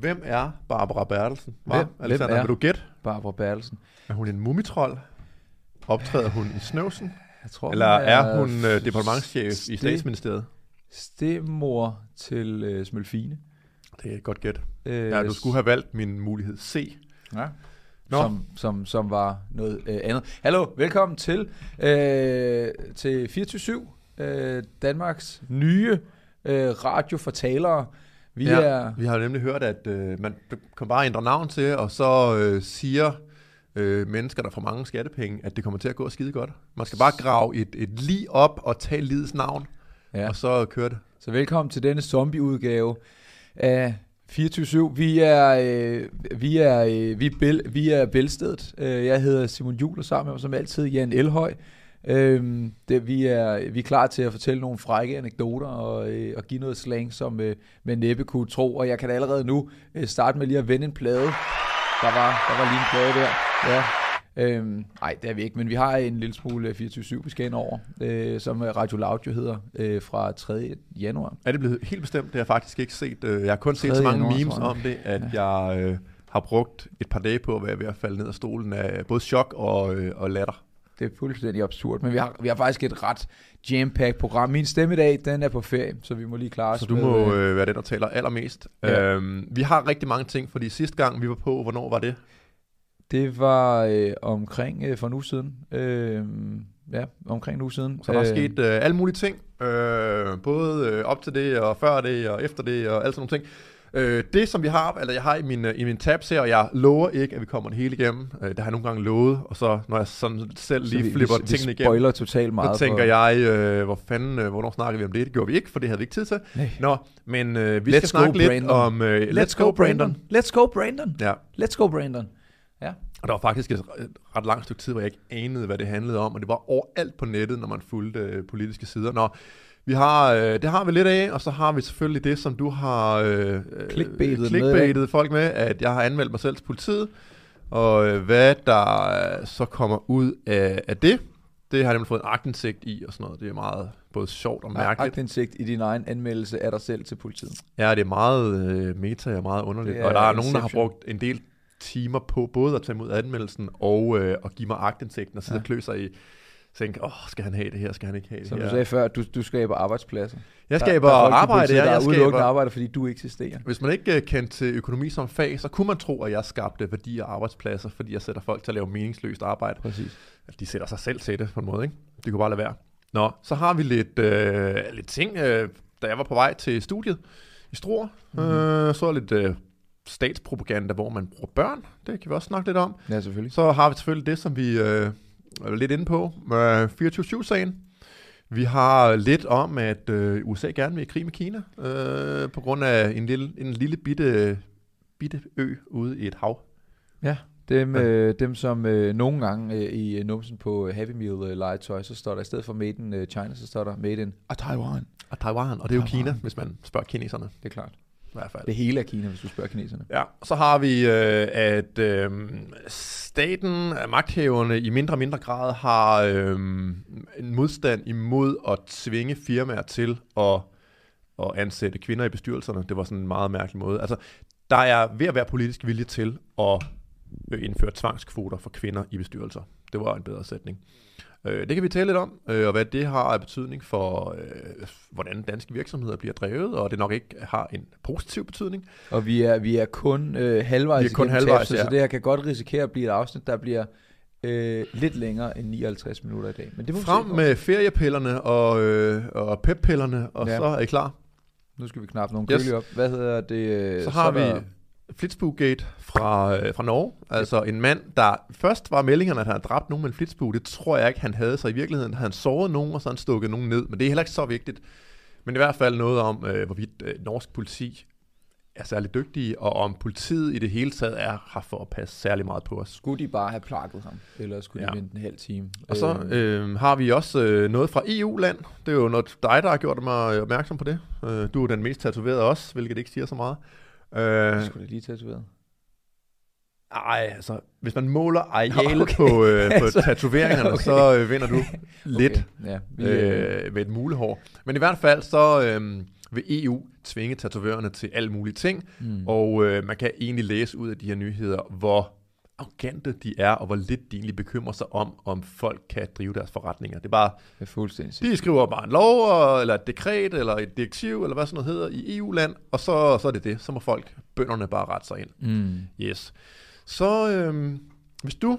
Hvem er Barbara Bertelsen? Hva? Hvem- hvem Alexander, er- vil du gætte? Barbara Bertelsen. Er hun en mumitrol? Optræder hun i Snøvsen? Jeg tror, Eller er hun øh, departementschef i sti- statsministeriet? Stemor til øh, Smølfine. Det er et godt gæt. Øh, Ja, du skulle have valgt min mulighed C. Ja. Nå. Som, som, som var noget øh, andet. Hallo, velkommen til, øh, til 24 øh, Danmarks nye øh, radio for talere. Vi Ja, er... Vi har nemlig hørt, at øh, man kan bare ændre navn til, og så øh, siger øh, mennesker, der får mange skattepenge, at det kommer til at gå skide godt. Man skal bare grave et, et lige op og tage livets navn, ja. Og så køre det. Så velkommen til denne zombie-udgave af 24 Vi er, øh, vi er, øh, vi er, Bæl, vi er Bælstedet. Øh, jeg hedder Simon Juhl, og sammen med mig som altid Jan Elhøj. Øhm, det, vi, er, vi er klar til at fortælle nogle frække anekdoter og, øh, og give noget slang, som øh, med næppe kunne tro. Og jeg kan da allerede nu øh, starte med lige at vende en plade. Der var, der var lige en plade der. Ja. Øhm, nej, det er vi ikke, men vi har en lille smule 24-7, vi skal ind over, øh, som Radio Loud jo hedder, øh, fra 3. januar. Er det blevet helt bestemt? Det har jeg faktisk ikke set. Øh, Jeg har kun set så 3. mange januar, memes om det, at jeg øh, har brugt et par dage på at være ved at falde ned af stolen af både chok og, øh, og latter. Det er fuldstændig absurd, men vi har, vi har faktisk et ret jam-packed program. Min stemme i dag, den er på ferie, så vi må lige klare os Så du med, må øh, øh, være den, der taler allermest. Ja. Øhm, vi har rigtig mange ting, fordi sidste gang vi var på, hvornår var det? Det var øh, omkring øh, for en uge siden. Øh, ja, omkring en uge siden. Så der er sket øh, alle mulige ting, øh, både øh, op til det, og før det, og efter det, og alt sådan nogle ting. Øh, det, som vi har, eller jeg har i min, øh, i min tabs her, og jeg lover ikke, at vi kommer det hele igennem. Øh, det har jeg nogle gange lovet, og så når jeg sådan selv Så lige vi, flipper vi, tingene vi igennem, spoiler totalt meget. så tænker for, jeg, øh, hvor fanden, øh, hvornår snakker vi om det? Det gjorde vi ikke, for det havde vi ikke tid til. Nej. Nå, men øh, vi Let's skal snakke go, lidt Brandon. om øh, Let's, Go Brandon. Let's go Brandon. Ja, Let's go Brandon. Ja. og der var faktisk et ret langt stykke tid, hvor jeg ikke anede, hvad det handlede om, og det var overalt på nettet, når man fulgte øh, politiske sider. Nå, vi har, øh, det har vi lidt af, og så har vi selvfølgelig det, som du har øh, øh, Clickbaitet med, clickbaitet folk med, at jeg har anmeldt mig selv til politiet, og øh, hvad der øh, så kommer ud af, af det, det har jeg nemlig fået en agtindsigt i, og sådan noget. Det er meget både sjovt og mærkeligt. Agtindsigt i din egen anmeldelse af dig selv til politiet. Ja, det er meget øh, meta og meget underligt. Og er der er nogen, der har brugt en del timer på både at tage imod anmeldelsen og øh, at give mig agtindsigten og sidde ja. og klø sig i tænke, åh, skal han have det her, skal han ikke have det Som her? du sagde før, du, du skaber arbejdspladser. jeg Der- skaber der er folk i arbejde, politiet, ja, der jeg er udelukkende skaber, arbejder, fordi du eksisterer. hvis man ikke uh, kendte til økonomi som fag, så kunne man tro, at jeg skabte værdi og arbejdspladser, fordi jeg sætter folk til at lave meningsløst arbejde. Præcis. De sætter sig selv til det på en måde, ikke? De kunne bare lade være. Nå, så har vi lidt, øh, lidt ting, øh, da jeg var på vej til studiet i Struer. Mhm. Mm-hmm. Øh, så lidt øh, statspropaganda, hvor man bruger børn. Det kan vi også snakke lidt om. Ja, selvfølgelig. Så har vi selvfølgelig det, som vi øh, er lidt inde på, med 24-7-sagen. Vi har lidt om, at øh, USA gerne vil i krig med Kina, øh, på grund af en lille, en lille bitte, bitte ø ude i et hav. Dem, Ja. øh, dem som øh, nogle gange øh, i øh, numsen på Happy Meal øh, legetøj, så står der i stedet for Made in øh, China, så står der Made in ah, Taiwan. Og Taiwan, og det er jo Taiwan. Kina, hvis man spørger kineserne Det er klart. I hvert fald. Det hele er Kina, hvis du spørger kineserne. Ja, så har vi, øh, at øh, staten, magthaverne i mindre og mindre grad har øh, en modstand imod at tvinge firmaer til at, at ansætte kvinder i bestyrelserne. Det var sådan en meget mærkelig måde. Altså, der er ved at være politisk vilje til at øh, indføre tvangskvoter for kvinder i bestyrelser. Det var en bedre sætning. Øh, det kan vi tale lidt om, øh, og hvad det har af betydning for, øh, hvordan danske virksomheder bliver drevet, og det nok ikke har en positiv betydning. Og vi er, vi er kun øh, halvvejs Vi er kun halvvejs, tabset, ja. så det her kan godt risikere at blive et afsnit, der bliver øh, lidt længere end 59 minutter i dag. Men det må Frem med feriepillerne og, øh, og peppillerne, og Ja. så er I klar. Nu skal vi knappe nogle Yes. kølige op. Hvad hedder det? Så har er vi der- Flitsbugate fra, øh, fra Norge. Altså en mand, der først var meldingerne, at han havde dræbt nogen med en flitsbue. Det tror jeg ikke, han havde. Så i virkeligheden havde han såret nogen, og så han stukket nogen ned. Men det er heller ikke så vigtigt. Men i hvert fald noget om, øh, hvorvidt øh, norsk politi er særlig dygtige, og om politiet i det hele taget er her for at passe særlig meget på os. Skulle de bare have plakket ham? Eller skulle de Ja. vente en halv time? Og så Øh, øh, har vi også øh, noget fra EU-land. Det er jo noget dig, der har gjort mig opmærksom på det. Øh, du er den mest tatoverede også, hvilket ikke siger så meget. Øh, skulle det lige tatoveret? ej, altså, hvis man måler arealet Okay. på, øh, på Så- tatoveringerne, okay. så øh, vinder du lidt Okay. Ja, vi, øh, øh, med et mulehår. Men i hvert fald så øh, vil EU tvinge tatovørerne til alle mulige ting, mm. og øh, man kan egentlig læse ud af de her nyheder, hvor arrogante de er, og hvor lidt de egentlig bekymrer sig om, om folk kan drive deres forretninger. Det er bare, det er fuldstændig de skriver bare en lov, eller et dekret, eller et direktiv, eller hvad sådan noget hedder i EU-land, og så, så er det det. Så må folk, bønderne bare rette sig ind. Mm. Yes. Så øh, hvis du,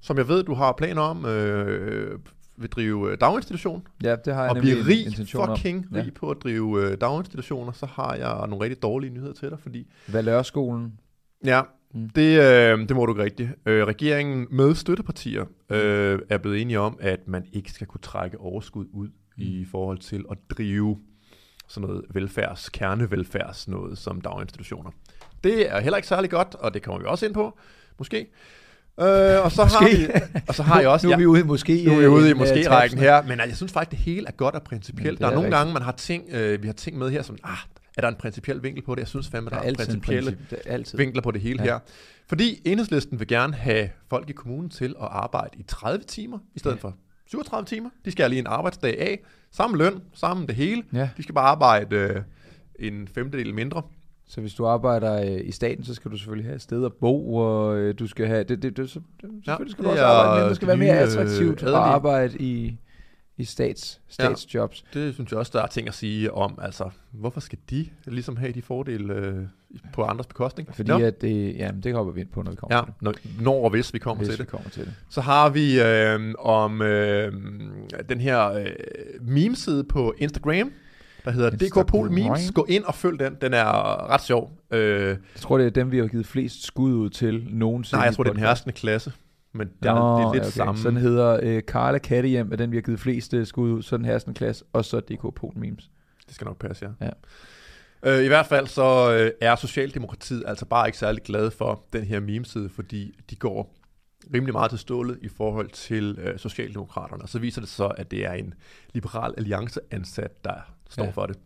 som jeg ved, du har planer om, øh, vil drive øh, daginstitution, Ja, det har jeg og blive rig, intention om. fucking Ja. rig på at drive øh, daginstitutioner, så har jeg nogle rigtig dårlige nyheder til dig, fordi Valørskolen. ja, Mm. det, øh, det må du ikke rigtigt. Øh, regeringen med støttepartier øh, er blevet enige om, at man ikke skal kunne trække overskud ud Mm. i forhold til at drive sådan noget velfærds, kernevelfærds, noget som daginstitutioner. Det er heller ikke særlig godt, og det kommer vi også ind på, måske. Øh, og så har Måske. vi, og så har jeg også, nu er vi ude i måske. nu er vi ude i øh, måske-rækken tabsen. her, men jeg synes faktisk, det hele er godt og principielt. Ja, det der er, er nogle rigtigt. gange, man har ting, øh, vi har ting med her, som, ah, er der en principiel vinkel på det? Jeg synes fandme, der Der er, er principielle princip. Er altid. vinkler på det hele Ja. her. Fordi enhedslisten vil gerne have folk i kommunen til at arbejde i 30 timer, i stedet Ja. for 37 timer. De skal have lige en arbejdsdag af. Samme løn, samme det hele. Ja, De skal bare arbejde øh, en femtedel mindre. så hvis du arbejder øh, i staten, så skal du selvfølgelig have et sted at bo, og øh, du skal have... Det, det, det, så, det, selvfølgelig skal du også er arbejde, men det skal være mere nye, øh, attraktivt at arbejde i, i stats, statsjobs. Det synes jeg også, der er ting at sige om. Altså, hvorfor skal de ligesom have de fordele øh, på andres bekostning? Fordi Nå. at det... Ja, det kommer vi ind på, når vi kommer Ja, til det. når, når og hvis vi kommer Hvis til vi det. kommer til det. Så har vi øh, om øh, den her øh, memeside på Instagram, der hedder Instagram. DK Pol Memes. Gå ind og følg den. Den er ret sjov. Øh, Jeg tror, det er dem, vi har givet flest skud ud til nogensinde. nej, jeg tror, det er den herskende klasse. Men det er, Nå, det er lidt ja, samme. Så den hedder øh, Karla Kattehjem, er den, vi har givet flest øh, skud ud. Så er den hersten klasse, og så DK Pol Memes. Det skal nok passe, Ja. ja. Øh, I hvert fald så øh, er Socialdemokratiet altså bare ikke særlig glade for den her memeside, fordi de går rimelig meget til stålet i forhold til øh, Socialdemokraterne. Og så viser det så, at det er en liberal alliance ansat, der står Ja. ja. for det.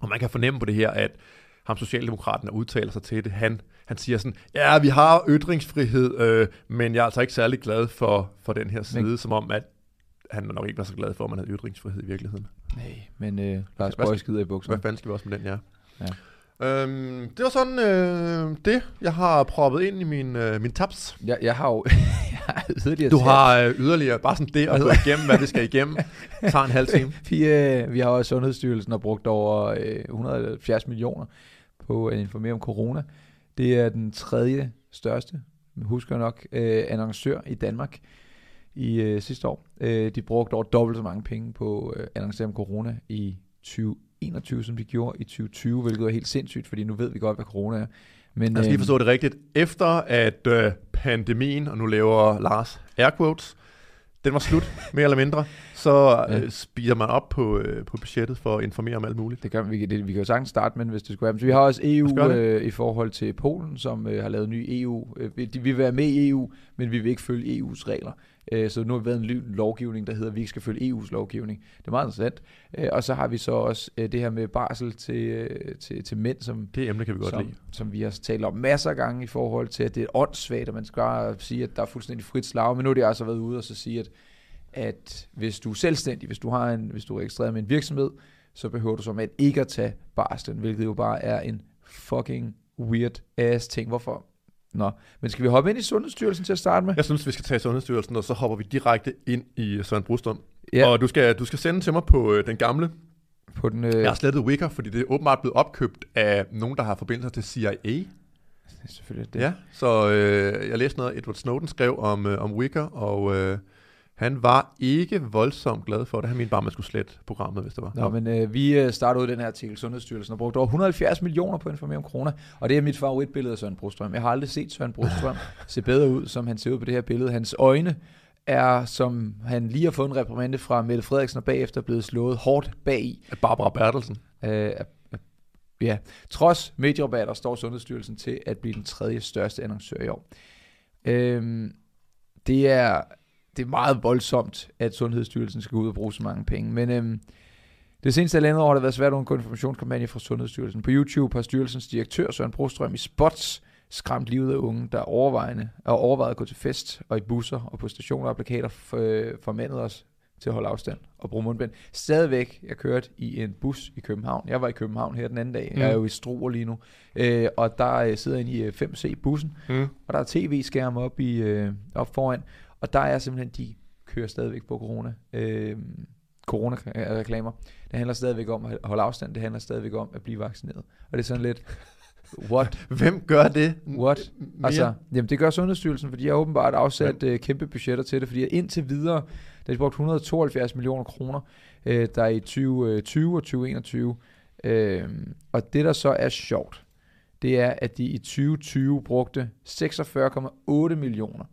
Og man kan fornemme på det her, at ham Socialdemokraten udtaler sig til det. Han, han siger sådan, ja, vi har ytringsfrihed, øh, men jeg er altså ikke særlig glad for, for den her side, Men- som om, at han nok ikke var så glad for, at man havde ytringsfrihed i virkeligheden. Nej, men øh, Lars skal- skider i bukserne. Hvad fanden skal vi også med den, ja. Ja. Øhm, det var sådan øh, det, jeg har proppet ind i min, øh, min tabs. Jeg, jeg har jo jeg har yderligere Du har øh, yderligere bare sådan det, og gå igennem, hvad vi skal igennem. tager en halv time. Vi, øh, vi har også Sundhedsstyrelsen har brugt over øh, 170 millioner på at informere om corona. Det er den tredje største, husker jeg nok, øh, annoncør i Danmark i øh, sidste år. Øh, de brugte over dobbelt så mange penge på øh, annoncere om corona i 2021, som de gjorde i 2020, hvilket er helt sindssygt, fordi nu ved vi godt, hvad corona er. Men, Lad os lige øh, forstå det rigtigt. Efter at øh, pandemien, og nu laver Lars air quotes, den var slut, mere eller mindre, så Ja. øh, spiger man op på, øh, på budgettet for at informere om alt muligt. Det kan, vi, det, vi kan jo sagtens starte med, hvis det skulle være. Så vi har også EU øh, i forhold til Polen, som øh, har lavet ny EU. Øh, vi- vil være med i EU, men vi vil ikke følge EU's regler. Øh, så nu har vi været en ny lovgivning, der hedder, at vi ikke skal følge EU's lovgivning. Det er meget interessant. Øh, og så har vi så også øh, det her med barsel til, øh, til, til mænd, som, Det emne kan vi godt som, lide. som vi har talt om masser af gange i forhold til, at det er åndssvagt, og man skal sige, at der er fuldstændig frit slag. Men nu har de altså været ude og så sige, at, at hvis du er selvstændig, hvis du, har en, hvis du er registreret med en virksomhed, så behøver du som at ikke at tage barslen, hvilket jo bare er en fucking weird ass ting. Hvorfor? Nå, men skal vi hoppe ind i Sundhedsstyrelsen til at starte med? Jeg synes, vi skal tage Sundhedsstyrelsen, og så hopper vi direkte ind i Søren Brostrøm. Ja. Og du skal, du skal sende til mig på øh, den gamle. På den, Jeg øh, har slettet Wicker, fordi det er åbenbart blevet opkøbt af nogen, der har forbindelser til CIA. selvfølgelig det. Ja, så øh, jeg læste noget, Edward Snowden skrev om, øh, om Wicker, og øh, han var ikke voldsomt glad for det. Han mente bare, at man skulle slette programmet, hvis det var. Nå, men øh, vi øh, startede ud i den her artikel, Sundhedsstyrelsen har brugt over 170 millioner på at informere om corona, og det er mit favoritbillede af Søren Brostrøm. Jeg har aldrig set Søren Brostrøm se bedre ud, som han ser ud på det her billede. Hans øjne er, som han lige har fået en reprimande fra Mette Frederiksen, og bagefter blevet slået hårdt bag i. Barbara Bertelsen. Øh, ja, trods medierabatter står Sundhedsstyrelsen til at blive den tredje største annoncør i år. Øhm, det er det er meget voldsomt, at Sundhedsstyrelsen skal ud og bruge så mange penge. Men øhm, det seneste halvandet år har det været svært at undgå informationskampagne fra Sundhedsstyrelsen. På YouTube har styrelsens direktør Søren Brostrøm i spots skræmt livet af unge, der overvejende er overvejet at gå til fest og i busser og på stationer og plakater øh, formandet os til at holde afstand og bruge mundbind. Stadigvæk, jeg kørte i en bus i København. Jeg var i København her den anden dag. Mm. Jeg er jo i Struer lige nu. Øh, og der øh, sidder jeg inde i 5C-bussen, øh, mm. og der er tv-skærm op, i, øh, op foran. Og der er simpelthen, de kører stadigvæk på corona. Øh, corona-reklamer. Det handler stadigvæk om at holde afstand. Det handler stadigvæk om at blive vaccineret. Og det er sådan lidt, What? Hvem gør det? What? Mere? Altså, jamen det gør Sundhedsstyrelsen, fordi de har åbenbart afsat uh, kæmpe budgetter til det, fordi indtil videre, der er brugt 172 millioner kroner, uh, der er i 2020 og 2021. Uh, og det, der så er sjovt, det er, at de i 2020 brugte 46,8 millioner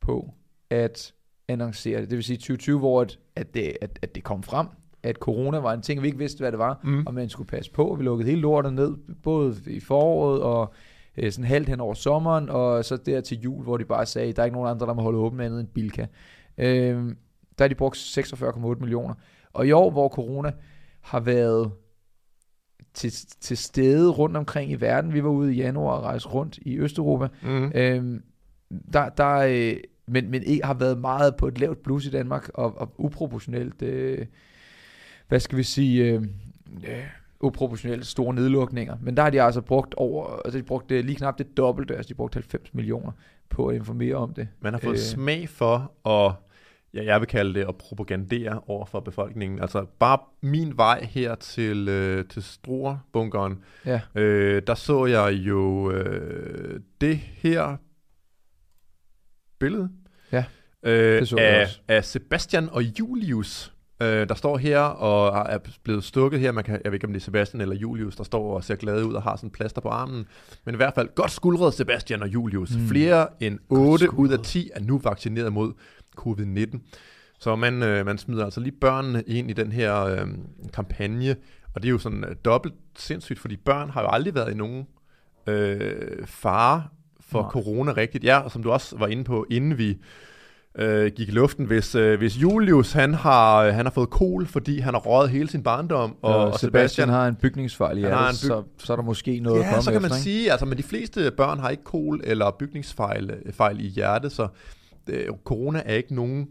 på at annoncere det. Det vil sige 2020, hvor at, at, det, at, at det kom frem, at corona var en ting, vi ikke vidste, hvad det var, mm. og man skulle passe på. Vi lukkede hele lortet ned, både i foråret og øh, sådan halvt hen over sommeren, og så der til jul, hvor de bare sagde, der er ikke nogen andre, der må holde åben andet end Bilka. Øh, der har de brugt 46,8 millioner. Og i år, hvor corona har været til, til stede rundt omkring i verden, vi var ude i januar og rejse rundt i Østeuropa, mm. øh, der, der øh, men, men ikke har været meget på et lavt blus i Danmark, og, og uproportionelt øh, hvad skal vi sige, øh, øh, uproportionelt store nedlukninger. Men der har de altså brugt over, altså de brugte lige knap det dobbelte, altså de brugte 90 millioner på at informere om det. Man har fået øh, smag for at, ja, jeg vil kalde det at propagandere over for befolkningen. Altså bare min vej her til, øh, til Struer-bunkeren, ja. øh, der så jeg jo øh, det her billede øh, af, af Sebastian og Julius, Øh, der står her og er blevet stukket her. Man kan, jeg ved ikke, om det er Sebastian eller Julius, der står og ser glade ud og har sådan plaster på armen. Men i hvert fald godt skuldret Sebastian og Julius. Mm. Flere end 8 ud af 10 er nu vaccineret mod covid-19. Så man, øh, man smider altså lige børnene ind i den her øh, kampagne. Og det er jo sådan øh, dobbelt sindssygt, fordi børn har jo aldrig været i nogen øh, fare for Nej. corona rigtigt. Ja, og som du også var inde på, inden vi øh, gik i luften. Hvis, øh, hvis Julius han har, han har fået kol, fordi han har røget hele sin barndom, og, ja, og Sebastian, Sebastian har en bygningsfejl i hjertet, byg... så, så er der måske noget ja, at komme så kan efter, man ikke? sige, altså, men de fleste børn har ikke kol eller bygningsfejl fejl i hjertet, så øh, corona er ikke nogen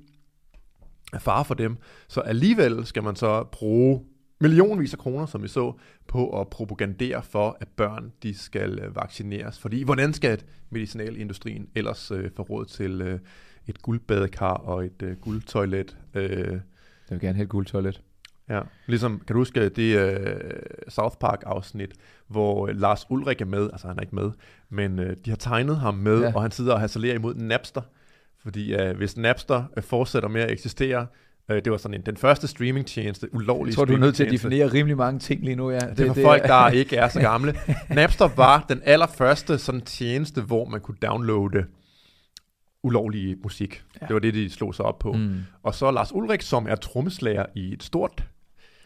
fare for dem. Så alligevel skal man så bruge millionvis af kroner, som vi så, på at propagandere for, at børn de skal øh, vaccineres. Fordi hvordan skal medicinalindustrien ellers øh, få råd til øh, et guldbadekar og et øh, guldtoilet. Øh. Jeg vil gerne have et guldtoilet. Ja, ligesom, kan du huske det øh, South Park afsnit, hvor øh, Lars Ulrik er med, altså han er ikke med, men øh, de har tegnet ham med, ja. og han sidder og hasalerer imod Napster, fordi øh, hvis Napster øh, fortsætter med at eksistere, øh, det var sådan en, den første streamingtjeneste, ulovlig Jeg tror, du er nødt til at definere rimelig mange ting lige nu, ja. Det, det er for det, folk, der ikke er så gamle. Napster var den allerførste sådan tjeneste, hvor man kunne downloade ulovlige musik. Ja. Det var det, de slog sig op på. Mm. Og så Lars Ulrik, som er trommeslager i et stort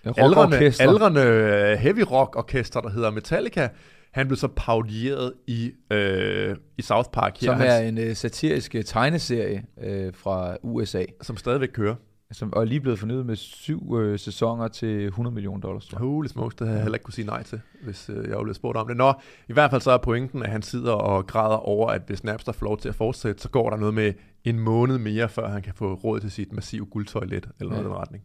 aldrende, aldrende øh, heavy rock orkester, der hedder Metallica. Han blev så paudieret i, øh, i South Park. Her. Som er en øh, satirisk tegneserie øh, fra USA. Som stadigvæk kører. Som er lige blevet fornyet med syv øh, sæsoner til 100 millioner dollars. Holy smokes, det havde jeg heller ikke kunne sige nej til, hvis øh, jeg blevet spurgt om det. Nå, i hvert fald så er pointen, at han sidder og græder over, at hvis Napster får lov til at fortsætte, så går der noget med en måned mere, før han kan få råd til sit massive guldtoilet, eller ja. noget i den retning.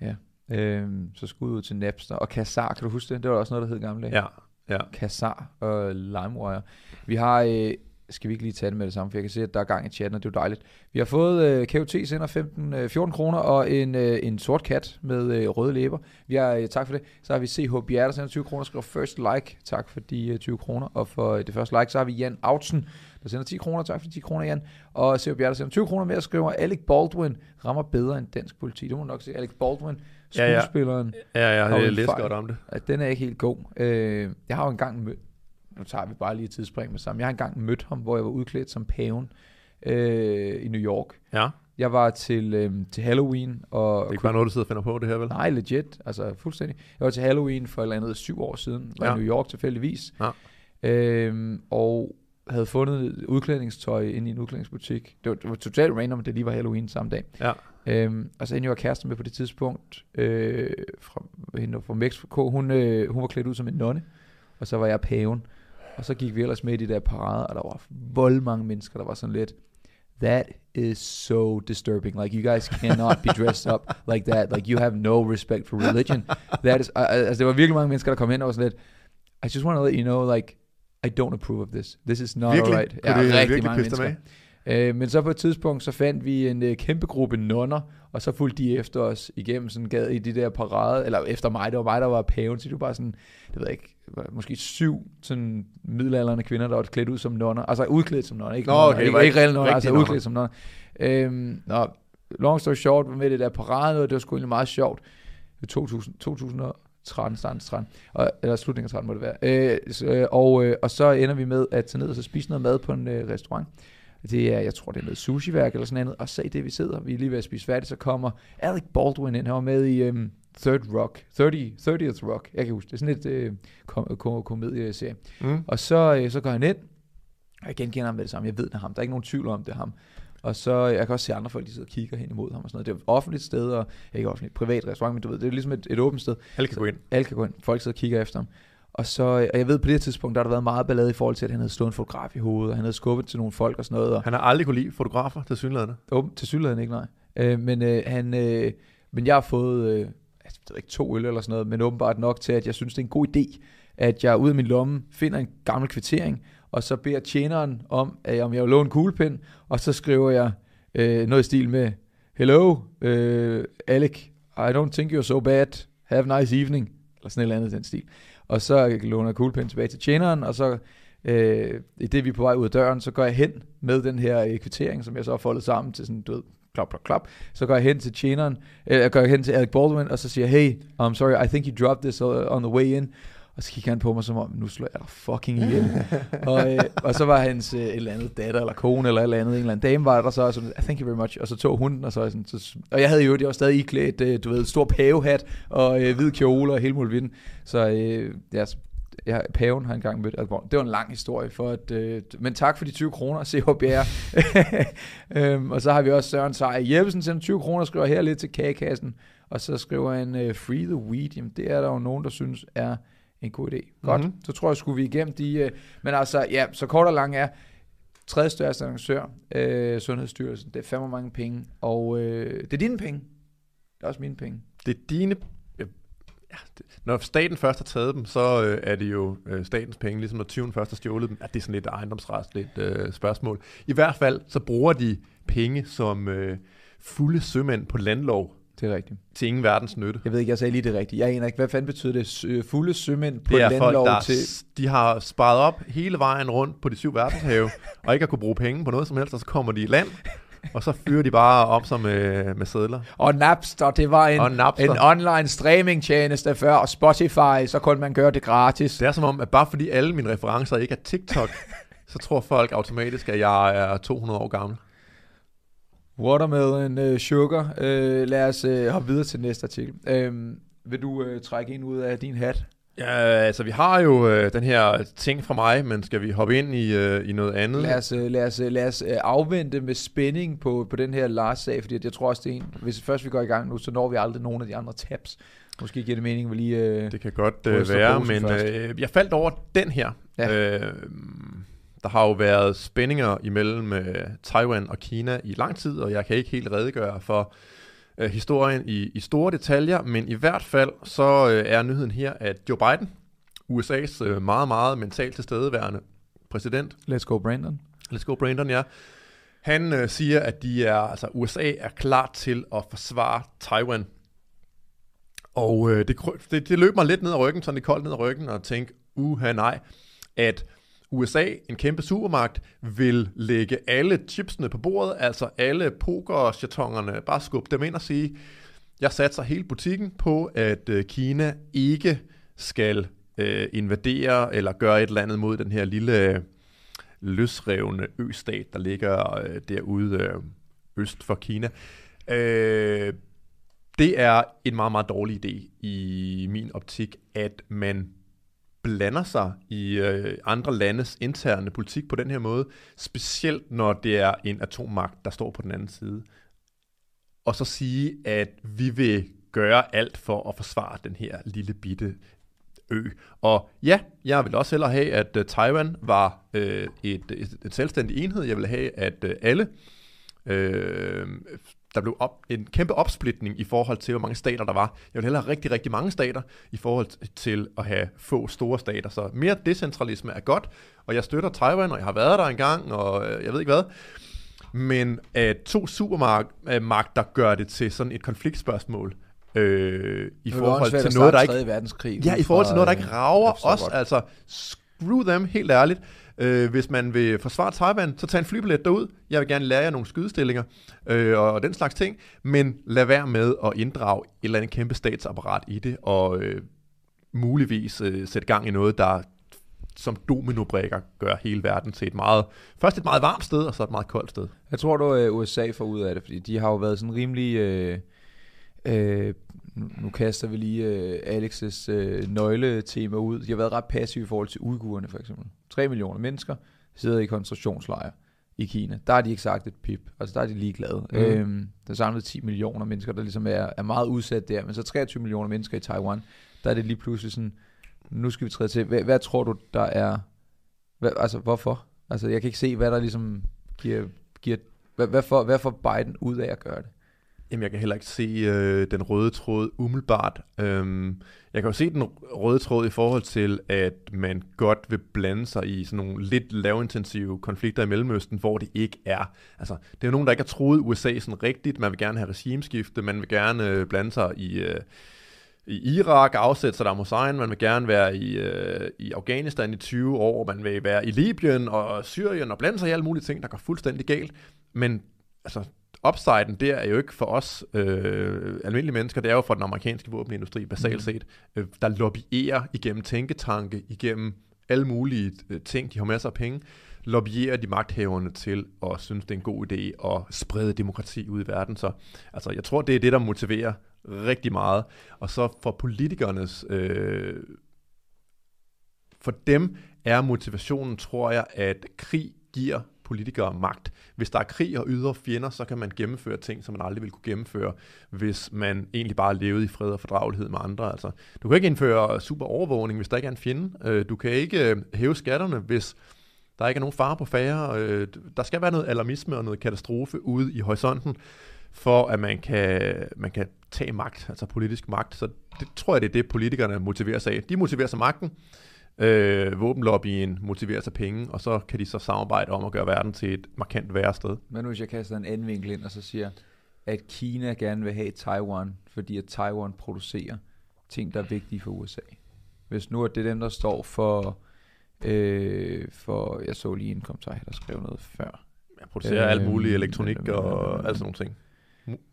Ja, øh, så skud ud til Napster. Og Kazar, kan du huske det? Det var også noget, der hed gamle Ja, ja. Kazar og LimeWire. Vi har... Øh, skal vi ikke lige tage det med det samme, for jeg kan se, at der er gang i chatten, og det er jo dejligt. Vi har fået øh, KOT sender 15, øh, 14 kroner og en, øh, en sort kat med øh, røde læber. Vi har, øh, tak for det. Så har vi CH Bjerre, der sender 20 kroner, skriver first like. Tak for de øh, 20 kroner. Og for øh, det første like, så har vi Jan Autsen, der sender 10 kroner. Tak for de 10 kroner, Jan. Og CH Bjerre, der sender 20 kroner mere, skriver Alec Baldwin rammer bedre end dansk politi. Det må nok sige, Alec Baldwin, skuespilleren. Ja, ja, ja jeg har læst godt om det. At den er ikke helt god. Øh, jeg har jo engang mødt nu tager vi bare lige et tidsspring med sammen. Jeg har engang mødt ham, hvor jeg var udklædt som paven øh, i New York. Ja. Jeg var til, øh, til Halloween. Og det er ikke bare noget, du sidder og finder på det her, vel? Nej, legit. Altså fuldstændig. Jeg var til Halloween for et eller andet syv år siden. Var ja. i New York tilfældigvis. Ja. Øhm, og havde fundet udklædningstøj inde i en udklædningsbutik. Det var, det var totalt random, at det lige var Halloween samme dag. Ja. Øhm, og så endte jeg kæreste med på det tidspunkt, øh, fra, hende fra Mexico. Hun, øh, hun var klædt ud som en nonne, og så var jeg paven. Og så gik vi ellers med i de der parader, og der var vold mange mennesker, der var sådan lidt, that is so disturbing. Like you guys cannot be dressed up like that. Like you have no respect for religion. That is, uh, altså det var virkelig mange mennesker, der kom hen og var sådan lidt, I just want to let you know, like, I don't approve of this. This is not Virkelig? alright. Kunne det rigtig mange mennesker. Øh, men så på et tidspunkt, så fandt vi en øh, kæmpe gruppe nonner, og så fulgte de efter os igennem sådan gad i de der parade, eller efter mig, det var mig, der var paven, så det var bare sådan, det ved jeg ikke, måske syv sådan middelalderne kvinder, der var klædt ud som nonner, altså udklædt som nonner, ikke, Nå, nonner, okay, ikke, var ikke reelle nonner, altså nonner. udklædt som nonner. Øhm, nå, long story short, var med det der parade, og det var sgu egentlig meget sjovt. Det var 2000, 2013, starten 13, og, eller slutningen af 13 må det være. Øh, så, øh, og, øh, og så ender vi med at tage ned og så spise noget mad på en øh, restaurant. Det er, jeg tror, det er noget sushi-værk eller sådan noget. Og så i det, vi sidder, vi er lige ved at spise færdigt, så kommer Alec Baldwin ind. Han var med i um, Third Rock, 30, 30th Rock. Jeg kan huske, det er sådan et øh, kom- kom- komedieserie. Mm. Og så, øh, så går han ind, og jeg genkender ham med det samme. Jeg ved, det er ham. Der er ikke nogen tvivl om, det er ham. Og så, jeg kan også se andre folk, de sidder og kigger hen imod ham og sådan noget. Det er et offentligt sted, og ikke offentligt, privat restaurant, men du ved, det er ligesom et, et åbent sted. Alle kan gå ind. Alle kan gå ind. Folk sidder og kigger efter ham. Og så, og jeg ved på det tidspunkt, der har der været meget ballade i forhold til, at han havde slået en fotograf i hovedet, og han havde skubbet til nogle folk og sådan noget. Og, Han har aldrig kunne lide fotografer til synligheden. åben, til synligheden ikke, nej. Øh, men, øh, han, øh, men jeg har fået, øh, jeg ved ikke, to øl eller sådan noget, men åbenbart nok til, at jeg synes, det er en god idé, at jeg ud af min lomme finder en gammel kvittering, og så beder tjeneren om, at om jeg vil låne en kuglepen, og så skriver jeg øh, noget i stil med, Hello, øh, Alec, I don't think you're so bad, have a nice evening, eller sådan et eller andet den stil. Og så låner jeg kuglepen tilbage til tjeneren, og så øh, i det vi er på vej ud af døren, så går jeg hen med den her øh, kvittering, som jeg så har foldet sammen til sådan, du ved, klap, klap, klap. Så går jeg hen til tjeneren, øh, jeg går hen til Alec Baldwin, og så siger jeg, hey, I'm sorry, I think you dropped this uh, on the way in. Og så kigger han på mig som om, nu slår jeg dig fucking ihjel. og, øh, og så var hans øh, et eller andet datter, eller kone, eller et eller andet, en eller anden dame var der så, og så thank you very much. Og så tog hun og så, sådan, så og jeg havde jo, jeg var stadig iklædt, øh, du ved, stor pavehat, og øh, hvid kjole, og hele muligheden. Så øh, ja, så jeg, paven har engang mødt Baldwin. Det var en lang historie, for at, øh, men tak for de 20 kroner, CHBR. øhm, og så har vi også Søren Seier Jeppesen sender 20 kroner, skriver her lidt til kagekassen, og så skriver han øh, Free the Weed. Jamen, det er der jo nogen, der synes er en god idé. Godt, Mhm. mm-hmm. så tror jeg, skulle vi igennem de... Øh, men altså, ja, så kort og lang er, tredje største annoncør, øh, Sundhedsstyrelsen, det er fandme mange penge, og øh, det er dine penge. Det er også mine penge. Det er dine... Ja, det, når staten først har taget dem, så øh, er det jo øh, statens penge, ligesom når tyven først har stjålet dem. Ja, det er sådan lidt ejendomsretsligt øh, spørgsmål. I hvert fald, så bruger de penge som øh, fulde sømænd på landlov Det er rigtigt. til ingen verdens nytte. Jeg ved ikke, jeg sagde lige det rigtigt. Jeg aner ikke, hvad fanden betyder det? Fulde sømænd på Det er folk, landlov der til... de har sparet op hele vejen rundt på de syv verdenshave, og ikke har kunne bruge penge på noget som helst, og så kommer de i land, og så fyrer de bare op som med, med sædler. Og Napster, det var en, Og Napster. en online streamingtjeneste før, og Spotify, så kunne man gøre det gratis. Det er som om, at bare fordi alle mine referencer ikke er TikTok, så tror folk automatisk, at jeg er 200 år gammel. Watermelon uh, sugar. Uh, lad os uh, hoppe videre til næste artikel. Um, vil du trække en ud af din hat? Ja, altså vi har jo øh, den her ting fra mig, men skal vi hoppe ind i, øh, i noget andet? Lad os, lad os, lad os afvente med spænding på, på den her Lars-sag, fordi jeg tror også, det er en, hvis først vi går i gang nu, så når vi aldrig nogen af de andre tabs. Måske giver det mening, at vi lige... Uh, Det kan godt øh, være, men øh, jeg faldt over den her. Ja. Øh, der har jo været spændinger imellem øh, Taiwan og Kina i lang tid, og jeg kan ikke helt redegøre for øh, historien i, i store detaljer, men i hvert fald så øh, er nyheden her, at Joe Biden, USA's øh, meget, meget mentalt tilstedeværende præsident, let's go, Brandon. Let's go Brandon, ja. Han øh, siger, at de er, altså USA er klar til at forsvare Taiwan. Og øh, det, det, det løb mig lidt ned ad ryggen, sådan det koldt ned ad ryggen, og tænke, uha nej, at USA, en kæmpe supermagt, vil lægge alle chipsene på bordet, altså alle pokerchatongerne, bare skubbe dem ind og sige, jeg satser hele butikken på, at øh, Kina ikke skal øh, invadere eller gøre et eller andet mod den her lille øh, løsrevne østat, der ligger øh, derude øh, øst for Kina. Øh, det er en meget, meget dårlig idé i min optik, at man blander sig i øh, andre landes interne politik på den her måde, specielt når det er en atommagt, der står på den anden side. Og så sige, at vi vil gøre alt for at forsvare den her lille bitte ø. Og ja, jeg vil også hellere have, at øh, Taiwan var øh, et, et, et selvstændig enhed. Jeg vil have, at øh, alle øh, der blev op, en kæmpe opsplitning i forhold til, hvor mange stater der var. Jeg vil hellere have rigtig, rigtig mange stater i forhold til at have få store stater. Så mere decentralisme er godt, og jeg støtter Taiwan, og jeg har været der engang, og jeg ved ikke hvad. Men at to supermagter gør det til sådan et konfliktspørgsmål, øh, i forhold til noget, der ikke... verdenskrig. Ja, i forhold til noget, der ikke rager os. Altså, screw them, helt ærligt. Øh, hvis man vil forsvare Taiwan, så tag en flybillet derud. Jeg vil gerne lære jer nogle skydestillinger øh, og den slags ting. Men lad være med at inddrage et eller andet kæmpe statsapparat i det, og øh, muligvis øh, sætte gang i noget, der som dominobrikker gør hele verden til et meget, først et meget varmt sted, og så et meget koldt sted. Jeg tror du, øh, USA får ud af det, fordi de har jo været sådan rimelig... Øh, øh, nu kaster vi lige øh, Alex's øh, nøgletema ud. De har været ret passive i forhold til uigurerne for eksempel. 3 millioner mennesker sidder i koncentrationslejre i Kina. Der har de ikke sagt et pip. Altså der er de ligeglade. Mm. Øhm, der er samlet 10 millioner mennesker, der ligesom er, er meget udsat der. Men så 23 millioner mennesker i Taiwan, der er det lige pludselig sådan, nu skal vi træde til. Hvad, hvad tror du, der er... Hvad, altså, hvorfor? Altså, jeg kan ikke se, hvad der ligesom giver... giver hvad, hvad, får, hvad får Biden ud af at gøre det? Jamen, jeg kan heller ikke se øh, den røde tråd umiddelbart. Øhm, jeg kan jo se den røde tråd i forhold til, at man godt vil blande sig i sådan nogle lidt lavintensive konflikter i Mellemøsten, hvor det ikke er. Altså, det er jo nogen, der ikke har troet USA sådan rigtigt. Man vil gerne have regimeskifte, man vil gerne øh, blande sig i... Øh, i Irak, afsætte Saddam Hussein, man vil gerne være i, øh, i Afghanistan i 20 år, man vil være i Libyen og Syrien og blande sig i alle mulige ting, der går fuldstændig galt. Men altså, upsiden der er jo ikke for os øh, almindelige mennesker, det er jo for den amerikanske våbenindustri basalt mm. set, øh, der lobbyerer igennem tænketanke, igennem alle mulige øh, ting, de har masser af penge, lobbyerer de magthaverne til at synes, det er en god idé at sprede demokrati ud i verden. Så altså, jeg tror, det er det, der motiverer rigtig meget. Og så for politikernes... Øh, for dem er motivationen, tror jeg, at krig giver politikere magt. Hvis der er krig og ydre fjender, så kan man gennemføre ting, som man aldrig ville kunne gennemføre, hvis man egentlig bare levede i fred og fordragelighed med andre. Altså, du kan ikke indføre super overvågning, hvis der ikke er en fjende. Øh, du kan ikke øh, hæve skatterne, hvis der ikke er nogen fare på færre. Øh, der skal være noget alarmisme og noget katastrofe ude i horisonten, for at man kan, man kan tage magt, altså politisk magt. Så det tror jeg, det er det, politikerne motiverer sig af. De motiverer sig magten, øh, våbenlobbyen motiverer sig penge, og så kan de så samarbejde om at gøre verden til et markant værre sted. Men nu hvis jeg kaster en anden vinkel ind og så siger, at Kina gerne vil have Taiwan, fordi at Taiwan producerer ting, der er vigtige for USA. Hvis nu er det dem, der står for, øh, for jeg så lige en kommentar der skrev noget før. Jeg producerer øh, alt muligt elektronik øh, og alt sådan nogle ting.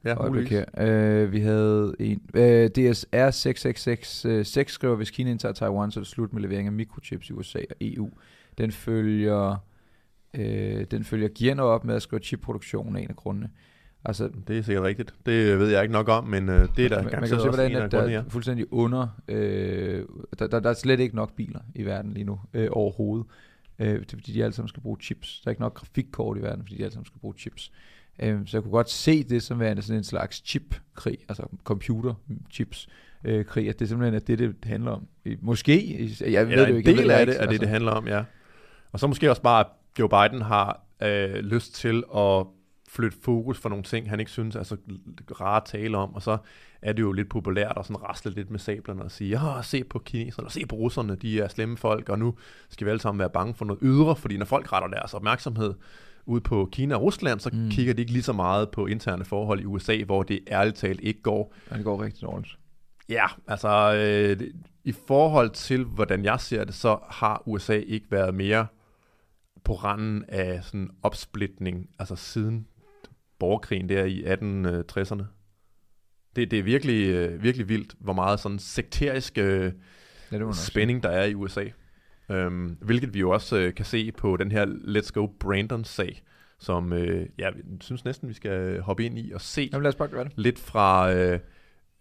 Ja, muligvis. Uh, vi havde en... Uh, DSR 6666 uh, skriver, hvis Kina indtager Taiwan, så er det slut med levering af mikrochips i USA og EU. Den følger... Uh, den følger Giano op med at skrive chipproduktion af en af grundene. Altså, det er sikkert rigtigt. Det ved jeg ikke nok om, men uh, det er der man, man kan se, hvordan at der er fuldstændig under... Øh, der, der, der er slet ikke nok biler i verden lige nu øh, overhovedet. Øh, det er fordi, de alle sammen skal bruge chips. Der er ikke nok grafikkort i verden, fordi de alle sammen skal bruge chips. Øh, så jeg kunne godt se det som værende sådan en slags chip-krig, altså computer-chips-krig, øh, at det simpelthen er det, det handler om. Måske, jeg ved Eller det jo ikke. en del af det er altså. det, det handler om, ja. Og så måske også bare, at Joe Biden har øh, lyst til at flytte fokus for nogle ting, han ikke synes er så rare at tale om, og så er det jo lidt populært at sådan rasle lidt med sablerne og sige, ja, se på kineserne, se på russerne, de er slemme folk, og nu skal vi alle sammen være bange for noget ydre, fordi når folk retter deres opmærksomhed ud på Kina og Rusland, så mm. kigger de ikke lige så meget på interne forhold i USA, hvor det ærligt talt ikke går. Ja, det går rigtig dårligt. Ja, altså øh, i forhold til, hvordan jeg ser det, så har USA ikke været mere på randen af sådan opsplitning, altså siden borgerkrigen der i 1860'erne. Det, det er virkelig, øh, virkelig vildt, hvor meget sådan sekterisk øh, ja, spænding der er i USA. Øhm, hvilket vi jo også øh, kan se på den her Let's Go Brandon-sag, som øh, jeg synes næsten, vi skal hoppe ind i og se Jamen, lad os bare gøre det. lidt fra, øh,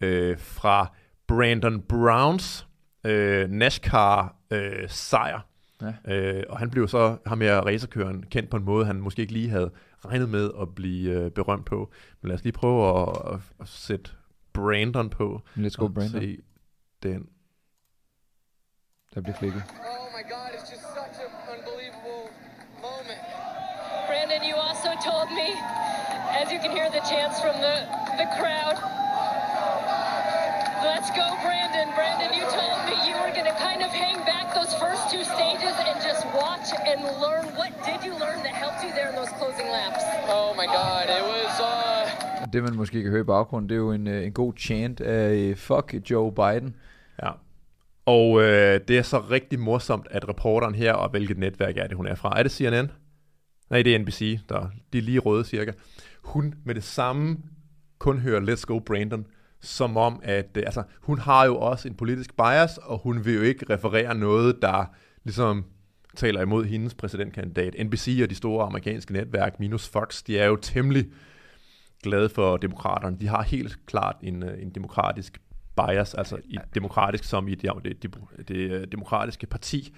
øh, fra Brandon Browns øh, NASCAR-sejr. Øh, ja. øh, og han blev så, ham her racerkøren, kendt på en måde, han måske ikke lige havde regnet med at blive øh, berømt på. Men lad os lige prøve at, at, at sætte Brandon på. Let's go Brandon. Se den Der bliver klikket. Told me, as you can hear the chants from the, the crowd, let's go, Brandon. Brandon, you told me you were going to kind of hang back those first two stages and just watch and learn. What did you learn that helped you there in those closing laps? Oh my God, it was, uh, Det man måske kan høre i baggrunden, det er jo en, øh, en god chant af øh, fuck Joe Biden. Ja. Og øh, det er så rigtig morsomt, at reporteren her, og hvilket netværk er det, hun er fra? Er det CNN? Nej, det er NBC, der, de er lige røde cirka. Hun med det samme kun hører Let's Go Brandon, som om, at øh, altså, hun har jo også en politisk bias, og hun vil jo ikke referere noget, der ligesom taler imod hendes præsidentkandidat. NBC og de store amerikanske netværk, minus Fox, de er jo temmelig glade for demokraterne. De har helt klart en, øh, en demokratisk bias, altså i demokratisk som i det, det, det, det demokratiske parti.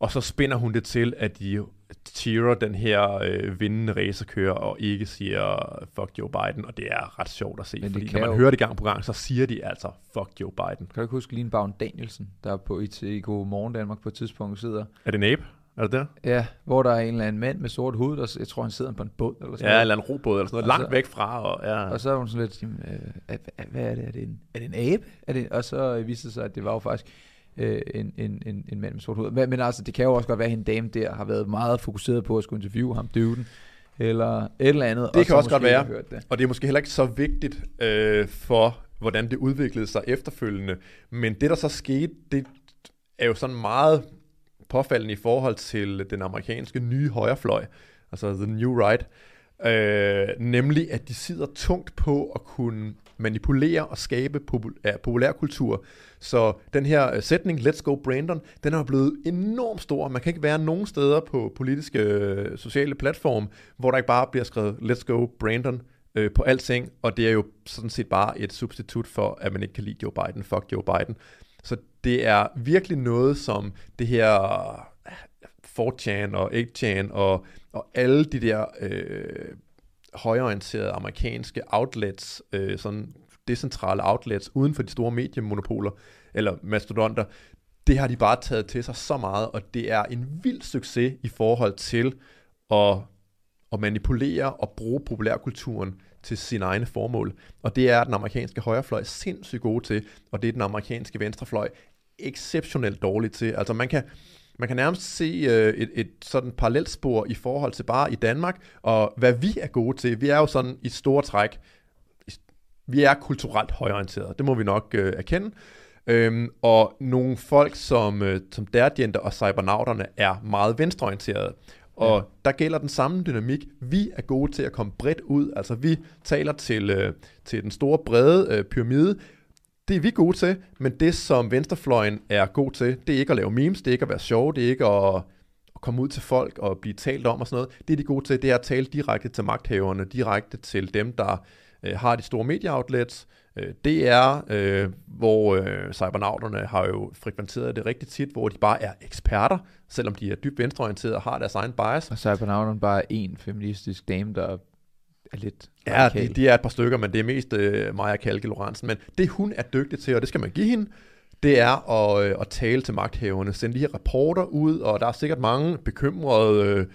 Og så spinder hun det til, at de cheerer den her øh, vindende racerkører, og ikke siger fuck Joe Biden, og det er ret sjovt at se, Men fordi når man jo- hører det gang på gang, så siger de altså fuck Joe Biden. Kan du ikke huske Line Bavn Danielsen, der på i, i God Morgen Danmark på et tidspunkt sidder? Er det Nabe? Er det der? Ja, hvor der er en eller anden mand med sort hud, der, jeg tror han sidder på en båd eller sådan Ja, eller en robåd eller sådan noget, Og langt så- væk fra. Og, ja. Og så er hun sådan lidt, jamen, øh, hvad, er det? Er det en, er det en abe? Er det, og så viste det sig, at det var jo faktisk øh, en, en, en, en mand med sort hud. Men, men altså, det kan jo også godt være, at en dame der har været meget fokuseret på at skulle interviewe ham, døden, eller et eller andet. Det og kan så også godt være. det. Og det er måske heller ikke så vigtigt øh, for, hvordan det udviklede sig efterfølgende. Men det, der så skete, det er jo sådan meget påfaldende i forhold til den amerikanske nye højrefløj, altså The New Right, øh, nemlig at de sidder tungt på at kunne manipulere og skabe popul- ja, populærkultur. Så den her øh, sætning, Let's Go Brandon, den er blevet enormt stor. Man kan ikke være nogen steder på politiske øh, sociale platforme, hvor der ikke bare bliver skrevet Let's Go Brandon øh, på alting, og det er jo sådan set bare et substitut for, at man ikke kan lide Joe Biden. Fuck Joe Biden. Så det er virkelig noget, som det her øh, 4chan og 8chan og, og alle de der øh, højorienterede amerikanske outlets, øh, sådan decentrale outlets uden for de store mediemonopoler eller mastodonter, det har de bare taget til sig så meget, og det er en vild succes i forhold til at, at manipulere og bruge populærkulturen til sine egne formål. Og det er den amerikanske højrefløj sindssygt god til, og det er den amerikanske venstrefløj exceptionelt dårlig til. Altså man kan, man kan nærmest se øh, et, et sådan parallelspor i forhold til bare i Danmark, og hvad vi er gode til. Vi er jo sådan i store træk, vi er kulturelt højorienterede, det må vi nok øh, erkende. Øhm, og nogle folk som, øh, som Dergenter og Cybernauterne er meget venstreorienterede. Og ja. der gælder den samme dynamik. Vi er gode til at komme bredt ud. Altså vi taler til, øh, til den store brede øh, pyramide. Det er vi gode til, men det som venstrefløjen er god til, det er ikke at lave memes, det er ikke at være sjov, det er ikke at, at komme ud til folk og blive talt om og sådan noget. Det de er gode til, det er at tale direkte til magthaverne, direkte til dem, der øh, har de store medieoutlets. Øh, det er, øh, hvor øh, cybernauterne har jo frekventeret det rigtig tit, hvor de bare er eksperter, selvom de er dybt venstreorienterede og har deres egen bias. Og Cybernauten bare en feministisk dame, der er lidt Ja, de, radikal. de er et par stykker, men det er mest øh, Maja Kalke Lorentzen. Men det hun er dygtig til, og det skal man give hende, det er at, øh, at tale til magthaverne, sende de her rapporter ud, og der er sikkert mange bekymrede øh,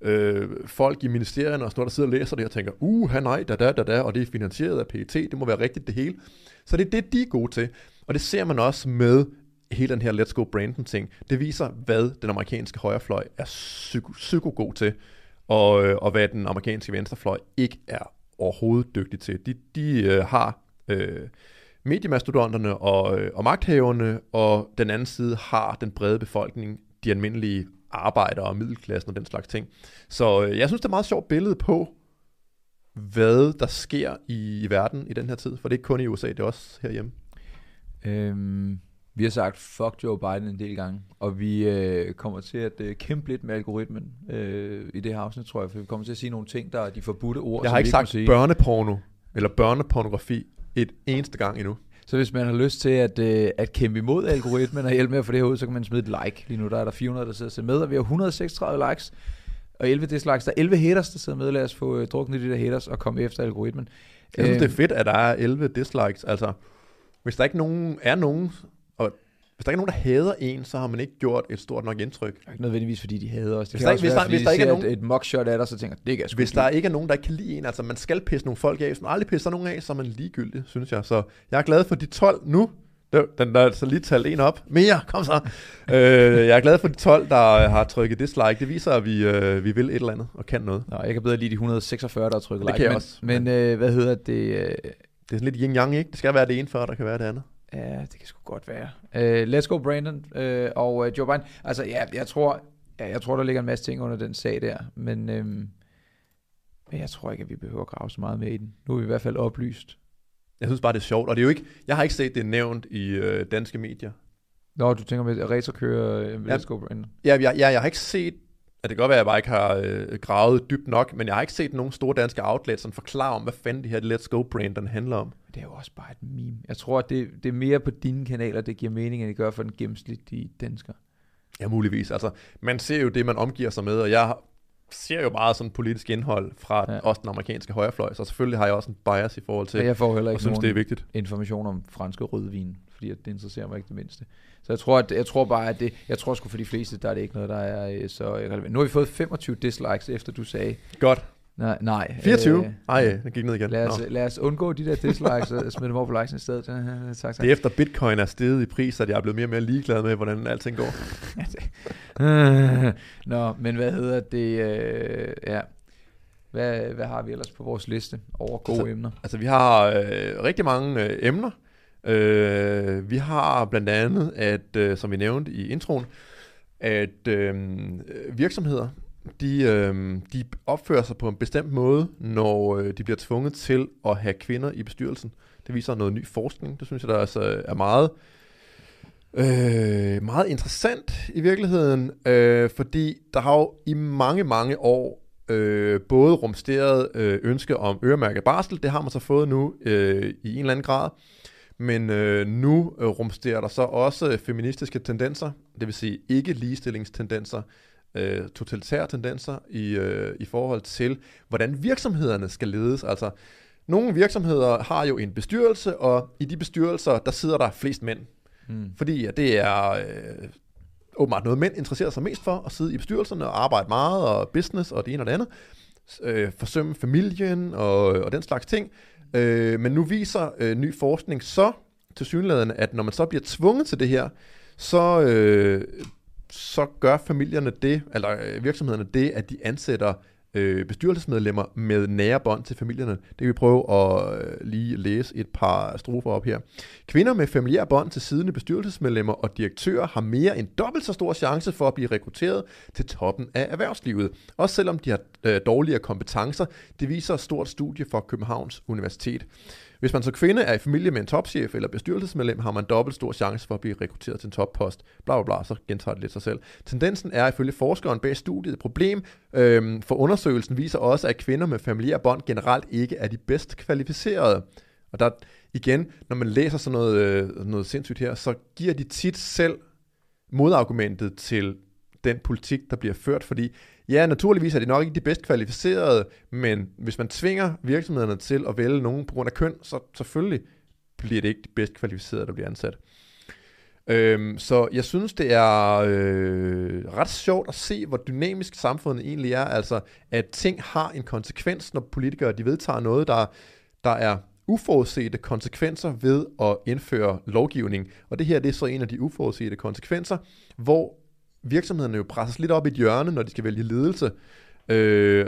øh, folk i ministerierne og sådan noget, der sidder og læser det og tænker, uh, nej, da, da, da, da, og det er finansieret af PET, det må være rigtigt det hele. Så det er det, de er gode til. Og det ser man også med hele den her Let's Go Brandon ting. Det viser, hvad den amerikanske højrefløj er psyko, psyko-god til, og, øh, og hvad den amerikanske venstrefløj ikke er overhovedet dygtig til. De, de øh, har øh, mediemastodonterne og, øh, og magthaverne, og den anden side har den brede befolkning, de almindelige arbejdere og middelklassen og den slags ting. Så øh, jeg synes, det er et meget sjovt billede på, hvad der sker i, i verden i den her tid, for det er ikke kun i USA, det er også herhjemme. Øhm, vi har sagt fuck Joe Biden en del gange, og vi øh, kommer til at øh, kæmpe lidt med algoritmen øh, i det her afsnit, tror jeg, for vi kommer til at sige nogle ting, der er de forbudte ord, Jeg har ikke sagt sige. børneporno eller børnepornografi et eneste gang endnu. Så hvis man har lyst til at, øh, at kæmpe imod algoritmen og hjælpe med at få det her ud, så kan man smide et like. Lige nu der er der 400, der sidder og ser med, og vi har 136 likes og 11 dislikes. Der er 11 haters, der sidder med. Lad os få øh, druknet de der haters og komme efter algoritmen. Jeg synes, Øhm, det er fedt, at der er 11 dislikes. Altså, hvis der ikke nogen, er nogen, og hvis der ikke er nogen, der hader en, så har man ikke gjort et stort nok indtryk. Det er ikke nødvendigvis, fordi de hader os. Det Hvis der ikke- hvis være, der- fordi hvis de der ikke er nogen- et, et mugshot af dig, så tænker det kan Hvis der ikke er nogen, der ikke kan lide en, altså man skal pisse nogle folk af, hvis man aldrig pisser nogen af, så er man ligegyldig, synes jeg. Så jeg er glad for de 12 nu. Det- Den der er altså lige talt en op. Mere, kom så. øh, jeg er glad for de 12, der har trykket dislike. Det viser, at vi, øh, vi vil et eller andet og kan noget. Nå, jeg kan bedre lide de 146, der har trykket Det like. kan jeg men, også. Men øh, hvad hedder det? Øh, Det er sådan lidt yin-yang, ikke? Det skal være det ene, før der kan være det andet. Ja, det kan sgu godt være. Uh, let's go, Brandon. Uh, og uh, Joe Biden. Altså, ja, jeg tror, ja, jeg tror, der ligger en masse ting under den sag der. Men, øhm, men jeg tror ikke, at vi behøver at grave så meget med i den. Nu er vi i hvert fald oplyst. Jeg synes bare, det er sjovt. Og det er jo ikke, jeg har ikke set det nævnt i øh, danske medier. Nå, du tænker med at racerkøre uh, Ja. Let's go, Brandon. Ja, jeg, jeg, jeg har ikke set, at det kan godt være, at jeg bare ikke har øh, gravet dybt nok, men jeg har ikke set nogen store danske outlets, som forklarer om, hvad fanden det her Let's Go Brandon handler om. Det er jo også bare et meme. Jeg tror, at det, det er mere på dine kanaler, det giver mening, end det gør for den gennemsnitlige dansker. Ja, muligvis. Altså, man ser jo det, man omgiver sig med, og jeg ser jo meget sådan politisk indhold fra Ja. også den amerikanske højrefløj, så selvfølgelig har jeg også en bias i forhold til, Og jeg får heller og ikke synes, nogen det er vigtigt. information om franske rødvin, fordi at det interesserer mig ikke det mindste. Så jeg tror, at, jeg tror bare, at det, jeg tror sgu for de fleste, der er det ikke noget, der er øh, så relevant. Nu har vi fået 25 dislikes, efter du sagde, Godt. nej, nej. 24? Øh, Ej, det gik ned igen. lad, os, Nå. lad os undgå de der dislikes og smide dem over på likes i stedet. Tak, tak. Det er efter bitcoin er steget i pris, at jeg er blevet mere og mere ligeglad med, hvordan alting går. Nå, men hvad hedder det? Øh, ja. Hvad, hvad har vi ellers på vores liste over gode Altså, emner? Altså, vi har øh, rigtig mange øh, emner. Øh, vi har blandt andet, at, øh, som vi nævnte i introen, at øh, virksomheder, de, øh, de opfører sig på en bestemt måde, når øh, de bliver tvunget til at have kvinder i bestyrelsen. Det viser noget ny forskning. Det synes jeg, der altså øh, er meget, øh, meget interessant i virkeligheden, øh, fordi der har jo i mange, mange år øh, både rumsteret øh, ønske om øremærket barsel, det har man så fået nu øh, i en eller anden grad, men øh, nu øh, rumsterer der så også feministiske tendenser, det vil sige ikke ligestillingstendenser, øh, totalitære tendenser i, øh, i forhold til, hvordan virksomhederne skal ledes. Altså, nogle virksomheder har jo en bestyrelse, og i de bestyrelser, der sidder der flest mænd. Mm. Fordi at det er øh, åbenbart noget, mænd interesserer sig mest for, at sidde i bestyrelserne og arbejde meget, og business og det ene og det andet. Øh, forsømme familien og, og den slags ting. Øh, men nu viser øh, ny forskning så til synligheden, at når man så bliver tvunget til det her, så, øh, så gør familierne det, eller øh, virksomhederne det, at de ansætter øh, bestyrelsesmedlemmer med nære bånd til familierne. Det kan vi prøve at øh, lige læse et par strofer op her. Kvinder med familiære bånd til sidende bestyrelsesmedlemmer og direktører har mere end dobbelt så stor chance for at blive rekrutteret til toppen af erhvervslivet. Også selvom de har øh, dårligere kompetencer. Det viser et stort studie fra Københavns Universitet. Hvis man som kvinde er i familie med en topchef eller bestyrelsesmedlem, har man dobbelt stor chance for at blive rekrutteret til en toppost. Bla bla bla, så gentager det lidt sig selv. Tendensen er ifølge forskeren bag studiet et problem, øhm, for undersøgelsen viser også, at kvinder med familiære bånd generelt ikke er de bedst kvalificerede. Og der igen, når man læser sådan noget, øh, noget sindssygt her, så giver de tit selv modargumentet til den politik, der bliver ført, fordi ja, naturligvis er det nok ikke de bedst kvalificerede, men hvis man tvinger virksomhederne til at vælge nogen på grund af køn, så selvfølgelig bliver det ikke de bedst kvalificerede, der bliver ansat. Øhm, så jeg synes, det er øh, ret sjovt at se, hvor dynamisk samfundet egentlig er. Altså, at ting har en konsekvens, når politikere de vedtager noget, der, der er uforudsete konsekvenser ved at indføre lovgivning. Og det her det er så en af de uforudsete konsekvenser, hvor virksomhederne jo presses lidt op i et hjørne, når de skal vælge ledelse. Øh,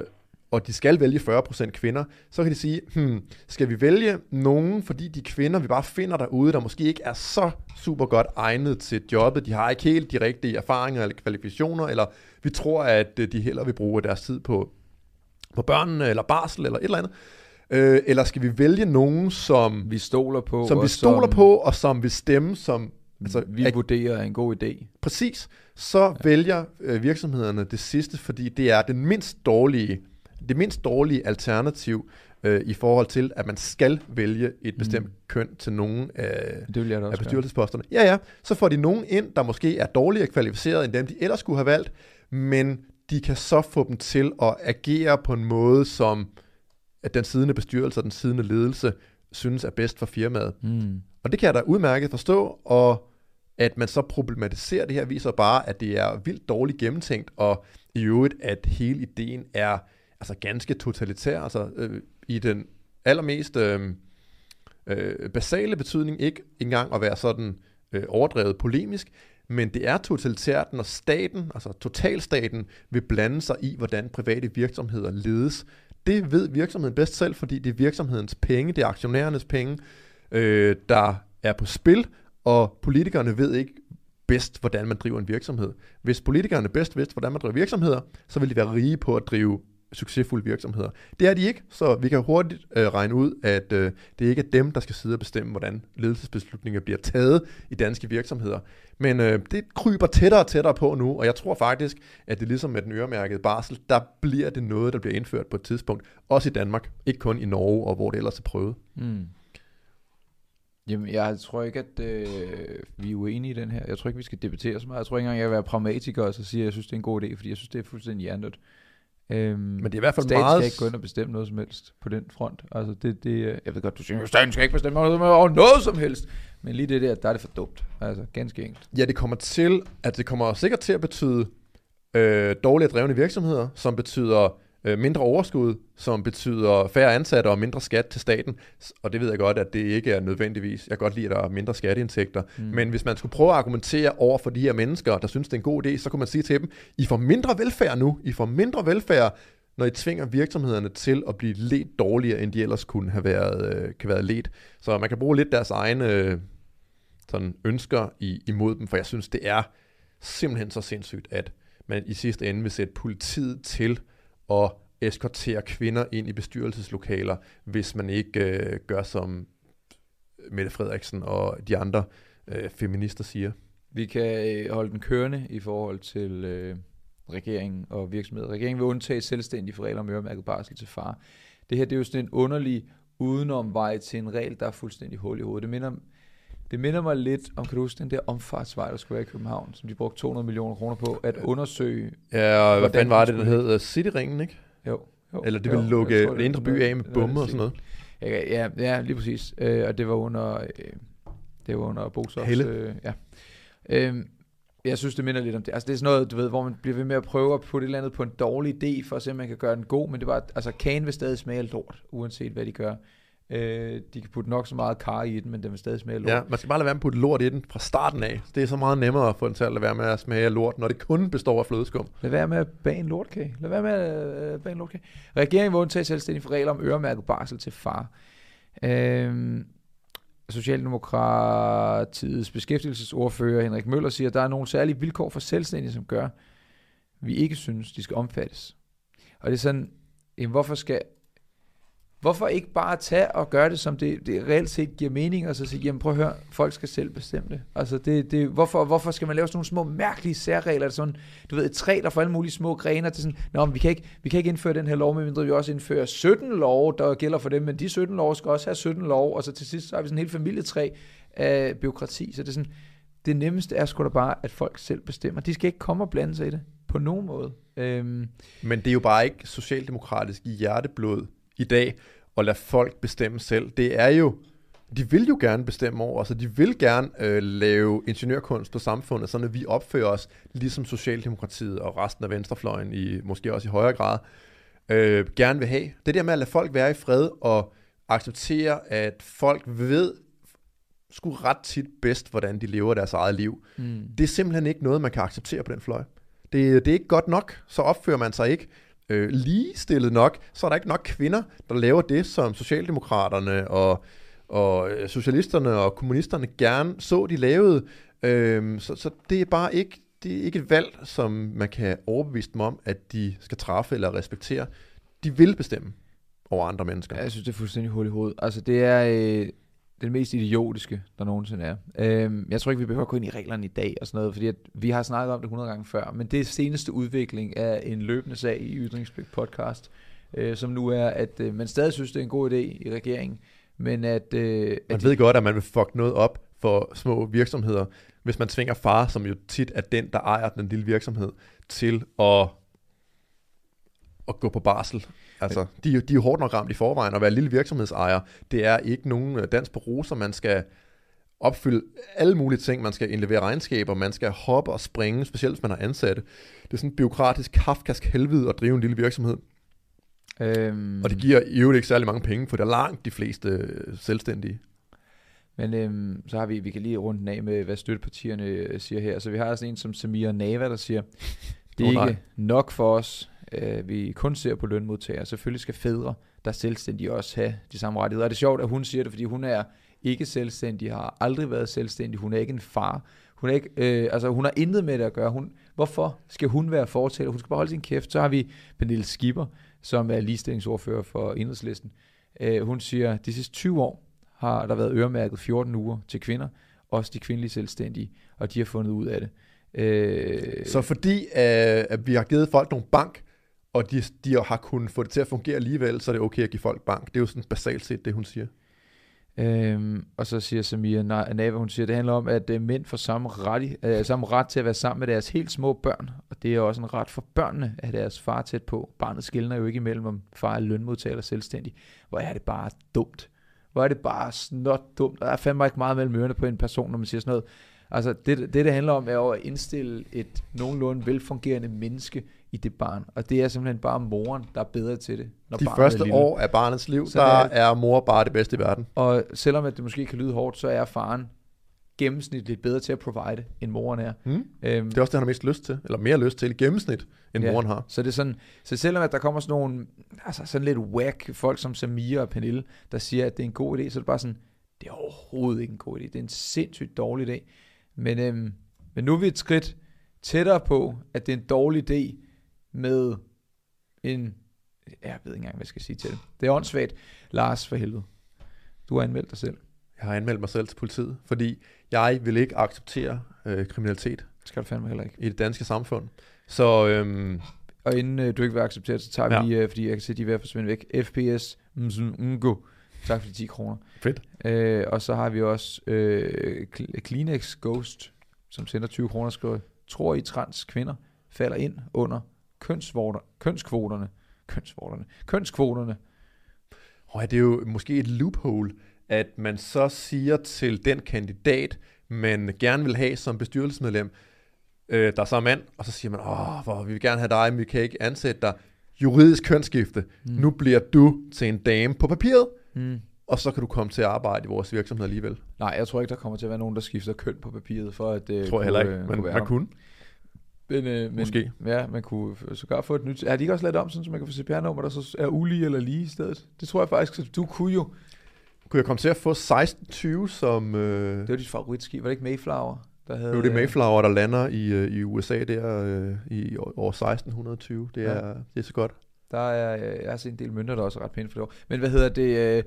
og de skal vælge 40% kvinder, så kan de sige, hmm, skal vi vælge nogen, fordi de kvinder, vi bare finder derude, der måske ikke er så super godt egnet til jobbet, de har ikke helt de rigtige erfaringer eller kvalifikationer, eller vi tror, at øh, de hellere vil bruge deres tid på, på børnene, eller barsel, eller et eller andet. Øh, eller skal vi vælge nogen, som, Vi stoler på, som vi stoler på, og som vil stemme, som Altså, vi at- vurderer er en god idé. Præcis. Så ja. vælger øh, virksomhederne det sidste, fordi det er den mindst dårlige, det mindst dårlige alternativ øh, i forhold til, at man skal vælge et bestemt mm. køn til nogen af, Det vil jeg af gøre. bestyrelsesposterne. Ja, ja. Så får de nogen ind, der måske er dårligere kvalificeret end dem, de ellers skulle have valgt, men de kan så få dem til at agere på en måde, som at den siddende bestyrelse og den siddende ledelse synes er bedst for firmaet. Mm. Og det kan jeg da udmærket forstå, og At man så problematiserer det her, viser bare, at det er vildt dårligt gennemtænkt, og i øvrigt, at hele ideen er altså ganske totalitær, altså øh, i den allermest øh, øh, basale betydning, ikke engang at være sådan øh, overdrevet polemisk, men det er totalitært, når staten, altså totalstaten, vil blande sig i, hvordan private virksomheder ledes. Det ved virksomheden bedst selv, fordi det er virksomhedens penge, det er aktionærernes penge, øh, der er på spil, og politikerne ved ikke bedst, hvordan man driver en virksomhed. Hvis politikerne bedst vidste, hvordan man driver virksomheder, så ville de være rige på at drive succesfulde virksomheder. Det er de ikke, så vi kan hurtigt øh, regne ud, at øh, det ikke er dem, der skal sidde og bestemme, hvordan ledelsesbeslutninger bliver taget i danske virksomheder. Men øh, det kryber tættere og tættere på nu, og jeg tror faktisk, at det ligesom med den øremærkede barsel, der bliver det noget, der bliver indført på et tidspunkt, også i Danmark, ikke kun i Norge, og hvor det ellers er prøvet. Mm. Jamen, jeg tror ikke, at øh, vi er uenige i den her. Jeg tror ikke, vi skal debattere så meget. Jeg tror ikke engang, jeg vil være pragmatiker og så sige, at jeg synes, det er en god idé, fordi jeg synes, det er fuldstændig hjernedødt. Øhm, Men det er i hvert fald staten meget... skal ikke gå ind og bestemme noget som helst på den front. Altså det, det, øh, jeg ved godt, du siger, at staten skal ikke bestemme noget, over noget som helst. Men lige det der, der er det for dumt. Altså ganske enkelt. Ja, det kommer til, at det kommer sikkert til at betyde øh, dårligt drevne virksomheder, som betyder øh, mindre overskud, som betyder færre ansatte og mindre skat til staten. Og det ved jeg godt, at det ikke er nødvendigvis. Jeg kan godt lide, at der er mindre skatteindtægter. Mm. Men hvis man skulle prøve at argumentere over for de her mennesker, der synes, det er en god idé, så kunne man sige til dem, I får mindre velfærd nu. I får mindre velfærd, når I tvinger virksomhederne til at blive lidt dårligere, end de ellers kunne have været, øh, kan være let. Så man kan bruge lidt deres egne øh, sådan ønsker i, imod dem, for jeg synes, det er simpelthen så sindssygt, at man i sidste ende vil sætte politiet til at eskortere kvinder ind i bestyrelseslokaler, hvis man ikke øh, gør som Mette Frederiksen og de andre øh, feminister siger. Vi kan øh, holde den kørende i forhold til øh, regeringen og virksomheder. Regeringen vil undtage selvstændige for regler om øremærket barsel til far. Det her det er jo sådan en underlig udenomvej til en regel, der er fuldstændig hul i hovedet. Det minder, det minder mig lidt om, kan du huske den der omfartsvej, der skulle være i København, som de brugte 200 millioner kroner på at undersøge. Ja, og hvad fanden var det, den hed? Cityringen, ikke? Jo, jo, Eller det jo, ville lukke jeg tror, det indre by af med bomber og sådan noget. Ja, ja, lige præcis. Øh, og det var under, øh, det var under Bosops. Øh, ja. Øhm, jeg synes, det minder lidt om det. Altså, det er sådan noget, du ved, hvor man bliver ved med at prøve at putte et eller andet på en dårlig idé, for at se, om man kan gøre den god, men det var, altså, kagen vil stadig smage lort, uanset hvad de gør. Øh, de kan putte nok så meget kar i den, men den vil stadig smage lort. Ja, man skal bare lade være med at putte lort i den fra starten af. Det er så meget nemmere at få den til at lade være med at smage lort, når det kun består af flødeskum. Lad være med at bage en lortkage. Lad være med at øh, bage en lortkage. Regeringen vil undtage selvstændig for regler om øremærket barsel til far. Øhm, Socialdemokratiets beskæftigelsesordfører Henrik Møller siger, at der er nogle særlige vilkår for selvstændige, som gør, vi ikke synes, de skal omfattes. Og det er sådan, jamen, hvorfor skal Hvorfor ikke bare tage og gøre det, som det, det reelt set giver mening, og så sige, jamen prøv at høre, folk skal selv bestemme det. Altså det, det, hvorfor, hvorfor skal man lave sådan nogle små mærkelige særregler, sådan, du ved, et træ, der får alle mulige små grene, til sådan, nå, men vi kan, ikke, vi kan ikke indføre den her lov, men vi også indfører 17 lov, der gælder for dem, men de 17 lov skal også have 17 lov, og så til sidst så har vi sådan en helt familietræ af byråkrati, så det er sådan, det nemmeste er sgu da bare, at folk selv bestemmer. De skal ikke komme og blande sig i det, på nogen måde. Øhm, Men det er jo bare ikke socialdemokratisk i hjerteblod i dag at lade folk bestemme selv. Det er jo, de vil jo gerne bestemme over os, og de vil gerne øh, lave ingeniørkunst på samfundet, sådan at vi opfører os ligesom Socialdemokratiet og resten af venstrefløjen, i, måske også i højere grad, øh, gerne vil have. Det der med at lade folk være i fred og acceptere, at folk ved sgu ret tit bedst, hvordan de lever deres eget liv. mm. Det er simpelthen ikke noget, man kan acceptere på den fløj. Det, det er ikke godt nok, så opfører man sig ikke øh, ligestillet nok, så er der ikke nok kvinder, der laver det, som Socialdemokraterne og, og øh, socialisterne og kommunisterne gerne så, de lavede. Øh, så, så det er bare ikke, det er ikke et valg, som man kan overbevise dem om, at de skal træffe eller respektere. De vil bestemme over andre mennesker. Ja, jeg synes, det er fuldstændig hul i hovedet. Altså, det er øh, det mest idiotiske, der nogensinde er. Øhm, jeg tror ikke, vi behøver at gå ind i reglerne i dag og sådan noget, fordi at vi har snakket om det 100 gange før, men det seneste udvikling er en løbende sag i Ytringspligt podcast, øh, som nu er, at øh, man stadig synes, det er en god idé i regeringen, men at... Øh, Man at ved godt, at man vil fuck noget op for små virksomheder, hvis man tvinger far, som jo tit er den, der ejer den lille virksomhed, til at, at gå på barsel. Altså, de, de er hårdt nok ramt i forvejen, og at være lille virksomhedsejer, det er ikke nogen øh, dans på roser, man skal opfylde alle mulige ting. Man skal indlevere regnskaber, man skal hoppe og springe, specielt hvis man har ansatte. Det er sådan en byråkratisk, kafkask helvede at drive en lille virksomhed. Øhm, Og det giver i øvrigt ikke særlig mange penge, for der er langt de fleste øh, selvstændige. Men øhm, så har vi, vi kan lige runde den af med, hvad støttepartierne øh, siger her. Så vi har sådan en som Samir Nava, der siger, det er nej. ikke nok for os, øh, vi kun ser på lønmodtagere. Selvfølgelig skal fædre, der er selvstændige, også have de samme rettigheder. Og det er sjovt, at hun siger det, fordi hun er ikke selvstændig, har aldrig været selvstændig, hun er ikke en far. Hun, er ikke, øh, altså, hun har intet med det at gøre. Hun, hvorfor skal hun være fortæller? Hun skal bare holde sin kæft. Så har vi Pernille Skipper, som er ligestillingsordfører for Enhedslisten. Øh, hun siger, de sidste 20 år har der været øremærket 14 uger til kvinder, også de kvindelige selvstændige, og de har fundet ud af det. Øh, Så fordi øh, at vi har givet folk nogle bank, og de, de har kunnet få det til at fungere alligevel, så er det okay at give folk bank. Det er jo sådan basalt set det, hun siger. Øhm, og så siger Samia Nava, hun siger, det handler om, at øh, mænd får samme ret, øh, samme ret til at være sammen med deres helt små børn. Og det er også en ret for børnene at deres far tæt på. Barnet skiller jo ikke imellem, om far er lønmodtager eller selvstændig. Hvor er det bare dumt. Hvor er det bare snot dumt. Der er fandme ikke meget mellem ørerne på en person, når man siger sådan noget. Altså, det, det, det handler om, er at indstille et nogenlunde velfungerende menneske i det barn. Og det er simpelthen bare moren, der er bedre til det. Når De første er år af barnets liv, Så der er- er mor bare det bedste i verden. Og selvom at det måske kan lyde hårdt, så er faren gennemsnitligt bedre til at provide, end moren er. Mm. Øhm, Det er også det, han har mest lyst til, eller mere lyst til i gennemsnit, end Ja. moren har. Så det er sådan, så selvom at der kommer sådan nogle, altså sådan lidt whack folk som Samira og Pernille, der siger, at det er en god idé, så er det bare sådan, det er overhovedet ikke en god idé. Det er en sindssygt dårlig idé. Men, øhm, men nu er vi et skridt tættere på, at det er en dårlig idé med en, jeg ved ikke engang, hvad jeg skal sige til det. Det er åndssvagt. Lars, for helvede. Du har anmeldt dig selv. Jeg har anmeldt mig selv til politiet, fordi jeg vil ikke acceptere øh, kriminalitet Det skal du fandme heller ikke. i det danske samfund. Så øhm, Og inden øh, du ikke vil acceptere, så tager vi Ja. lige, øh, fordi jeg kan se, at de er ved at forsvinde væk. FPS Mzungo. Tak for de 10 kroner. fedt. Øh, og så har vi også øh, Kleenex Ghost, som sender 20 kroner og skriver, tror I trans kvinder falder ind under kønsvorter, kønskvoterne, kønsvorterne, kønskvoterne. Og det er jo måske et loophole, at man så siger til den kandidat, man gerne vil have som bestyrelsesmedlem, øh, der så er mand, og så siger man, åh, hvor vi vil gerne have dig, men vi kan ikke ansætte dig. Juridisk kønsskifte. Mm. Nu bliver du til en dame på papiret, Hmm. og så kan du komme til at arbejde i vores virksomhed alligevel. Nej, jeg tror ikke, der kommer til at være nogen, der skifter køn på papiret, for at øh, Det tror jeg heller ikke, øh, men kunne være man kunne. Men, øh, men, Måske. Ja, man kunne sågar få et nyt... Har de ikke også lavet om, sådan, så man kan få CPR-nummer, der så er ulige eller lige i stedet? Det tror jeg faktisk, du kunne jo. Kunne jeg komme til at få 1620 som... Øh, Det var dit favoritskib, var det ikke Mayflower? Der havde, nu er det øh, Mayflower, der lander i, øh, i USA der øh, i år år 1620. Det Ja. er, det er så godt. Der er, øh, jeg har set en del mønter, der også er ret pæne for det år. Men hvad hedder det? Øh,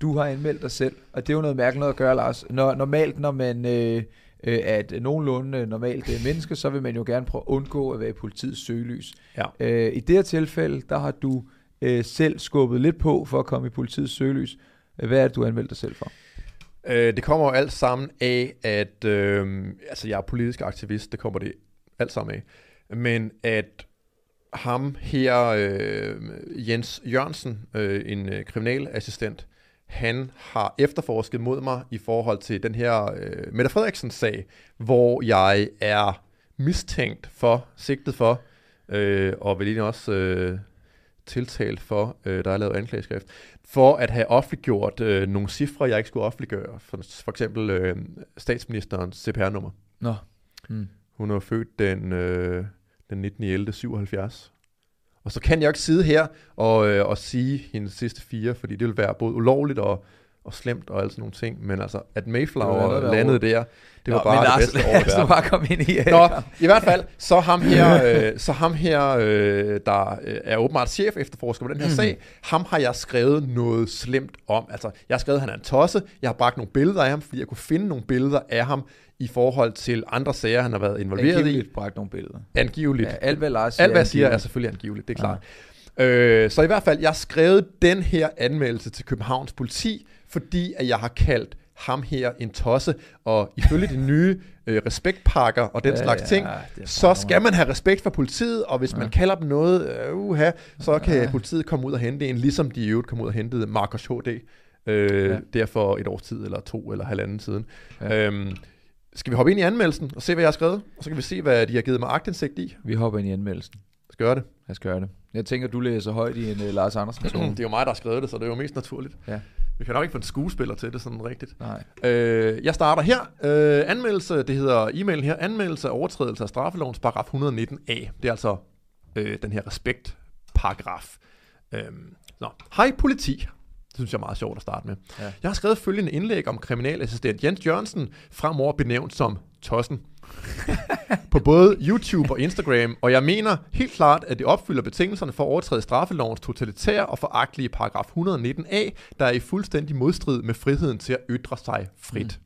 du har anmeldt dig selv, og det er jo noget mærkeligt noget at gøre, Lars. Når, normalt, når man øh, øh, et nogenlunde normalt øh, menneske, så vil man jo gerne prøve at undgå at være i politiets søgelys. Ja. Øh, I det her tilfælde, der har du øh, selv skubbet lidt på for at komme i politiets søgelys. Hvad er det, du har anmeldt dig selv for? Øh, det kommer jo alt sammen af, at øh, altså jeg er politisk aktivist, det kommer det alt sammen af. Men at ham her, øh, Jens Jørgensen, øh, en øh, kriminalassistent, han har efterforsket mod mig i forhold til den her øh, Mette Frederiksen-sag, hvor jeg er mistænkt for, sigtet for, øh, og vel egentlig også øh, tiltalt for, øh, der er lavet anklageskrift, for at have offentliggjort øh, nogle cifre, jeg ikke skulle offentliggøre. For, for eksempel øh, statsministerens CPR-nummer. Nå. Hmm. Hun er født den, øh, den 19. 11. 77. Og så kan jeg ikke sidde her og, øh, og sige hendes sidste fire, fordi det vil være både ulovligt og, og slemt og alt sådan nogle ting. Men altså, at Det Mayflower var der landede der, det var Nå, bare men det Lars, bedste år verden. bare komme ind i Nå, i hvert fald, så ham her, øh, så ham her øh, der øh, er åbenbart chef efterforsker på den her mm. sag, ham har jeg skrevet noget slemt om. Altså, jeg har skrevet, at han er en tosse. Jeg har bragt nogle billeder af ham, fordi jeg kunne finde nogle billeder af ham i forhold til andre sager, han har været involveret i. Angiveligt bragt nogle billeder. Angiveligt. Ja, alt hvad Lars siger. Alt hvad siger er selvfølgelig angiveligt, det er klart. Øh, så i hvert fald, jeg har skrevet den her anmeldelse til Københavns politi, fordi at jeg har kaldt ham her en tosse, og ifølge de nye øh, respektpakker og den Ja, ja, slags ja, ting, så skal man have respekt for politiet, og hvis ja. man kalder dem noget, øh, uha, så kan Ja. ja. politiet komme ud og hente en, ligesom de i øvrigt kom ud og hentede Marcus HD Øh, Ja. ja. Det er for et års tid, eller to, eller halvanden siden. Ja. Ja. Øhm, skal vi hoppe ind i anmeldelsen og se, hvad jeg har skrevet? Og så kan vi se, hvad de har givet mig agtindsigt i. Vi hopper ind i anmeldelsen. Skal jeg gøre det? Lad os gøre det. Jeg tænker, du læser højt i en uh, Lars Andersen tone. Det er jo mig, der har skrevet det, så det er jo mest naturligt. Ja. Vi kan nok ikke få en skuespiller til det sådan rigtigt. Nej. Øh, jeg starter her. Øh, anmeldelse, det hedder e-mailen her, anmeldelse af overtrædelse af straffelovens paragraf 119a. Det er altså øh, den her respektparagraf. Øhm, nå. Hej politi. Det synes jeg er meget sjovt at starte med. Ja. Jeg har skrevet følgende indlæg om kriminalassistent Jens Jørgensen, fremover benævnt som Tossen. på både YouTube og Instagram, og jeg mener helt klart, at det opfylder betingelserne for at overtræde straffelovens totalitære og foragtelige paragraf 119a, der er i fuldstændig modstrid med friheden til at ytre sig frit. Mm.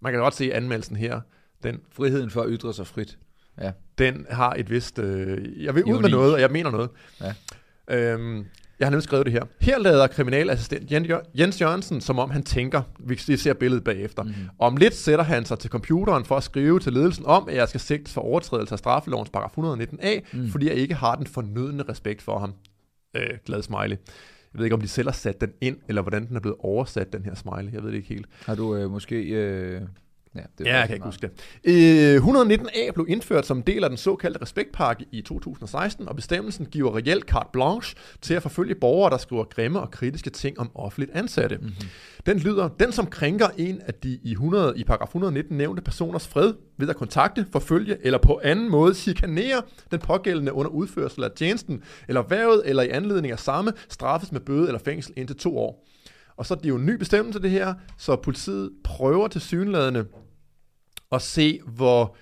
Man kan godt se anmeldelsen her. Den, Friheden for at ytre sig frit. Ja. den har et vist... Øh, jeg vil ud med noget, og jeg mener noget. Ja. Øhm, jeg har nemlig skrevet det her. Her lader kriminalassistent Jens Jørgensen, som om han tænker, vi vi ser billedet bagefter. Mm-hmm. Om lidt sætter han sig til computeren for at skrive til ledelsen om, at jeg skal sigtes for overtrædelse af straffelovens paragraf 119a, mm. fordi jeg ikke har den fornødne respekt for ham. Øh, glad smiley. Jeg ved ikke, om de selv har sat den ind, eller hvordan den er blevet oversat, den her smiley. Jeg ved det ikke helt. Har du øh, måske... Øh... Ja, det Ja, jeg kan ikke huske det. Øh, 119a blev indført som del af den såkaldte respektpakke i 2016, og bestemmelsen giver reelt carte blanche til at forfølge borgere, der skriver grimme og kritiske ting om offentligt ansatte. Mhm. Mm-hmm. Den lyder, den som krænker en af de i, 100, i paragraf 119 nævnte personers fred ved at kontakte, forfølge eller på anden måde chikanere den pågældende under udførsel af tjenesten, eller værvet eller i anledning af samme, straffes med bøde eller fængsel indtil to år. Og så er det jo en ny bestemmelse det her, så politiet prøver til synlædende at se, hvor,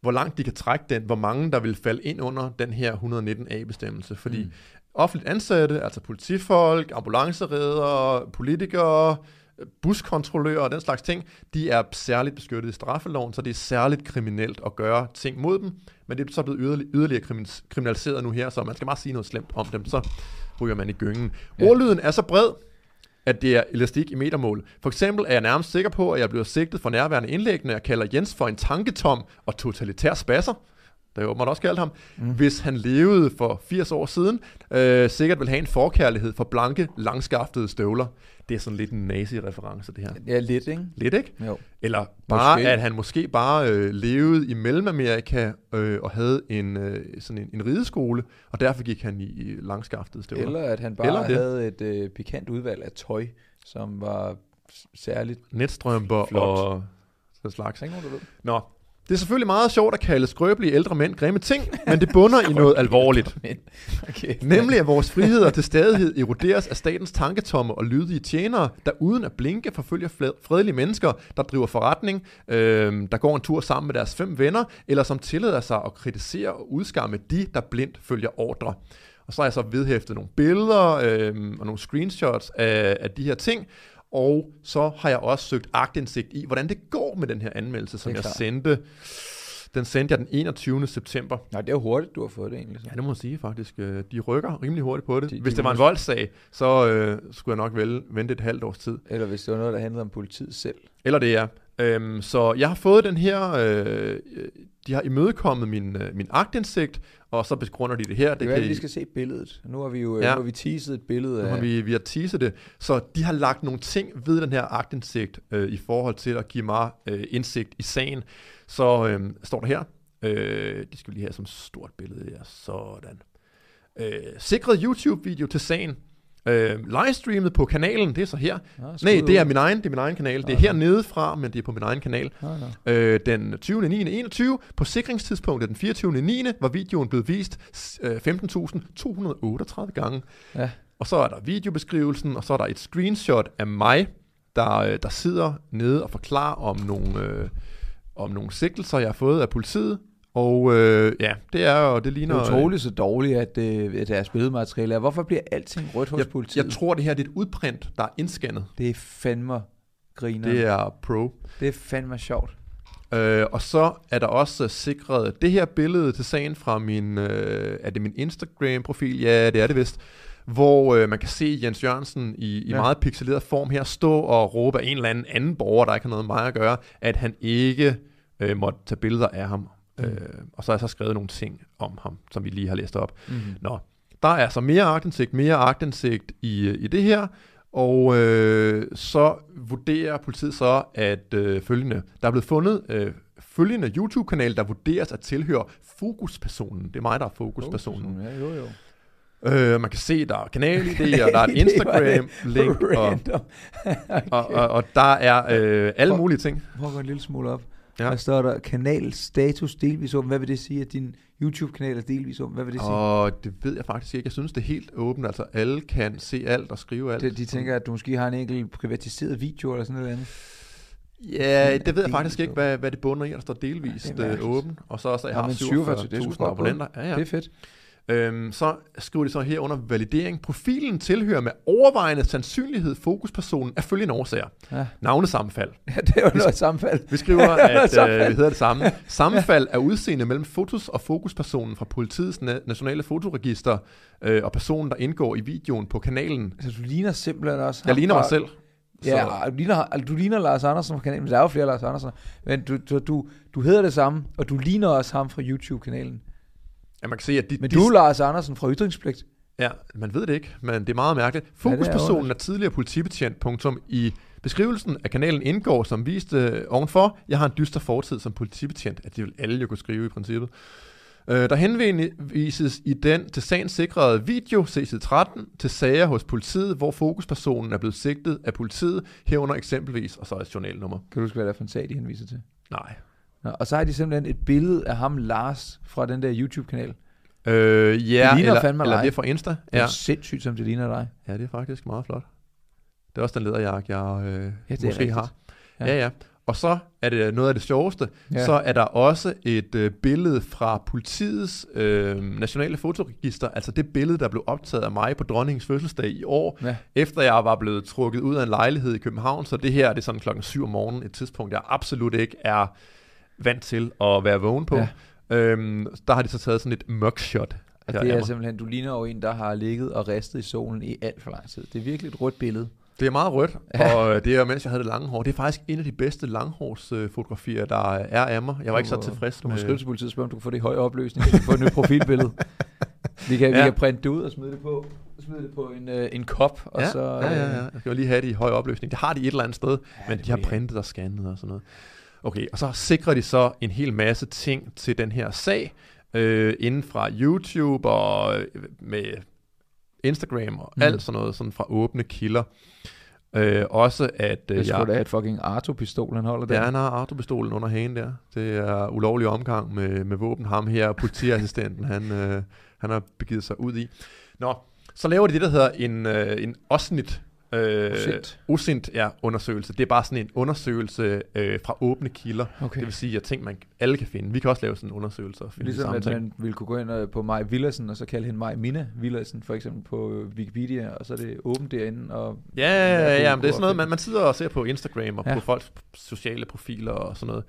hvor langt de kan trække den, hvor mange der vil falde ind under den her 119a-bestemmelse. Fordi mm. offentligt ansatte, altså politifolk, ambulanceredere, politikere, buskontrollører og den slags ting, de er særligt beskyttet i straffeloven, så det er særligt kriminelt at gøre ting mod dem, men det er så blevet yderligere, yderligere krimin- kriminaliseret nu her, så man skal bare sige noget slemt om dem, så ryger man i gyngen. Ja. Ordlyden er så bred, at det er elastik i metermål. For eksempel er jeg nærmest sikker på, at jeg bliver sigtet for nærværende indlæg, når jeg kalder Jens for en tanketom og totalitær spasser. Det har man også kaldt ham. Mm. Hvis han levede for 80 år siden, øh, sikkert vil have en forkærlighed for blanke, langskaftede støvler. Det er sådan lidt en nazi-reference, det her. Ja, lidt, ikke? Lidt, ikke? Jo. Eller bare, Måske. at han måske bare øh, levede i Mellemamerika øh, og havde en, øh, sådan en, en rideskole, og derfor gik han i, i langskaftede støvler. Eller at han bare Eller det. havde et øh, pikant udvalg af tøj, som var særligt... Netstrømper Flot. og sådan slags. Ikke nogen, der ved? Nå, det er selvfølgelig meget sjovt at kalde skrøbelige ældre mænd grimme ting, men det bunder i noget alvorligt. Okay. Nemlig at vores friheder til stadighed eroderes af statens tanketomme og lydige tjenere, der uden at blinke forfølger fredelige mennesker, der driver forretning, øh, der går en tur sammen med deres fem venner, eller som tillader sig at kritisere og udskamme de, der blindt følger ordre. Og så har jeg så vedhæftet nogle billeder øh, og nogle screenshots af, af de her ting, og så har jeg også søgt agtindsigt i, hvordan det går med den her anmeldelse, som jeg klart. sendte. Den sendte jeg den 21. september. Nej, det er jo hurtigt, du har fået det egentlig. Så. Ja, det må jeg sige faktisk. Øh, De rykker rimelig hurtigt på det. De- De, Hvis det var en voldssag, så øh, skulle jeg nok vel vente et halvt års tid. Eller hvis det var noget, der handlede om politiet selv. Eller det er. Øhm, så jeg har fået den her, øh, de har imødekommet min, øh, min agtindsigt, og så begrunder de det her. Det Det være, kan vi skal se billedet. Nu har vi jo Ja. ja. nu har vi teaset et billede Nu har af... vi, vi har teaset det. Så de har lagt nogle ting ved den her agtindsigt øh, i forhold til at give mig øh, indsigt i sagen. Så øh, står der her. Øh, de skal vi lige have som stort billede. Ja, sådan. Øh, sikret YouTube-video til sagen. Øh, livestreamet på kanalen, det er så her. Nå, skud Nej, det er min egen, det er min egen kanal. Det er nå. hernede fra, men det er på min egen kanal. Nå, nå. Øh, den 20. 9. 21. På sikringstidspunktet den 24. 9. var videoen blevet vist øh, 15.238 gange. Ja. Og så er der videobeskrivelsen, og så er der et screenshot af mig, der, øh, der sidder nede og forklarer om nogle, øh, om nogle sigtelser, jeg har fået af politiet. Og øh, ja, det er jo, det Det ligner... er utroligt så dårligt, at, øh, at deres billedmateriale er. Hvorfor bliver alting rødt hos jeg, politiet? jeg tror, det her det er et udprint, der er indscannet. det er fandme griner. Det er pro. det er fandme sjovt. Øh, og så er der også sikret det her billede til sagen fra min, øh, er det min Instagram-profil? Ja, det er det vist. Hvor øh, man kan se Jens Jørgensen i, i ja. meget pixeleret form her stå og råbe af en eller anden anden borger, der ikke har noget med mig at gøre, at han ikke øh, måtte tage billeder af ham. Mm. Øh, og så har jeg så skrevet nogle ting om ham, som vi lige har læst op. Mm-hmm. Nå, der er så mere agtindsigt, mere agtindsigt i, i det her, Og øh, så vurderer politiet så, at øh, følgende, der er blevet fundet øh, følgende YouTube-kanal, der vurderes at tilhøre fokuspersonen. Det er mig, der er fokuspersonen. Ja, jo, jo. Øh, man kan se, der er kanal-idéer, der er et Instagram-link, og, og, og, og der er øh, alle mulige ting. Prøv at gå en lille smule op. Ja. Ja. Der står der kanal status delvis åben. Hvad vil det sige, at din YouTube-kanal er delvis åben? Hvad vil det sige? Og det ved jeg faktisk ikke. Jeg synes, det er helt åbent. Altså, alle kan se alt og skrive alt. Det, de tænker, at du måske har en enkelt privatiseret video eller sådan noget andet. Ja, det ved jeg faktisk ikke, hvad, hvad det bunder i. Der står delvist Ja, er øh, mærkeligt. åben. Og så også, at jeg har men 47, det er sgu 47.000 godt abonnenter. Ja, ja. Det er fedt. Øhm, så skriver de så her under validering. Profilen tilhører med overvejende sandsynlighed fokuspersonen af følgende årsager. Ja. Navnesammenfald. ja, det er jo noget sammenfald. Vi skriver, at øh, vi hedder det samme. Sammenfald af udseende mellem fotos og fokuspersonen fra politiets na- nationale fotoregister øh, og personen, der indgår i videoen på kanalen. Så du ligner simpelthen også Jeg ligner mig selv. Ja, du ligner, altså, du ligner Lars Andersen fra kanalen, men der er jo flere Lars Andersen. Men du, du, du, du hedder det samme, og du ligner også ham fra YouTube-kanalen. Ja, man kan se, at de, Men de, du er Lars Andersen fra Ytringspligt. Ja, man ved det ikke, men det er meget mærkeligt. er Fokuspersonen er, underligt. tidligere politibetjent, punktum. I beskrivelsen af kanalen indgår, som vist øh, ovenfor, jeg har en dyster fortid som politibetjent, at det vil alle jo kunne skrive i princippet. Øh, der henvises i den til sagen sikrede video, CC13, til sager hos politiet, hvor fokuspersonen er blevet sigtet af politiet, herunder eksempelvis, og så et journalnummer. Kan du huske, hvad det er for en sag, de henviser til? Nej. Nå, og så har de simpelthen et billede af ham, Lars, fra den der YouTube-kanal. Øh, ja, Det ligner eller, fandme eller dig. det er fra Insta. Det er sindssygt, som det ligner dig. ja, det er faktisk meget flot. Det er også den lederjakke, jeg øh, Ja, måske rigtigt. har. Ja. Ja. ja. Og så er det noget af det sjoveste, ja. så er der også et øh, billede fra politiets øh, nationale fotoregister, altså det billede, der blev optaget af mig på dronningens fødselsdag i år, Ja. efter jeg var blevet trukket ud af en lejlighed i København, så det her det er sådan klokken 7 om morgenen, et tidspunkt, jeg absolut ikke er vant til at være vågen på. Ja. Øhm, der har de så taget sådan et mugshot. Og det er mig. simpelthen, du ligner jo en, der har ligget og ristet i solen i alt for lang tid. Det er virkelig et rødt billede. Det er meget rødt, Ja. og det er, mens jeg havde det lange hår. Det er faktisk en af de bedste langhårsfotografier, der er af mig. Jeg var ikke så Du- tilfreds Du må med... skrive til politiet og spørge, om du kan få det i høj opløsning, så du få et nyt profilbillede. Vi kan, ja. vi kan printe det ud og smide det på, smide det på en, øh, en kop, og ja, så... ja, ja, ja. Jeg skal jo lige have det i høj opløsning. Det har de et eller andet sted, ja, men de har printet og scannet og sådan noget. Okay, og så sikrer de så en hel masse ting til den her sag, øh, inden fra YouTube og øh, med Instagram og Mm. alt sådan noget, sådan fra åbne kilder. Øh, også at Det øh, er sgu da jeg, et fucking Arto-pistol, han holder der. Ja, han har autopistolen under hagen der. Det er ulovlig omgang med, med våben. Ham her, politiassistenten, han, øh, han har begivet sig ud i. Nå, så laver de det, der hedder en, øh, en osnit øh, Osint. osint ja, undersøgelse. Det er bare sådan en undersøgelse øh, fra åbne kilder. Okay. Det vil sige, at ting, man alle kan finde. Vi kan også lave sådan en undersøgelse og finde Ligesom at ting. man ville kunne gå ind øh, på Maj Villersen, og så kalde hende Maj Minna Villersen, for eksempel på øh, Wikipedia, og så er det åbent derinde. Og Ja, ja, ja, ja men det er sådan noget, man, man sidder og ser på Instagram og Ja. på folks sociale profiler og sådan noget.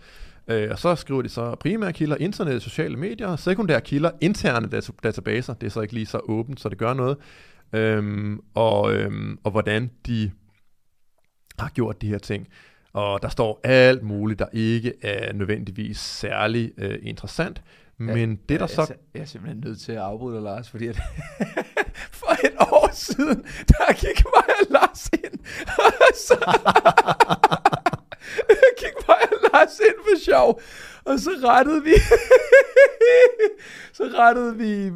Øh, og så skriver de så primære kilder, internet, sociale medier, sekundære kilder, interne data- databaser, det er så ikke lige så åbent, så det gør noget. Øhm, og, øhm, og hvordan de har gjort de her ting. Og der står alt muligt, der ikke er nødvendigvis særlig øh, interessant. Men det der så... Jeg, jeg er simpelthen nødt til at afbryde Lars, fordi at for et år siden, der gik mig og Lars ind, så gik Lars ind for sjov, og så rettede vi, så rettede vi,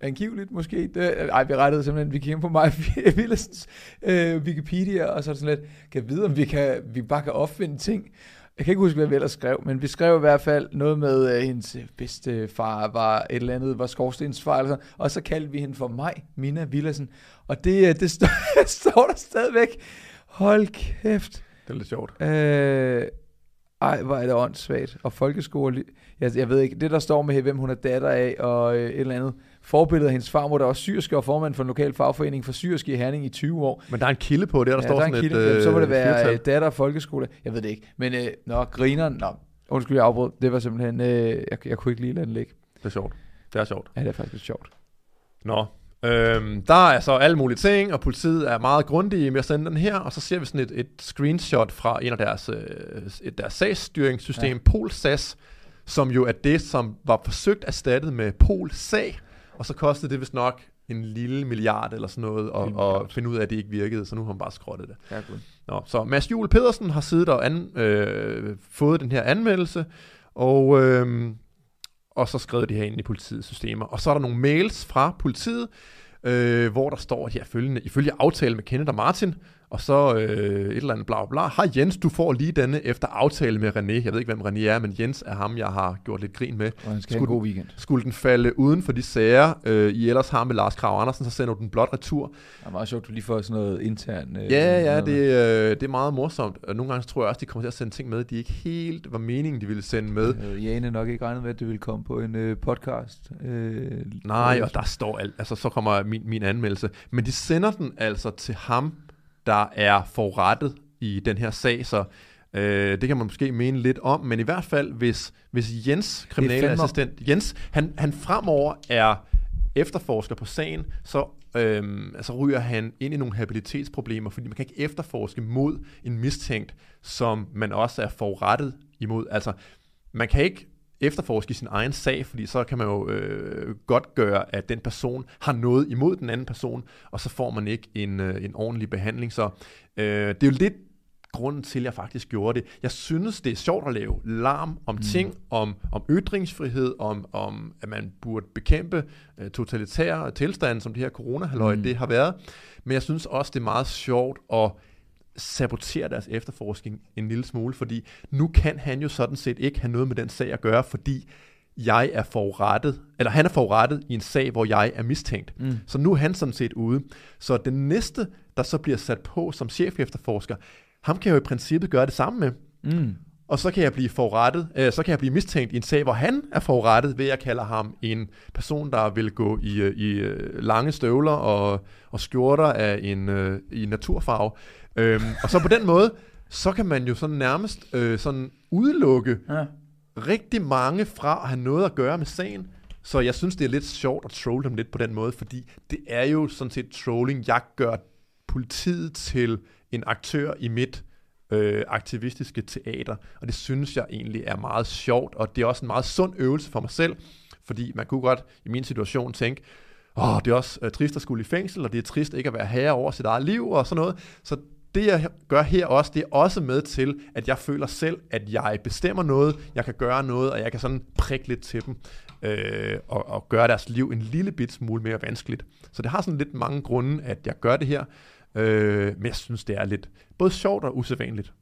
angiveligt måske, det, ej, vi rettede simpelthen, vi ind på mig, Villersens øh, Wikipedia, og så er det sådan lidt, kan jeg vide, om vi, kan, vi bare kan opfinde ting, jeg kan ikke huske, hvad vi ellers skrev, men vi skrev i hvert fald noget med, at hendes bedste far var et eller andet, var skorstensfar, eller sådan, og så kaldte vi hende for mig, Mina Villersen. Og det, øh, det står, står der stadigvæk. Hold kæft. Det er lidt sjovt. Øh, ej, hvor er det åndssvagt. Og folkeskole, jeg, jeg ved ikke, det der står med, hvem hun er datter af, og øh, et eller andet forbillede af hendes farmor, der var syrske og formand for en lokal fagforening for syrske i Herning i 20 år. Men der er en kilde på det, der Ja, står der er en sådan kilde. et Jamen, så må det være flertal. øh, datter af folkeskole. Jeg ved det ikke. Men øh, nå, grineren, nå, undskyld, jeg afbrød. Det var simpelthen, øh, jeg, jeg kunne ikke lige lade den ligge. Det er sjovt. Det er sjovt. Ja, det er faktisk sjovt. Nå, øhm, der er så alle mulige ting, og politiet er meget grundige med at sende den her, og så ser vi sådan et, et screenshot fra en af deres, øh, et deres sagsstyringssystem, Ja. PolSAS, som jo er det, som var forsøgt erstattet med PolSag, og så kostede det vist nok en lille milliard eller sådan noget, og, og finde ud af, at det ikke virkede, så nu har han bare skrottet det. Ja, godt. Nå, så Mads Juhl Pedersen har siddet og an, øh, fået den her anmeldelse, og, øh, og så skrev de her ind i politiets systemer. Og så er der nogle mails fra politiet, øh, hvor der står her følgende, ifølge aftale med Kenneth og Martin, og så øh, et eller andet bla bla. Hej Jens, du får lige denne efter aftale med René. Jeg ved ikke, hvem René er, men Jens er ham, jeg har gjort lidt grin med. Og han skal Skulle en god weekend. Skulle den falde uden for de sager, øh, I ellers har med Lars Krav Andersen, så sender du den blot retur. Det er meget sjovt, du lige får sådan noget intern... Øh, Ja, ja, det, øh, det er meget morsomt. Og nogle gange tror jeg også, de kommer til at sende ting med, de ikke helt var meningen, de ville sende med. Øh, Jane nok ikke regnet med, at det ville komme på en øh, podcast. Øh, Nej, og der står alt. Altså, så kommer min, min anmeldelse. Men de sender den altså til ham, der er forrettet i den her sag, så øh, det kan man måske mene lidt om, men i hvert fald, hvis, hvis Jens, kriminalassistent, Jens, han, han fremover er efterforsker på sagen, så, øhm, så ryger han ind i nogle habilitetsproblemer, fordi man kan ikke efterforske mod en mistænkt, som man også er forrettet imod. Altså, man kan ikke efterforske i sin egen sag, fordi så kan man jo øh, godt gøre, at den person har noget imod den anden person, og så får man ikke en, øh, en ordentlig behandling. Så øh, det er jo lidt grunden til, at jeg faktisk gjorde det. Jeg synes, det er sjovt at lave larm om ting, om, om ytringsfrihed, om, om at man burde bekæmpe øh, totalitære tilstande, som det her corona mm. det har været. Men jeg synes også, det er meget sjovt at sabotere deres efterforskning en lille smule, fordi nu kan han jo sådan set ikke have noget med den sag at gøre, fordi jeg er forurettet, eller han er forurettet i en sag, hvor jeg er mistænkt. Mm. Så nu er han sådan set ude. Så den næste, der så bliver sat på som chef efterforsker, ham kan jeg jo i princippet gøre det samme med. Mm. Og så kan jeg blive forurettet, øh, så kan jeg blive mistænkt i en sag, hvor han er forurettet, ved at jeg kalder ham en person, der vil gå i, øh, i øh, lange støvler og, og skjorter af en, øh, i naturfarve. Øhm, og så på den måde, så kan man jo sådan nærmest øh, sådan udelukke Ja. rigtig mange fra at have noget at gøre med sagen. Så jeg synes, det er lidt sjovt at trolle dem lidt på den måde, fordi det er jo sådan set trolling. Jeg gør politiet til en aktør i mit øh, aktivistiske teater, og det synes jeg egentlig er meget sjovt, og det er også en meget sund øvelse for mig selv, fordi man kunne godt i min situation tænke, åh, det er også øh, trist at skulle i fængsel, og det er trist ikke at være herre over sit eget liv og sådan noget. Så det jeg gør her også, det er også med til, at jeg føler selv, at jeg bestemmer noget, jeg kan gøre noget, og jeg kan sådan prikke lidt til dem, øh, og, og gøre deres liv en lille bit smule mere vanskeligt. Så det har sådan lidt mange grunde, at jeg gør det her, øh, men jeg synes, det er lidt både sjovt og usædvanligt.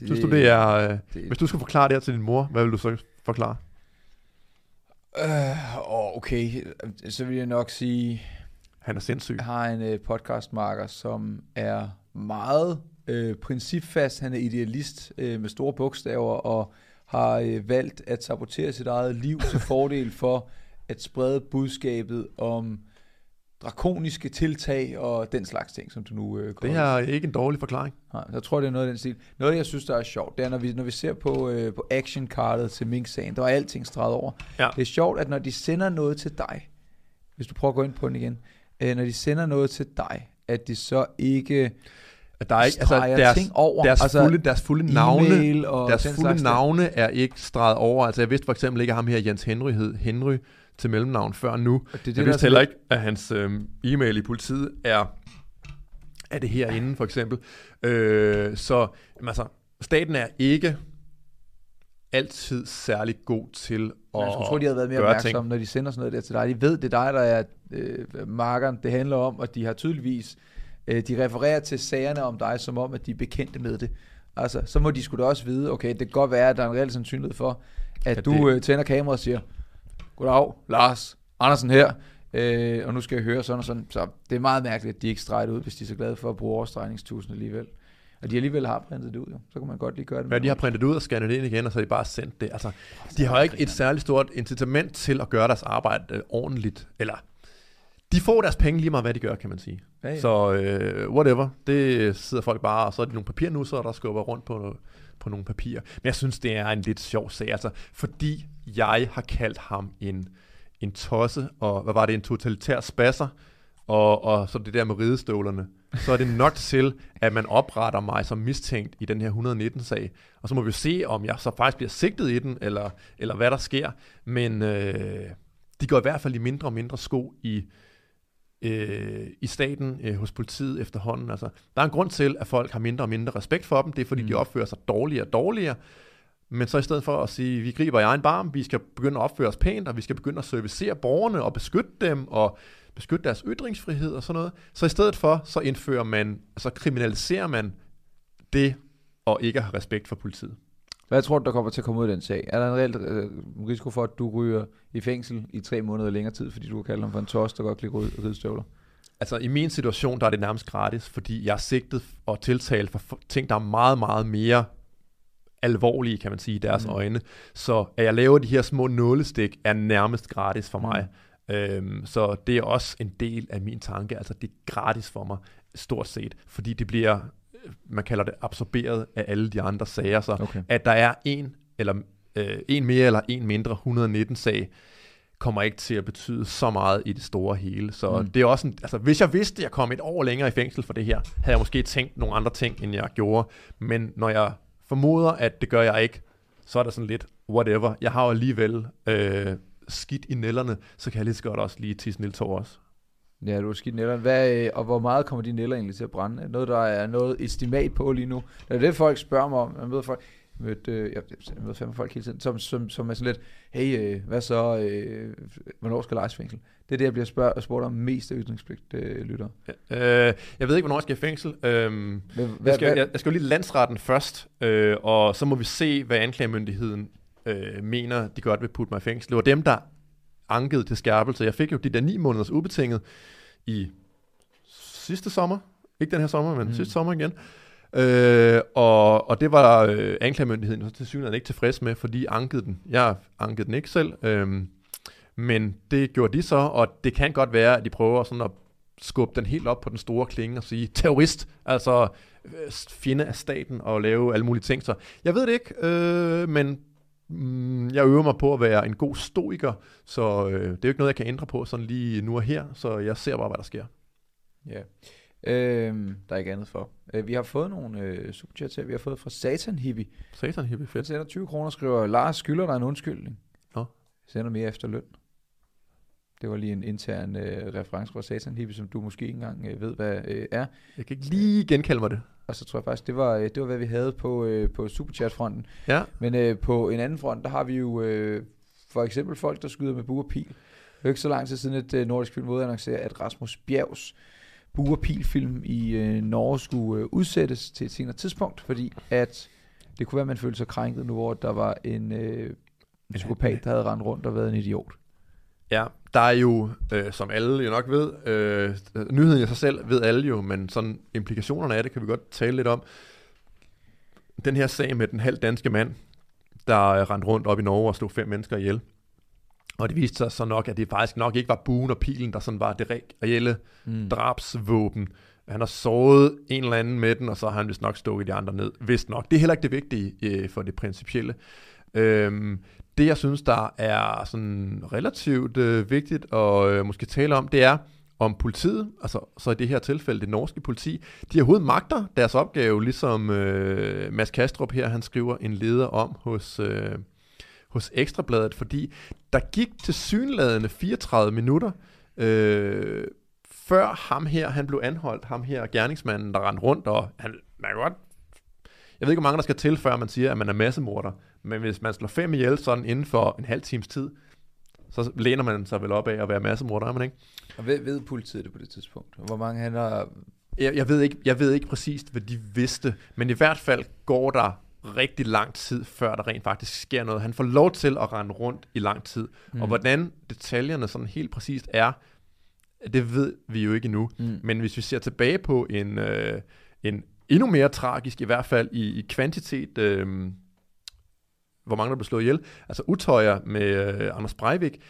Det, Synes du, det er... Øh, det- hvis du skulle forklare det her til din mor, hvad vil du så forklare? Øh, åh, okay, så vil jeg nok sige, Han er sindssyg. jeg har en øh, podcastmarker, som er meget øh, principfast. Han er idealist øh, med store bogstaver og har øh, valgt at sabotere sit eget liv til fordel for at sprede budskabet om drakoniske tiltag og den slags ting, som du nu øh, Det er ikke en dårlig forklaring. Nej, jeg tror, det er noget af den stil. Noget, jeg synes, der er sjovt, det er, når vi, når vi ser på, øh, på actionkartet til Mink-sagen, der er alting streget over. Ja. Det er sjovt, at når de sender noget til dig, hvis du prøver at gå ind på den igen, øh, når de sender noget til dig, at de så ikke At der er ikke, altså deres, ting over. deres, Altså, fulde, deres fulde navne, og deres fulde navne er ikke streget over. Altså jeg vidste for eksempel ikke, at ham her Jens Henry hed Henry til mellemnavn før nu. Og det det, jeg vidste heller ikke, at hans øhm, e-mail i politiet er, er det herinde for eksempel. Øh, så jamen, altså, staten er ikke altid særlig god til at Jeg skulle tro, de havde været mere opmærksomme, ting. når de sender sådan noget der til dig. De ved, det er dig, der er øh, markeren, det handler om, og de har tydeligvis, øh, de refererer til sagerne om dig, som om, at de er bekendte med det. Altså, så må de sgu da også vide, okay, det kan godt være, at der er en reel sandsynlighed for, at Ja, du det- øh, tænder kameraet og siger, goddag, Lars Andersen her, øh, og nu skal jeg høre sådan og sådan. Så det er meget mærkeligt, at de ikke streger det ud, hvis de er så glade for at bruge overstregningstusen alligevel. Og de alligevel har printet det ud, jo. så kan man godt lige gøre det. Med de har printet ud og scannet det ind igen, og så har de bare sendt det. Altså, de har ikke et særligt stort incitament til at gøre deres arbejde øh, ordentligt. Eller, de får deres penge lige meget, hvad de gør, kan man sige. Ja, ja. Så øh, whatever, det sidder folk bare, og så er det nogle papirnusser, der skubber rundt på, på nogle papirer. Men jeg synes, det er en lidt sjov sag, altså, fordi jeg har kaldt ham en, en tosse, og hvad var det, en totalitær spasser, og, og så det der med ridestøvlerne, så er det nok til, at man opretter mig som mistænkt i den her 119-sag. Og så må vi se, om jeg så faktisk bliver sigtet i den, eller, eller hvad der sker. Men øh, de går i hvert fald i mindre og mindre sko i, øh, i staten, øh, hos politiet efterhånden. Altså, der er en grund til, at folk har mindre og mindre respekt for dem. Det er, fordi mm. de opfører sig dårligere og dårligere. Men så i stedet for at sige, vi griber i egen barm, vi skal begynde at opføre os pænt, og vi skal begynde at servicere borgerne og beskytte dem, og beskytte deres ytringsfrihed og sådan noget. Så i stedet for, så indfører man, så kriminaliserer man det, og ikke have respekt for politiet. Hvad tror du, der kommer til at komme ud af den sag? Er der en reel øh, risiko for, at du ryger i fængsel i tre måneder længere tid, fordi du kan kalde ham for en tos, der godt kan lide ridestøvler? Altså i min situation, der er det nærmest gratis, fordi jeg er sigtet og tiltalt for ting, der er meget, meget mere alvorlige, kan man sige, i deres mm. øjne. Så at jeg laver de her små nålestik, er nærmest gratis for mig. Øhm, så det er også en del af min tanke. Altså det er gratis for mig, stort set, fordi det bliver, man kalder det, absorberet af alle de andre sager. Så Okay. at der er en, eller øh, en mere eller en mindre 119 sag, kommer ikke til at betyde så meget i det store hele. Så Mm. det er også en, altså hvis jeg vidste, at jeg kom et år længere i fængsel for det her, havde jeg måske tænkt nogle andre ting, end jeg gjorde. Men når jeg formoder, at det gør jeg ikke, så er der sådan lidt whatever. Jeg har jo alligevel øh, skidt i nælderne, så kan jeg lige så godt også lige tisse en lille tår også. Ja, du er skidt nælderen. Hvad, øh, og hvor meget kommer de næller egentlig til at brænde? Noget, der er noget estimat på lige nu. Det er det, folk spørger mig om. Jeg møder folk, mødte, øh, jeg, jeg møder fandme folk hele tiden, som, som, som er sådan lidt, hey, øh, hvad så, øh, hvornår skal lejes fængsel? Det er det, jeg bliver spørg, spurgt om mest af ytringspligt øh, lytter. Øh, jeg ved ikke, hvornår jeg skal i fængsel. Øhm, Hvad, jeg, skal, jeg, jeg skal jo lige landsretten først, øh, og så må vi se, hvad anklagemyndigheden øh, mener, de godt vil putte mig i fængsel. Det var dem, der ankede til skærpelse. Jeg fik jo de der ni måneders ubetinget i sidste sommer. Ikke den her sommer, men Mm. sidste sommer igen. Øh, og, og det var øh, anklagemyndigheden til synligheden ikke tilfreds med, fordi de ankede den. Jeg ankede den ikke selv, øh, men det gjorde de så, og det kan godt være, at de prøver sådan at skubbe den helt op på den store klinge og sige terrorist, altså øh, fjende af staten og lave alle mulige ting. Så jeg ved det ikke, øh, men mm, jeg øver mig på at være en god stoiker, så øh, det er jo ikke noget, jeg kan ændre på sådan lige nu og her, så jeg ser bare, hvad der sker. Ja. Øhm, der er ikke andet for. Øh, vi har fået nogle øh, superchats her. Vi har fået fra Satan Hippie. Satan, hippie Han fedt. sender 20 kroner og skriver, Lars skylder dig en undskyldning. Nå. Sender mere efter løn. Det var lige en intern øh, reference fra Satan Hippie, som du måske ikke engang øh, ved, hvad øh, er. Jeg kan ikke lige genkalde mig det. Og så tror jeg faktisk, det var, øh, det var hvad vi havde på, øh, på Superchat-fronten. Ja, Men øh, på en anden front, der har vi jo øh, for eksempel folk, der skyder med bue og pil. Det er jo ikke så lang tid siden, at øh, Nordisk Film udannoncerede, at Rasmus Bjergs bue og pil-film i øh, Norge skulle øh, udsættes til et senere tidspunkt, fordi at det kunne være, at man følte sig krænket nu, hvor der var en, øh, en psykopat, der havde rendt rundt og været en idiot. Ja, der er jo, øh, som alle jo nok ved, øh, nyheden i sig selv ved alle jo, men sådan implikationerne af det kan vi godt tale lidt om. Den her sag med den halv danske mand, der rendte rundt op i Norge og slog fem mennesker ihjel. Og det viste sig så nok, at det faktisk nok ikke var buen og pilen, der sådan var det re- reelle Mm. drabsvåben. Han har såret en eller anden med den, og så har han vist nok stukket de andre ned. Vist nok. Det er heller ikke det vigtige øh, for det principielle. Øhm, det, jeg synes, der er sådan relativt øh, vigtigt at øh, måske tale om, det er, om politiet, altså så i det her tilfælde det norske politi, de overhovedet magter deres opgave, ligesom øh, Mads Kastrup her, han skriver en leder om hos, øh, hos Ekstrabladet, fordi der gik til synladende 34 minutter, øh, før ham her, han blev anholdt, ham her gerningsmanden, der rendte rundt, og han, man kan godt, jeg ved ikke, hvor mange der skal til, før man siger, at man er massemorder, men hvis man slår fem ihjel sådan inden for en halv times tid, så læner man sig vel op af at være massemorder, er man ikke? Og ved, ved politiet det på det tidspunkt? Hvor mange han har... Jeg, jeg, ved ikke, jeg ved ikke præcist, hvad de vidste, men i hvert fald går der rigtig lang tid, før der rent faktisk sker noget. Han får lov til at rende rundt i lang tid, mm. og hvordan detaljerne sådan helt præcist er, det ved vi jo ikke endnu. Mm. Men hvis vi ser tilbage på en, øh, en endnu mere tragisk, i hvert fald i, i kvantitet, øh, hvor mange der blev slået ihjel, altså Utøjer med øh, Anders Breivik,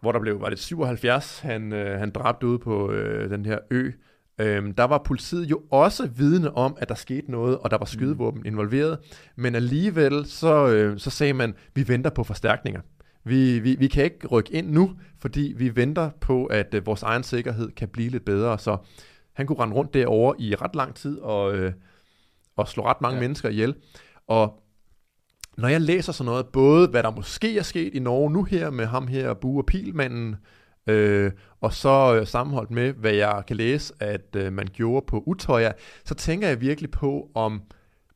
hvor der blev, var det 77, han, øh, han dræbte ude på øh, den her ø, Øhm, der var politiet jo også vidne om, at der skete noget, og der var skydevåben involveret, men alligevel så, øh, så sagde man, vi venter på forstærkninger. Vi, vi, vi kan ikke rykke ind nu, fordi vi venter på, at øh, vores egen sikkerhed kan blive lidt bedre. Så han kunne rende rundt derovre i ret lang tid og, øh, og slå ret mange ja. mennesker ihjel. Og når jeg læser sådan noget, både hvad der måske er sket i Norge nu her med ham her, Bue og Pilmanden, Øh, og så øh, sammenholdt med, hvad jeg kan læse, at øh, man gjorde på Utøya, så tænker jeg virkelig på, om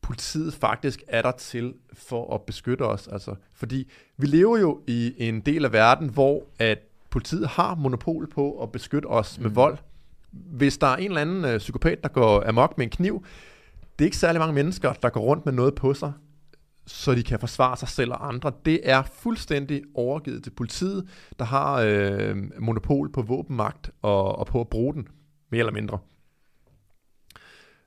politiet faktisk er der til for at beskytte os. Altså, fordi vi lever jo i en del af verden, hvor at politiet har monopol på at beskytte os mm. med vold. Hvis der er en eller anden øh, psykopat, der går amok med en kniv, det er ikke særlig mange mennesker, der går rundt med noget på sig, så de kan forsvare sig selv og andre. Det er fuldstændig overgivet til politiet, der har øh, monopol på våbenmagt og, og på at bruge den, mere eller mindre.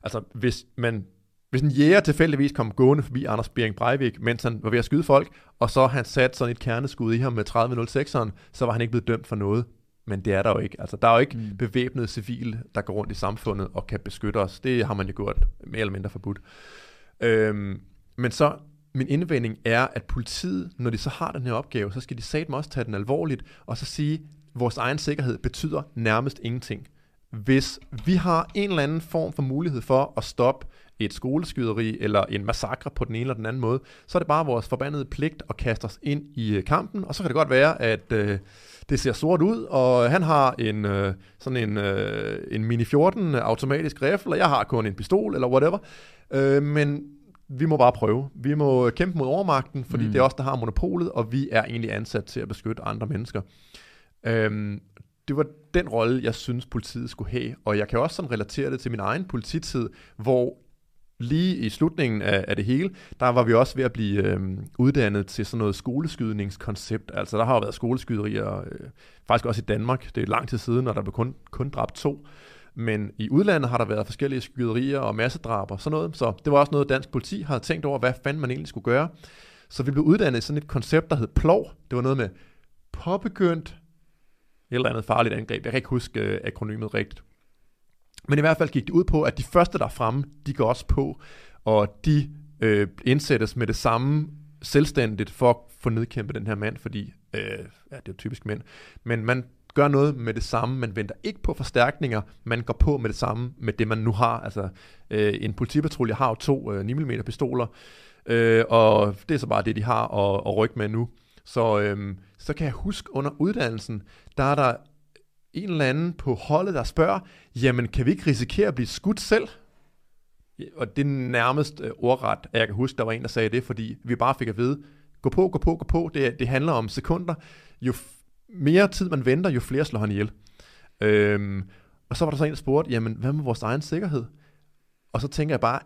Altså, hvis man hvis en jæger tilfældigvis kom gående forbi Anders Bering Breivik, mens han var ved at skyde folk, og så han sat sådan et kerneskud i ham med 30.06'eren, så var han ikke blevet dømt for noget. Men det er der jo ikke. Altså, der er jo ikke mm. bevæbnede civile, der går rundt i samfundet og kan beskytte os. Det har man jo gjort mere eller mindre forbudt. Øhm, men så, min indvending er, at politiet, når de så har den her opgave, så skal de satme også tage den alvorligt, og så sige, at vores egen sikkerhed betyder nærmest ingenting. Hvis vi har en eller anden form for mulighed for at stoppe et skoleskyderi eller en massakre på den ene eller den anden måde, så er det bare vores forbandede pligt at kaste os ind i øh, kampen, og så kan det godt være, at øh, det ser sort ud, og han har en øh, sådan en, øh, en Mini 14 automatisk rifle, og jeg har kun en pistol eller whatever, øh, men vi må bare prøve. Vi må kæmpe mod overmagten, fordi mm. det er os, der har monopolet, og vi er egentlig ansat til at beskytte andre mennesker. Øhm, det var den rolle, jeg synes, politiet skulle have. Og jeg kan også sådan relatere det til min egen polititid, hvor lige i slutningen af, af det hele, der var vi også ved at blive øh, uddannet til sådan noget skoleskydningskoncept. Altså der har jo været skoleskyderier, øh, faktisk også i Danmark, det er lang tid siden, og der blev kun, kun dræbt to. Men i udlandet har der været forskellige skyderier og massedrab og sådan noget, så det var også noget, dansk politi havde tænkt over, hvad fanden man egentlig skulle gøre. Så vi blev uddannet i sådan et koncept, der hed PLOV. Det var noget med påbegyndt et eller andet farligt angreb. Jeg kan ikke huske øh, akronymet rigtigt. Men i hvert fald gik det ud på, at de første, der er fremme, de går også på, og de øh, indsættes med det samme selvstændigt for at få nedkæmpet den her mand, fordi, øh, ja, det er typisk mænd, men man gør noget med det samme, man venter ikke på forstærkninger, man går på med det samme med det, man nu har. Altså, øh, en politipatrulje har jo to øh, 9mm pistoler, øh, og det er så bare det, de har at, at rykke med nu. Så, øh, så kan jeg huske under uddannelsen, der er der en eller anden på holdet, der spørger, jamen kan vi ikke risikere at blive skudt selv? Og det er nærmest øh, ordret, at jeg kan huske, der var en, der sagde det, fordi vi bare fik at vide, gå på, gå på, gå på, det, det handler om sekunder. Jo mere tid man venter, jo flere slår han ihjel. Øhm, og så var der så en, der spurgte, jamen hvad med vores egen sikkerhed? Og så tænker jeg bare,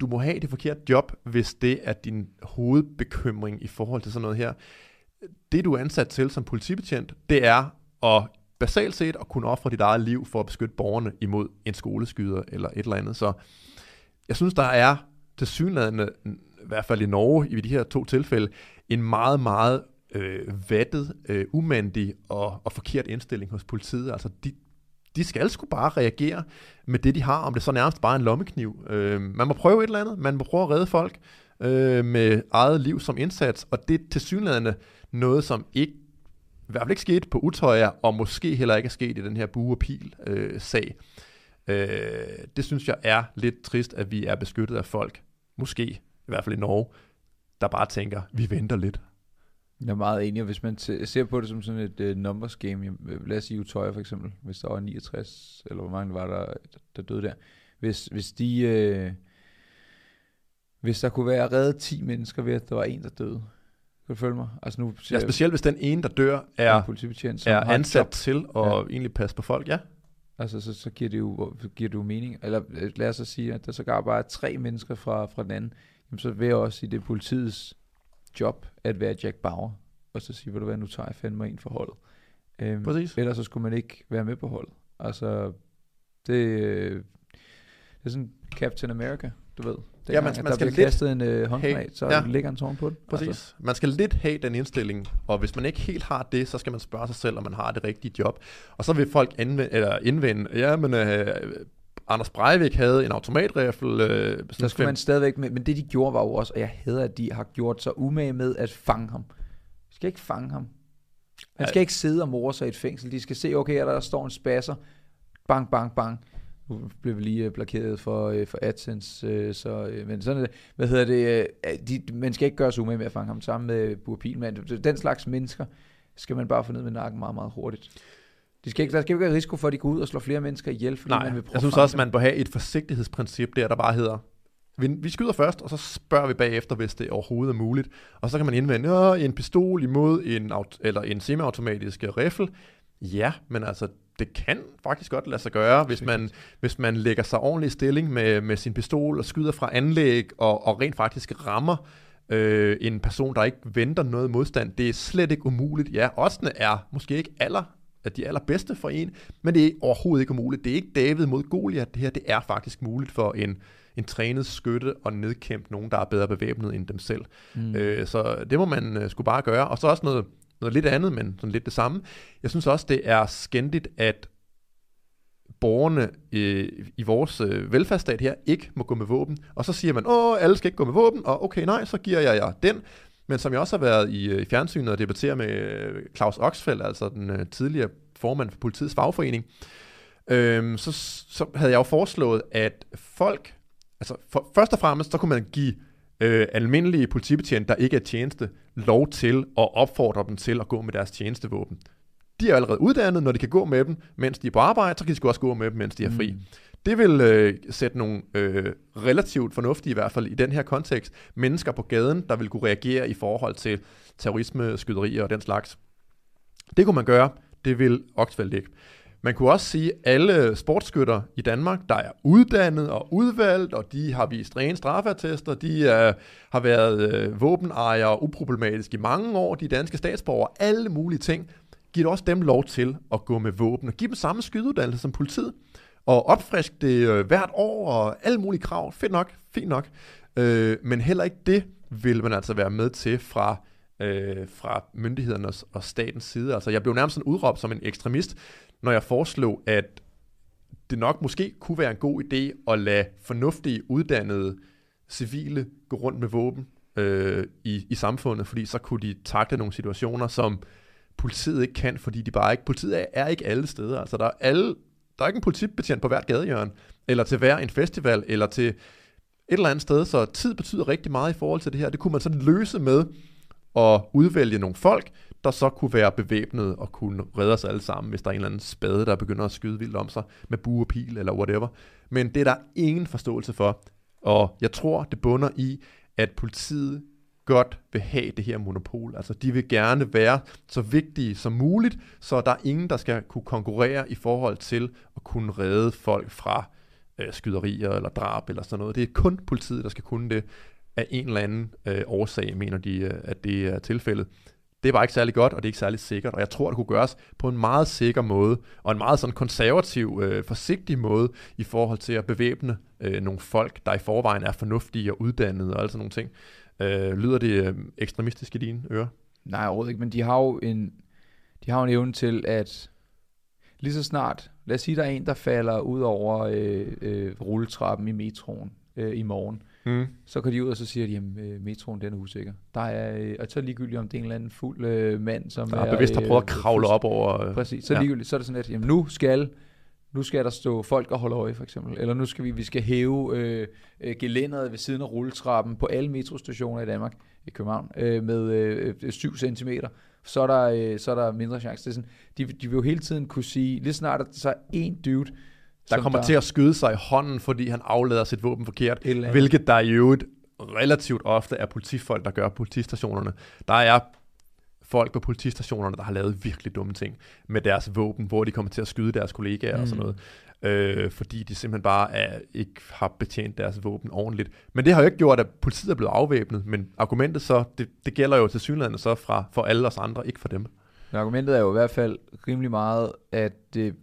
du må have det forkerte job, hvis det er din hovedbekymring i forhold til sådan noget her. Det du er ansat til som politibetjent, det er at basalt set at kunne ofre dit eget liv for at beskytte borgerne imod en skoleskyder eller et eller andet. Så jeg synes, der er til synligheden, i hvert fald i Norge i de her to tilfælde, en meget, meget øh, vattet, øh, umandig og, og forkert indstilling hos politiet. Altså, de, de skal sgu bare reagere med det, de har, om det så nærmest bare er en lommekniv. Øh, man må prøve et eller andet, man må prøve at redde folk øh, med eget liv som indsats, og det er tilsyneladende noget, som ikke i hvert fald ikke skete på Utøya, og måske heller ikke er sket i den her bue og pil øh, sag. Øh, det synes jeg er lidt trist, at vi er beskyttet af folk, måske i hvert fald i Norge, der bare tænker, vi venter lidt. Jeg er meget enig, og hvis man ser på det som sådan et uh, numbers game, lad os sige Utøya for eksempel, hvis der var 69, eller hvor mange var der, der døde der. Hvis, hvis de... Uh, hvis der kunne være reddet 10 mennesker ved, at der var en, der døde, kan du følge mig? Altså nu ja, specielt hvis den ene, der dør, er, politibetjent, som er ansat til at ja. egentlig passe på folk, ja. Altså, så, så giver, det jo, giver det jo mening. Eller øh, lad os så sige, at der så bare er tre mennesker fra, fra den anden. Jamen, så vil jeg også sige, det er politiets job at være Jack Bauer. Og så sige, vil du hvad, nu tager jeg fandme en for holdet. Øhm, Præcis. Ellers så skulle man ikke være med på holdet. Altså, det, øh, det er sådan Captain America, du ved ja, man, man skal bliver kastet en øh, håndgranat, så ja. ligger en tårn på den. Præcis. Altså. Man skal lidt have den indstilling, og hvis man ikke helt har det, så skal man spørge sig selv, om man har det rigtige job. Og så vil folk indvende, eller indvende ja, men øh, Anders Breivik havde en automatrifle. Øh, så skulle man stadigvæk, men, men det de gjorde var jo også, og jeg hedder, at de har gjort sig umage med at fange ham. De skal ikke fange ham. Han skal ikke sidde og more sig i et fængsel. De skal se, okay, der står en spasser. Bang, bang, bang nu blev vi lige øh, blokeret for, øh, for AdSense, øh, så, men sådan det. Hvad hedder det? De, man skal ikke gøre sig umage med at fange ham sammen med Burpil, men den slags mennesker, skal man bare få ned med nakken meget, meget hurtigt. De skal ikke, der skal ikke være risiko for, at de går ud og slår flere mennesker ihjel, fordi Nej, man vil prøve jeg synes også, man bør have et forsigtighedsprincip der, der bare hedder, vi, vi skyder først, og så spørger vi bagefter, hvis det overhovedet er muligt. Og så kan man indvende, en pistol imod en, eller en semiautomatisk riffel. Ja, men altså, det kan faktisk godt lade sig gøre, hvis man, hvis man lægger sig ordentligt i stilling med, med sin pistol og skyder fra anlæg, og, og rent faktisk rammer øh, en person, der ikke venter noget modstand. Det er slet ikke umuligt. Ja, oddsene er måske ikke aller at de allerbedste for en, men det er overhovedet ikke umuligt. Det er ikke David mod Goliath, det her, det er faktisk muligt for en, en trænet skytte at nedkæmpe nogen, der er bedre bevæbnet end dem selv. Mm. Øh, så det må man øh, skulle bare gøre. Og så også noget, noget lidt andet, men sådan lidt det samme. Jeg synes også, det er skændigt, at borgerne øh, i vores øh, velfærdsstat her ikke må gå med våben. Og så siger man, åh, alle skal ikke gå med våben, og okay, nej, så giver jeg jer den. Men som jeg også har været i, øh, i fjernsynet og debatteret med øh, Claus Oxfeldt, altså den øh, tidligere formand for politiets fagforening, øhm, så, så havde jeg jo foreslået, at folk, altså for, først og fremmest, så kunne man give øh, almindelige politibetjente, der ikke er tjeneste, lov til at opfordre dem til at gå med deres tjenestevåben. De er allerede uddannet, når de kan gå med dem, mens de er på arbejde, så kan de også gå med dem, mens de er fri. Mm. Det vil øh, sætte nogle øh, relativt fornuftige, i hvert fald i den her kontekst, mennesker på gaden, der vil kunne reagere i forhold til terrorisme, skyderier og den slags. Det kunne man gøre, det vil Oxfeldt ikke. Man kunne også sige, at alle sportsskytter i Danmark, der er uddannet og udvalgt, og de har vist rene straffeattester, de øh, har været øh, våbenejere uproblematisk i mange år, de danske statsborgere, alle mulige ting, giver også dem lov til at gå med våben, og give dem samme skydeuddannelse som politiet, og opfriske det øh, hvert år, og alle mulige krav. Fedt nok, fint nok. Øh, men heller ikke det vil man altså være med til fra øh, fra myndighedernes og statens side. Altså, jeg blev nærmest sådan udråbt som en ekstremist, når jeg foreslog, at det nok måske kunne være en god idé at lade fornuftige, uddannede civile gå rundt med våben øh, i, i samfundet, fordi så kunne de takle nogle situationer, som politiet ikke kan, fordi de bare ikke, politiet er, er ikke alle steder. Altså, der er alle, der er ikke en politibetjent på hvert gadehjørne, eller til hver en festival, eller til et eller andet sted, så tid betyder rigtig meget i forhold til det her. Det kunne man sådan løse med at udvælge nogle folk, der så kunne være bevæbnet og kunne redde os alle sammen, hvis der er en eller anden spade, der begynder at skyde vildt om sig med bue og pil eller whatever. Men det er der ingen forståelse for, og jeg tror, det bunder i, at politiet godt vil have det her monopol. Altså, de vil gerne være så vigtige som muligt, så der er ingen, der skal kunne konkurrere i forhold til at kunne redde folk fra øh, skyderier eller drab eller sådan noget. Det er kun politiet, der skal kunne det af en eller anden øh, årsag, mener de, øh, at det er tilfældet. Det er bare ikke særlig godt, og det er ikke særlig sikkert, og jeg tror, det kunne gøres på en meget sikker måde, og en meget sådan konservativ, øh, forsigtig måde, i forhold til at bevæbne øh, nogle folk, der i forvejen er fornuftige og uddannede og alle sådan nogle ting. Øh, lyder det øh, ekstremistisk i dine ører? Nej, overhovedet ikke, men de har jo en, de har jo en evne til, at lige så snart, lad os sige, der er en, der falder ud over øh, øh, rulletrappen i metroen øh, i morgen, Mm. så går de ud og så siger de, at øh, metroen den er usikker. Der er, øh, og så er ligegyldigt, om det er en eller anden fuld øh, mand, som Der er bevidst har prøvet at øh, kravle op over... Øh, Præcis, så er ja. ligegyldigt, så er det sådan, at jamen, nu skal nu skal der stå folk og holde øje, for eksempel. Eller nu skal vi, vi skal hæve øh, øh, gelænderet ved siden af rulletrappen på alle metrostationer i Danmark, i København, øh, med øh, 7 cm. Så er der, øh, så er der mindre chance. Det er sådan, de, de vil jo hele tiden kunne sige, lige snart at så er en dude, der kommer til at skyde sig i hånden, fordi han aflader sit våben forkert, hvilket der i øvrigt relativt ofte er politifolk, der gør politistationerne. Der er folk på politistationerne, der har lavet virkelig dumme ting med deres våben, hvor de kommer til at skyde deres kollegaer mm. og sådan noget, øh, fordi de simpelthen bare er, ikke har betjent deres våben ordentligt. Men det har jo ikke gjort, at politiet er blevet afvæbnet, men argumentet så, det, det gælder jo til synligheden så fra, for alle os andre, ikke for dem. Men argumentet er jo i hvert fald rimelig meget, at det,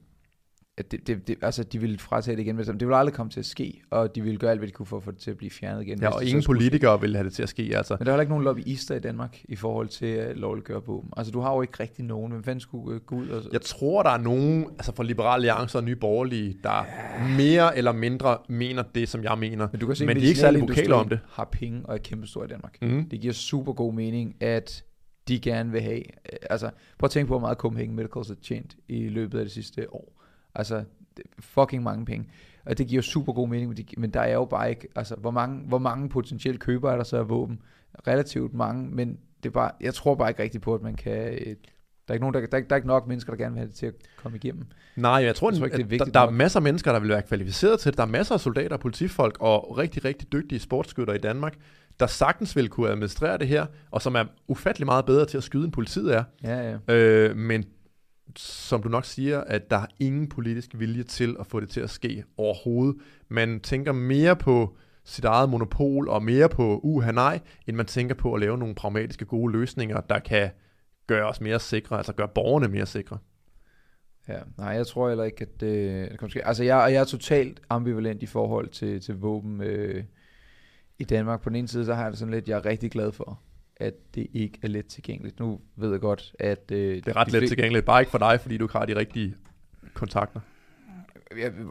at det, det, det, altså, de ville fratage det igen. Men det ville aldrig komme til at ske, og de ville gøre alt, hvad de kunne for at få det til at blive fjernet igen. Ja, og ingen skulle ske. politikere vil have det til at ske, altså. Men der er heller ikke nogen lobbyister i Danmark i forhold til at lovliggøre våben. Altså, du har jo ikke rigtig nogen. Hvem fanden skulle øh, gå ud og... Jeg tror, der er nogen, altså fra Liberale Alliance og Nye Borgerlige, der mere eller mindre mener det, som jeg mener. Men du kan se, men de er ikke særlig vokale om det. har penge og er kæmpestor i Danmark. Mm. Det giver super god mening, at de gerne vil have... øh, Altså, prøv at tænke på, hvor meget Copenhagen Medicals har tjent i løbet af det sidste år. Altså, fucking mange penge. Og det giver super god mening, men, de, men der er jo bare ikke... Altså, hvor mange, hvor mange potentielle købere er der så af våben? Relativt mange, men det er bare, jeg tror bare ikke rigtigt på, at man kan... øh, Der er ikke, nogen, der, der, er, der er ikke nok mennesker, der gerne vil have det til at komme igennem. Nej, jeg tror, Jeg tror ikke, det er vigtigt der, der er masser af mennesker, der vil være kvalificeret til det. Der er masser af soldater, politifolk og rigtig, rigtig dygtige sportsskytter i Danmark, der sagtens vil kunne administrere det her, og som er ufattelig meget bedre til at skyde, end politiet er. Ja, ja. Øh, men som du nok siger, at der er ingen politisk vilje til at få det til at ske overhovedet. Man tænker mere på sit eget monopol og mere på uha nej, end man tænker på at lave nogle pragmatiske gode løsninger, der kan gøre os mere sikre, altså gøre borgerne mere sikre. Ja, nej, jeg tror heller ikke, at det, det kommer til ske. Altså, jeg, jeg er totalt ambivalent i forhold til, til våben øh, i Danmark. På den ene side, så har jeg det sådan lidt, jeg er rigtig glad for, at det ikke er let tilgængeligt. Nu ved jeg godt, at... Øh, Det er ret let tilgængeligt, bare ikke for dig, fordi du ikke har de rigtige kontakter.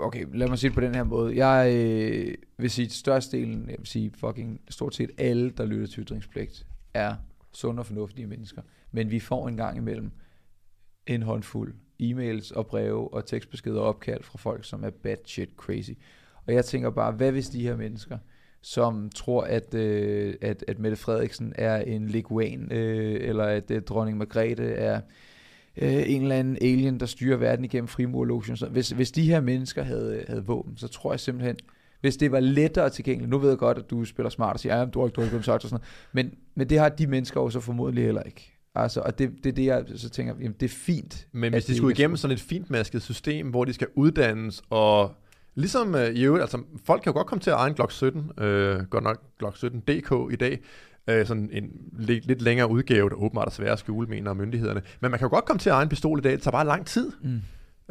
Okay, lad mig sige det på den her måde. Jeg øh, vil sige, at størstedelen, jeg vil sige fucking stort set alle, der lytter til ytringspligt, er sunde og fornuftige mennesker. Men vi får en gang imellem en håndfuld e-mails og breve og tekstbeskeder og opkald fra folk, som er bad shit crazy. Og jeg tænker bare, hvad hvis de her mennesker, som tror, at, øh, at, at Mette Frederiksen er en liguan, øh, eller at øh, dronning Margrethe er øh, en eller anden alien, der styrer verden igennem frimurlogen. Så hvis, hvis de her mennesker havde, havde våben, så tror jeg simpelthen, hvis det var lettere tilgængeligt, nu ved jeg godt, at du spiller smart og siger, ja, du har ikke, sagt og sådan noget, men, men det har de mennesker jo så formodentlig heller ikke. Altså, og det, det er det, jeg så tænker, jamen, det er fint. Men hvis de det skulle igennem sådan et fintmasket system, hvor de skal uddannes, og ligesom øh, i øvrigt, altså folk kan jo godt komme til at eje en Glock 17, øh, godt nok Glock 17 DK i dag, øh, sådan en lidt, lidt længere udgave, der åbenbart er svær at skjule, mener myndighederne. Men man kan jo godt komme til at eje en pistol i dag, det tager bare lang tid, Mm.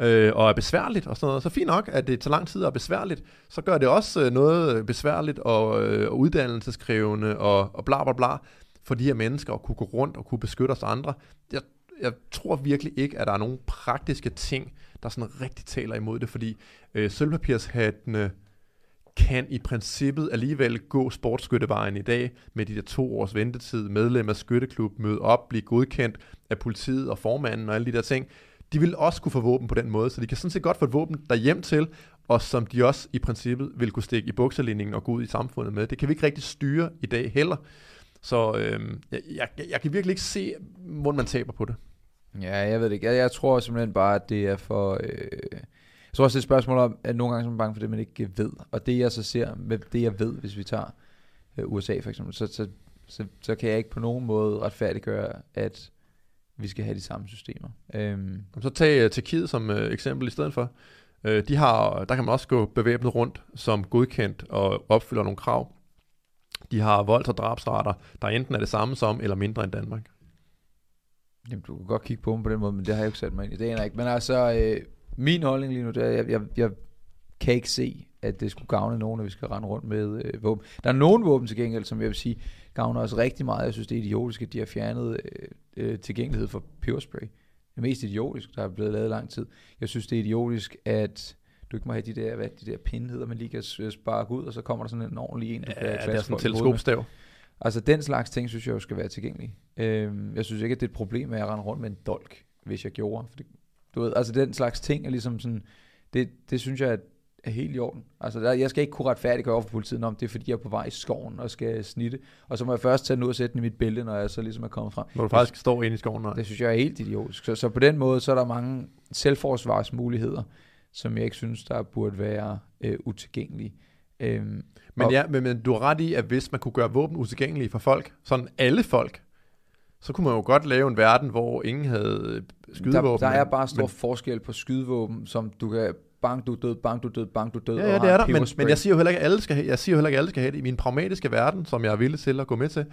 øh, og er besværligt og sådan noget. Så fint nok, at det tager lang tid og er besværligt, så gør det også øh, noget besværligt og, øh, og uddannelseskrævende og, og bla bla bla, for de her mennesker at kunne gå rundt og kunne beskytte os andre. Jeg, jeg tror virkelig ikke, at der er nogen praktiske ting, der sådan rigtig taler imod det, fordi øh, sølvpapirshattene kan i princippet alligevel gå sportsskyttevejen i dag med de der to års ventetid, medlem af skytteklub, møde op, blive godkendt af politiet og formanden og alle de der ting. De vil også kunne få våben på den måde, så de kan sådan set godt få et våben derhjem til, og som de også i princippet vil kunne stikke i bukselinningen og gå ud i samfundet med. Det kan vi ikke rigtig styre i dag heller. Så øh, jeg, jeg, jeg kan virkelig ikke se, hvor man taber på det. Ja, jeg ved det ikke. Jeg, jeg tror simpelthen bare, at det er for... Øh, jeg tror også, det er et spørgsmål om, at nogle gange er man bange for det, man ikke ved. Og det jeg så ser med det, jeg ved, hvis vi tager øh, USA for eksempel, så, så, så, så kan jeg ikke på nogen måde retfærdiggøre, at vi skal have de samme systemer. Øhm, Så tag uh, Tjekkiet som uh, eksempel i stedet for. Uh, de har, der kan man også gå bevæbnet rundt som godkendt og opfylder nogle krav. De har volds- og drabsrater, der enten er det samme som eller mindre end Danmark. Jamen, du kan godt kigge på dem på den måde, men det har jeg ikke sat mig ind i. Det jeg ikke. Men altså, øh, min holdning lige nu, det er, jeg, jeg, jeg kan ikke se, at det skulle gavne nogen, at vi skal rende rundt med øh, våben. Der er nogle våben til gengæld, som jeg vil sige, gavner os rigtig meget. Jeg synes, det er idiotisk, at de har fjernet øh, øh, tilgængelighed for peberspray. Det er mest idiotisk, der er blevet lavet lang tid. Jeg synes, det er idiotisk, at du ikke må have de der, hvad de der pinde hedder, man lige kan sparke ud, og så kommer der sådan en ordentlig en, du kan Ja, det er sådan en teleskopstav. Altså den slags ting, synes jeg jo skal være tilgængelige. Øhm, jeg synes ikke, at det er et problem at rende rundt med en dolk, hvis jeg gjorde. For det, du ved, altså den slags ting er ligesom sådan, det, det synes jeg er, er helt i orden. Altså der, jeg skal ikke kunne retfærdiggøre over for politiet, om det er fordi, jeg er på vej i skoven og skal snitte. Og så må jeg først tage den ud og sætte den i mit bælte, når jeg så ligesom er kommet frem. Hvor du faktisk står inde i skoven. Nej. Det synes jeg er helt idiotisk. Så, så på den måde, så er der mange selvforsvarsmuligheder, som jeg ikke synes, der burde være øh, utilgængelige. Øhm, Men og- ja, men, men du har ret i, at hvis man kunne gøre våben utilgængelige for folk, sådan alle folk, så kunne man jo godt lave en verden, hvor ingen havde skydevåben. Der, der er bare stor men- forskel på skydevåben, som du kan bang, du er død, bang, du er død, bang, du er død. Ja, ja, det er der, men, men jeg siger jo heller ikke, at alle skal have, jeg siger jo heller ikke, alle skal have det. I min pragmatiske verden, som jeg er villig til at gå med til,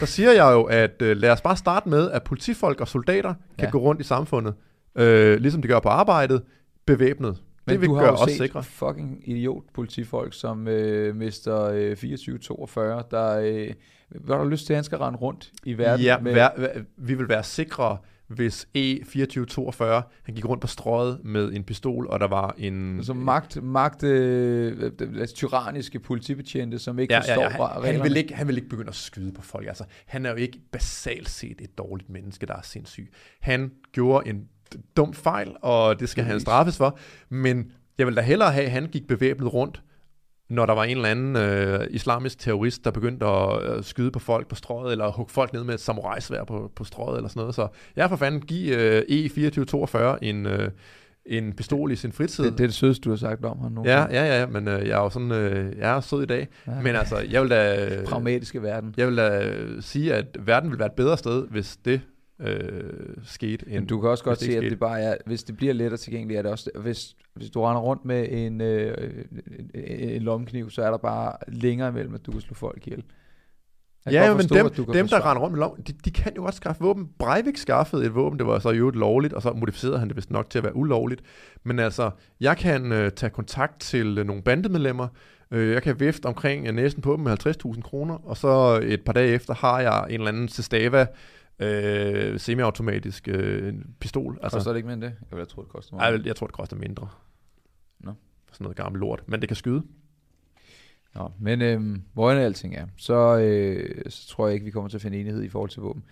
der siger jeg jo, at øh, lad os bare starte med, at politifolk og soldater kan Ja. gå rundt i samfundet, øh, ligesom de gør på arbejdet, bevæbnet. Men det du har gøre jo set sikre. fucking idiot politifolk, som øh, mister øh, 24-42, der... Øh, hvad har du lyst til, at han skal rende rundt i verden? Ja, med, vær, vær, vi vil være sikre, hvis E2442, han gik rundt på strøget med en pistol, og der var en... Altså magt, magt øh, øh, tyranniske politibetjente, som ikke Ja, forstår ja, ja. Han, han, vil ikke, han vil ikke begynde at skyde på folk. Altså, han er jo ikke basalt set et dårligt menneske, der er sindssyg. Han gjorde en dum fejl, og det skal han straffes for. Men jeg vil da hellere have, at han gik bevæbnet rundt når der var en eller anden øh, islamisk terrorist, der begyndte at øh, skyde på folk på strøget, eller hugge folk ned med et samurajsvær på, på strøget, eller sådan noget. Så jeg for fanden give øh, E2442 en, øh, en pistol i sin fritid. Det, det er det sødeste, du har sagt om ham nu. Ja, ja, ja, men øh, jeg er jo sådan, øh, jeg er sød i dag. Ja. Men altså, jeg vil da, øh, Pragmatiske verden. jeg vil da øh, sige, at verden vil være et bedre sted, hvis det øh, skete. Men End, du kan også godt se, at det bare er, hvis det bliver lettere tilgængeligt, er det også, hvis, hvis du render rundt med en, øh, en, en lommekniv, så er der bare længere imellem, at du kan slå folk ihjel. Jeg Ja, godt men forstå, dem, at du kan dem der render rundt med lov, de, de kan jo godt skaffe våben. Breivik skaffede et våben, det var så øvrigt lovligt, og så modificerede han det vist nok til at være ulovligt. Men altså, jeg kan øh, tage kontakt til øh, nogle bandemedlemmer, øh, jeg kan vifte omkring øh, næsen på dem med 50.000 kroner, og så et par dage efter har jeg en eller anden Sestava øh, semiautomatisk øh, pistol. Altså, så er det ikke mere end det? Jeg ville have troet, det koster ej, meget. jeg tror, det koster mindre. Nå. Sådan noget gammelt lort. Men det kan skyde. Nå, men øhm, hvor end alting er, så, øh, så tror jeg ikke, vi kommer til at finde enighed i forhold til våben.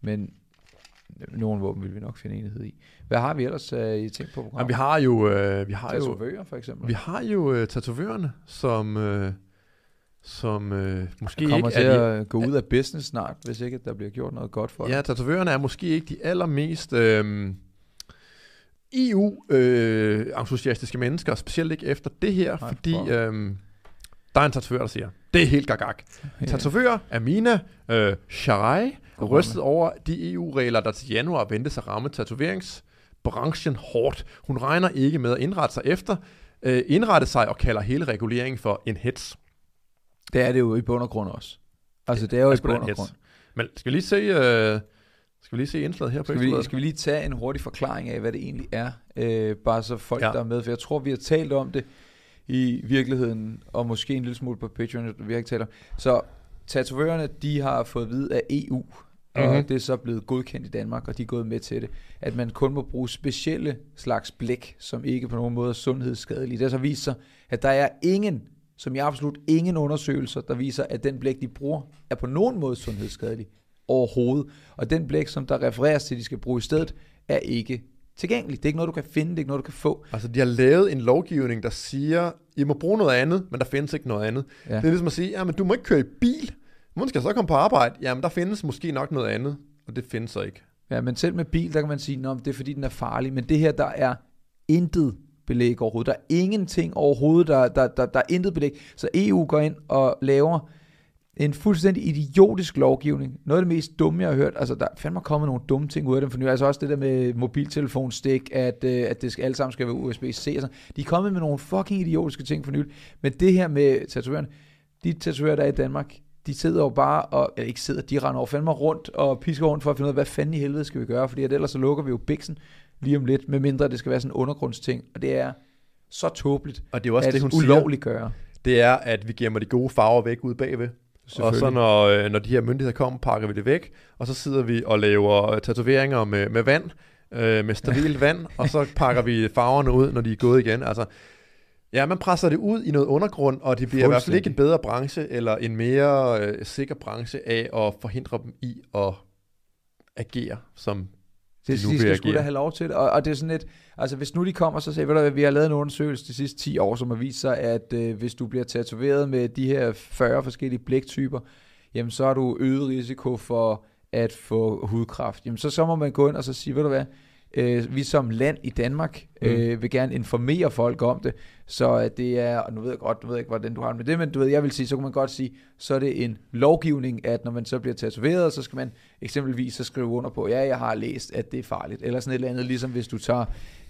Men øh, nogle våben vil vi nok finde enighed i. Hvad har vi ellers øh, i ting på Jamen, programmet? vi har jo... Øh, vi har jo Tatovører, for eksempel. Vi har jo øh, tatovørerne, som, øh, som øh, måske kommer ikke til er at gå ud af business snart, hvis ikke der bliver gjort noget godt for Ja, tatovørerne er måske ikke de allermest øh, EU-entusiastiske mennesker, specielt ikke efter det her, Nej, fordi for- øh, der er en tatovør, der siger, det er helt gagag. Ja. Tatovør Amina øh, Sharai God rystet over de EU-regler, der til januar ventes at ramme tatoveringsbranchen hårdt. Hun regner ikke med at indrette sig efter, øh, indrette sig og kalder hele reguleringen for en hets. Det er det jo i bund og grund også. Altså, det er jo er i bund og grund. Men skal vi lige se, øh, skal vi lige se indslaget her på Skal vi, skal vi lige tage en hurtig forklaring af, hvad det egentlig er? Øh, bare så folk, ja. Der er med. For jeg tror, vi har talt om det i virkeligheden, og måske en lille smule på Patreon, vi har ikke talt om. Så tatovørerne, de har fået at vide af EU, mm-hmm. og Mhm. det er så blevet godkendt i Danmark, og de er gået med til det, at man kun må bruge specielle slags blæk, som ikke på nogen måde er sundhedsskadelige. Det har så vist sig, at der er ingen, som i absolut ingen undersøgelser, der viser, at den blæk, de bruger, er på nogen måde sundhedsskadelig overhovedet. Og den blæk, som der refereres til, de skal bruge i stedet, er ikke tilgængelig. Det er ikke noget, du kan finde, det er ikke noget, du kan få. Altså, de har lavet en lovgivning, der siger, I må bruge noget andet, men der findes ikke noget andet. Ja. Det er ligesom at sige, jamen, du må ikke køre i bil. Hvordan skal så komme på arbejde? Jamen, der findes måske nok noget andet, og det findes så ikke. Ja, men selv med bil, der kan man sige, at det er fordi, den er farlig. Men det her, der er intet belæg overhovedet. Der er ingenting overhovedet, der, der, der, der er intet belæg. Så EU går ind og laver en fuldstændig idiotisk lovgivning. Noget af det mest dumme, jeg har hørt. Altså, der er fandme kommet nogle dumme ting ud af dem for nylig. Altså også det der med mobiltelefonstik, at, øh, at det skal, alle sammen skal være USB-C. Og sådan. De er kommet med nogle fucking idiotiske ting for nylig. Men det her med tatovørerne, de tatoverer, der er i Danmark, de sidder jo bare og, eller ikke sidder, de render over fandme rundt og pisker rundt for at finde ud af, hvad fanden i helvede skal vi gøre, fordi at ellers så lukker vi jo biksen lige om lidt, medmindre det skal være sådan en undergrundsting, og det er så tåbeligt Og det er også at det, hun siger. ulovligt gøre. Det er, at vi gemmer de gode farver væk ude bagved. Og så når, øh, når de her myndigheder kommer, pakker vi det væk, og så sidder vi og laver tatoveringer med, med vand, øh, med stabilt vand, og så pakker vi farverne ud, når de er gået igen. Altså, ja, man presser det ud i noget undergrund, og det bliver i hvert fald ikke en bedre branche, eller en mere øh, sikker branche af at forhindre dem i at agere, som Det, de de skal sgu da have lov til det. Og, og det er sådan et, altså hvis nu de kommer og så siger, hvad, vi har lavet en undersøgelse de sidste 10 år, som har vist sig, at øh, hvis du bliver tatoveret med de her 40 forskellige blæktyper, jamen så har du øget risiko for at få hudkræft. Jamen så, så må man gå ind og så sige, ved du hvad, øh, vi som land i Danmark øh, vil gerne informere folk om det, så det er, og nu ved jeg godt, du ved ikke, hvordan du har det med det, men du ved, jeg vil sige, så kan man godt sige, så er det en lovgivning, at når man så bliver tatoveret, så skal man eksempelvis så skrive under på, ja, jeg har læst, at det er farligt, eller sådan et eller andet, ligesom hvis du tager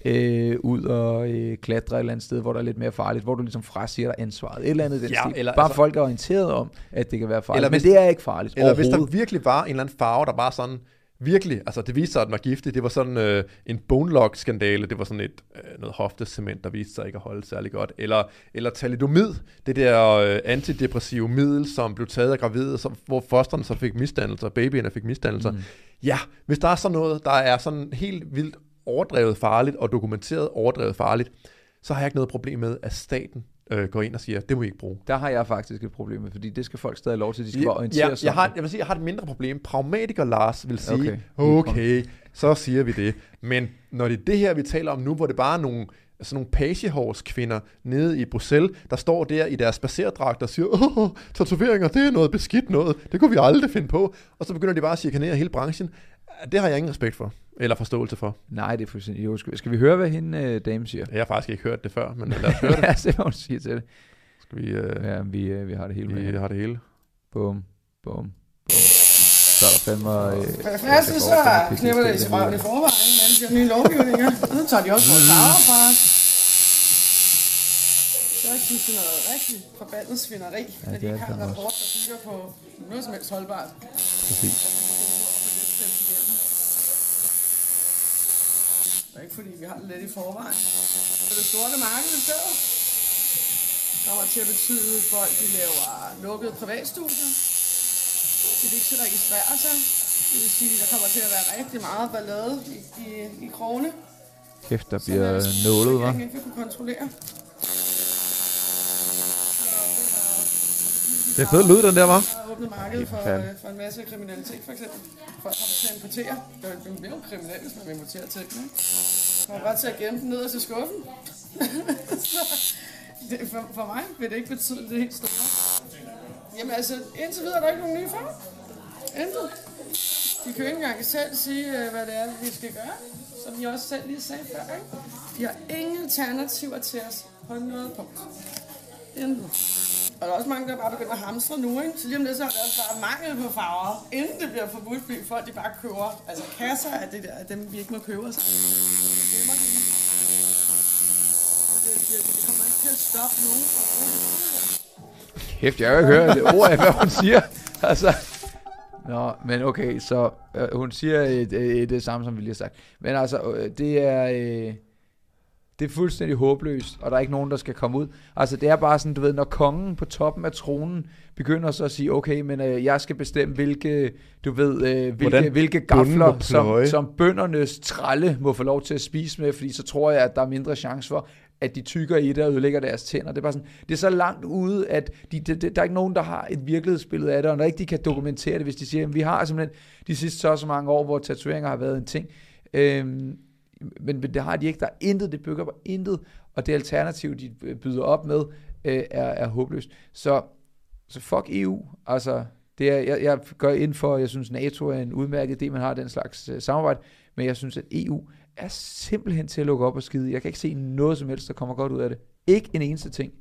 øh, ud og øh, klatrer et eller andet sted, hvor der er lidt mere farligt, hvor du ligesom frasiger dig ansvaret, et eller andet den Ja, stil. eller Bare altså- folk er orienteret om, at det kan være farligt, Eller men hvis- det er ikke farligt Eller hvis der virkelig var en eller anden farve, der bare sådan, virkelig, altså det viste sig, at den var giftig. Det var sådan øh, en bone lock skandale Det var sådan et øh, noget hoftecement, der viste sig ikke at holde særlig godt. Eller, eller thalidomid, det der øh, antidepressive middel, som blev taget af gravide, som, hvor fosterne så fik misdannelser, babyerne fik misdannelser. Mm. Ja, hvis der er sådan noget, der er sådan helt vildt overdrevet farligt, og dokumenteret overdrevet farligt, så har jeg ikke noget problem med, at staten øh, går ind og siger, det må I ikke bruge. Der har jeg faktisk et problem med, fordi det skal folk stadig have lov til, de skal bare orientere ja, sig jeg, har, jeg vil sige, jeg har et mindre problem. Pragmatiker Lars vil sige, Okay. okay, så siger vi det. Men når det er det her, vi taler om nu, hvor det bare er nogle sådan nogle pagehorse kvinder nede i Bruxelles, der står der i deres spacerdragt og siger, åh, tatoveringer, det er noget beskidt noget, det kunne vi aldrig finde på. Og så begynder de bare at chikanere hele branchen. Det har jeg ingen respekt for, eller forståelse for. Nej, det er fuldstændig. Jo, skal, skal vi høre, hvad hende øh, dame siger? Jeg har faktisk ikke hørt det før, men lad os høre det. Lad os se, hvad hun siger til det. Skal vi, øh, Ja, vi, øh, vi har det hele vi med. har det hele. Bum, bum, bum. Så er der fandme... Øh, For det første så knipper det i røven i forvejen, men de har nye lovgivninger. Så tager de også vores farver fra os. Så synes det er noget rigtig forbandet svineri, ja, at det de er ikke har en rapport, der bygger på noget som helst holdbart. Præcis. Det er ikke fordi, vi har det lidt i forvejen. Så det sorte marked i stedet kommer til at betyde, at folk de laver lukkede privatstudier. De ikke skal registrere sig. Det vil sige, at der kommer til at være rigtig meget ballade i, i, i krogene. Kæft, der bliver nålet, hva'? regeringen ikke vil kunne kontrollere. Det er fedt lyd, den der, var. Er åbnet markedet for, øh, for en masse kriminalitet, for eksempel. Folk har til at importere. Det er jo- det jo kriminelt, hvis man vil importere ting, ikke? Man har ret til at gemme den nederst i skuffen. Så det, for, for mig vil det ikke betyde det helt store. Jamen altså, indtil videre er der ikke nogen nye for. Intet. De kan jo ikke engang selv sige, øh, hvad det er, vi skal gøre. Som I også selv lige sagde før, ikke? De har ingen alternativer til os på noget punkt. Intet. Og der er også mange, der bare begynder at hamstre nu, ikke? Så lige om lidt, så er der også bare mangel på farver, inden det bliver forbudt, fordi folk de bare køber altså kasser af det der, af dem vi ikke må købe os. Det, det, kommer ikke til at stoppe nogen fra at bruge. Kæft, jeg har ikke hørt det ord af, hvad hun siger. Altså. Nå, men okay, så øh, hun siger et, øh, det samme, som vi lige har sagt. Men altså, øh, det er... Øh, det er fuldstændig håbløst, og der er ikke nogen, der skal komme ud. Altså, det er bare sådan, du ved, når kongen på toppen af tronen begynder så at sige, okay, men øh, jeg skal bestemme, hvilke, du ved, øh, hvilke, Hvordan hvilke gafler, som, som bøndernes tralle må få lov til at spise med, fordi så tror jeg, at der er mindre chance for, at de tykker i det og ødelægger deres tænder. Det er bare sådan, det er så langt ude, at de, det, det, der er ikke nogen, der har et virkelighedsbillede af det, og når ikke de kan dokumentere det, hvis de siger, at vi har simpelthen de sidste så så mange år, hvor tatoveringer har været en ting. Øhm, men, men det har de ikke. Der er intet, det bygger på intet, og det alternativ, de øh, byder op med, øh, er, er håbløst. Så, så fuck EU. Altså, det er, jeg, jeg gør ind for, jeg synes NATO er en udmærket idé, man har den slags øh, samarbejde, men jeg synes, at EU er simpelthen til at lukke op og skide. Jeg kan ikke se noget som helst, der kommer godt ud af det. Ikke en eneste ting.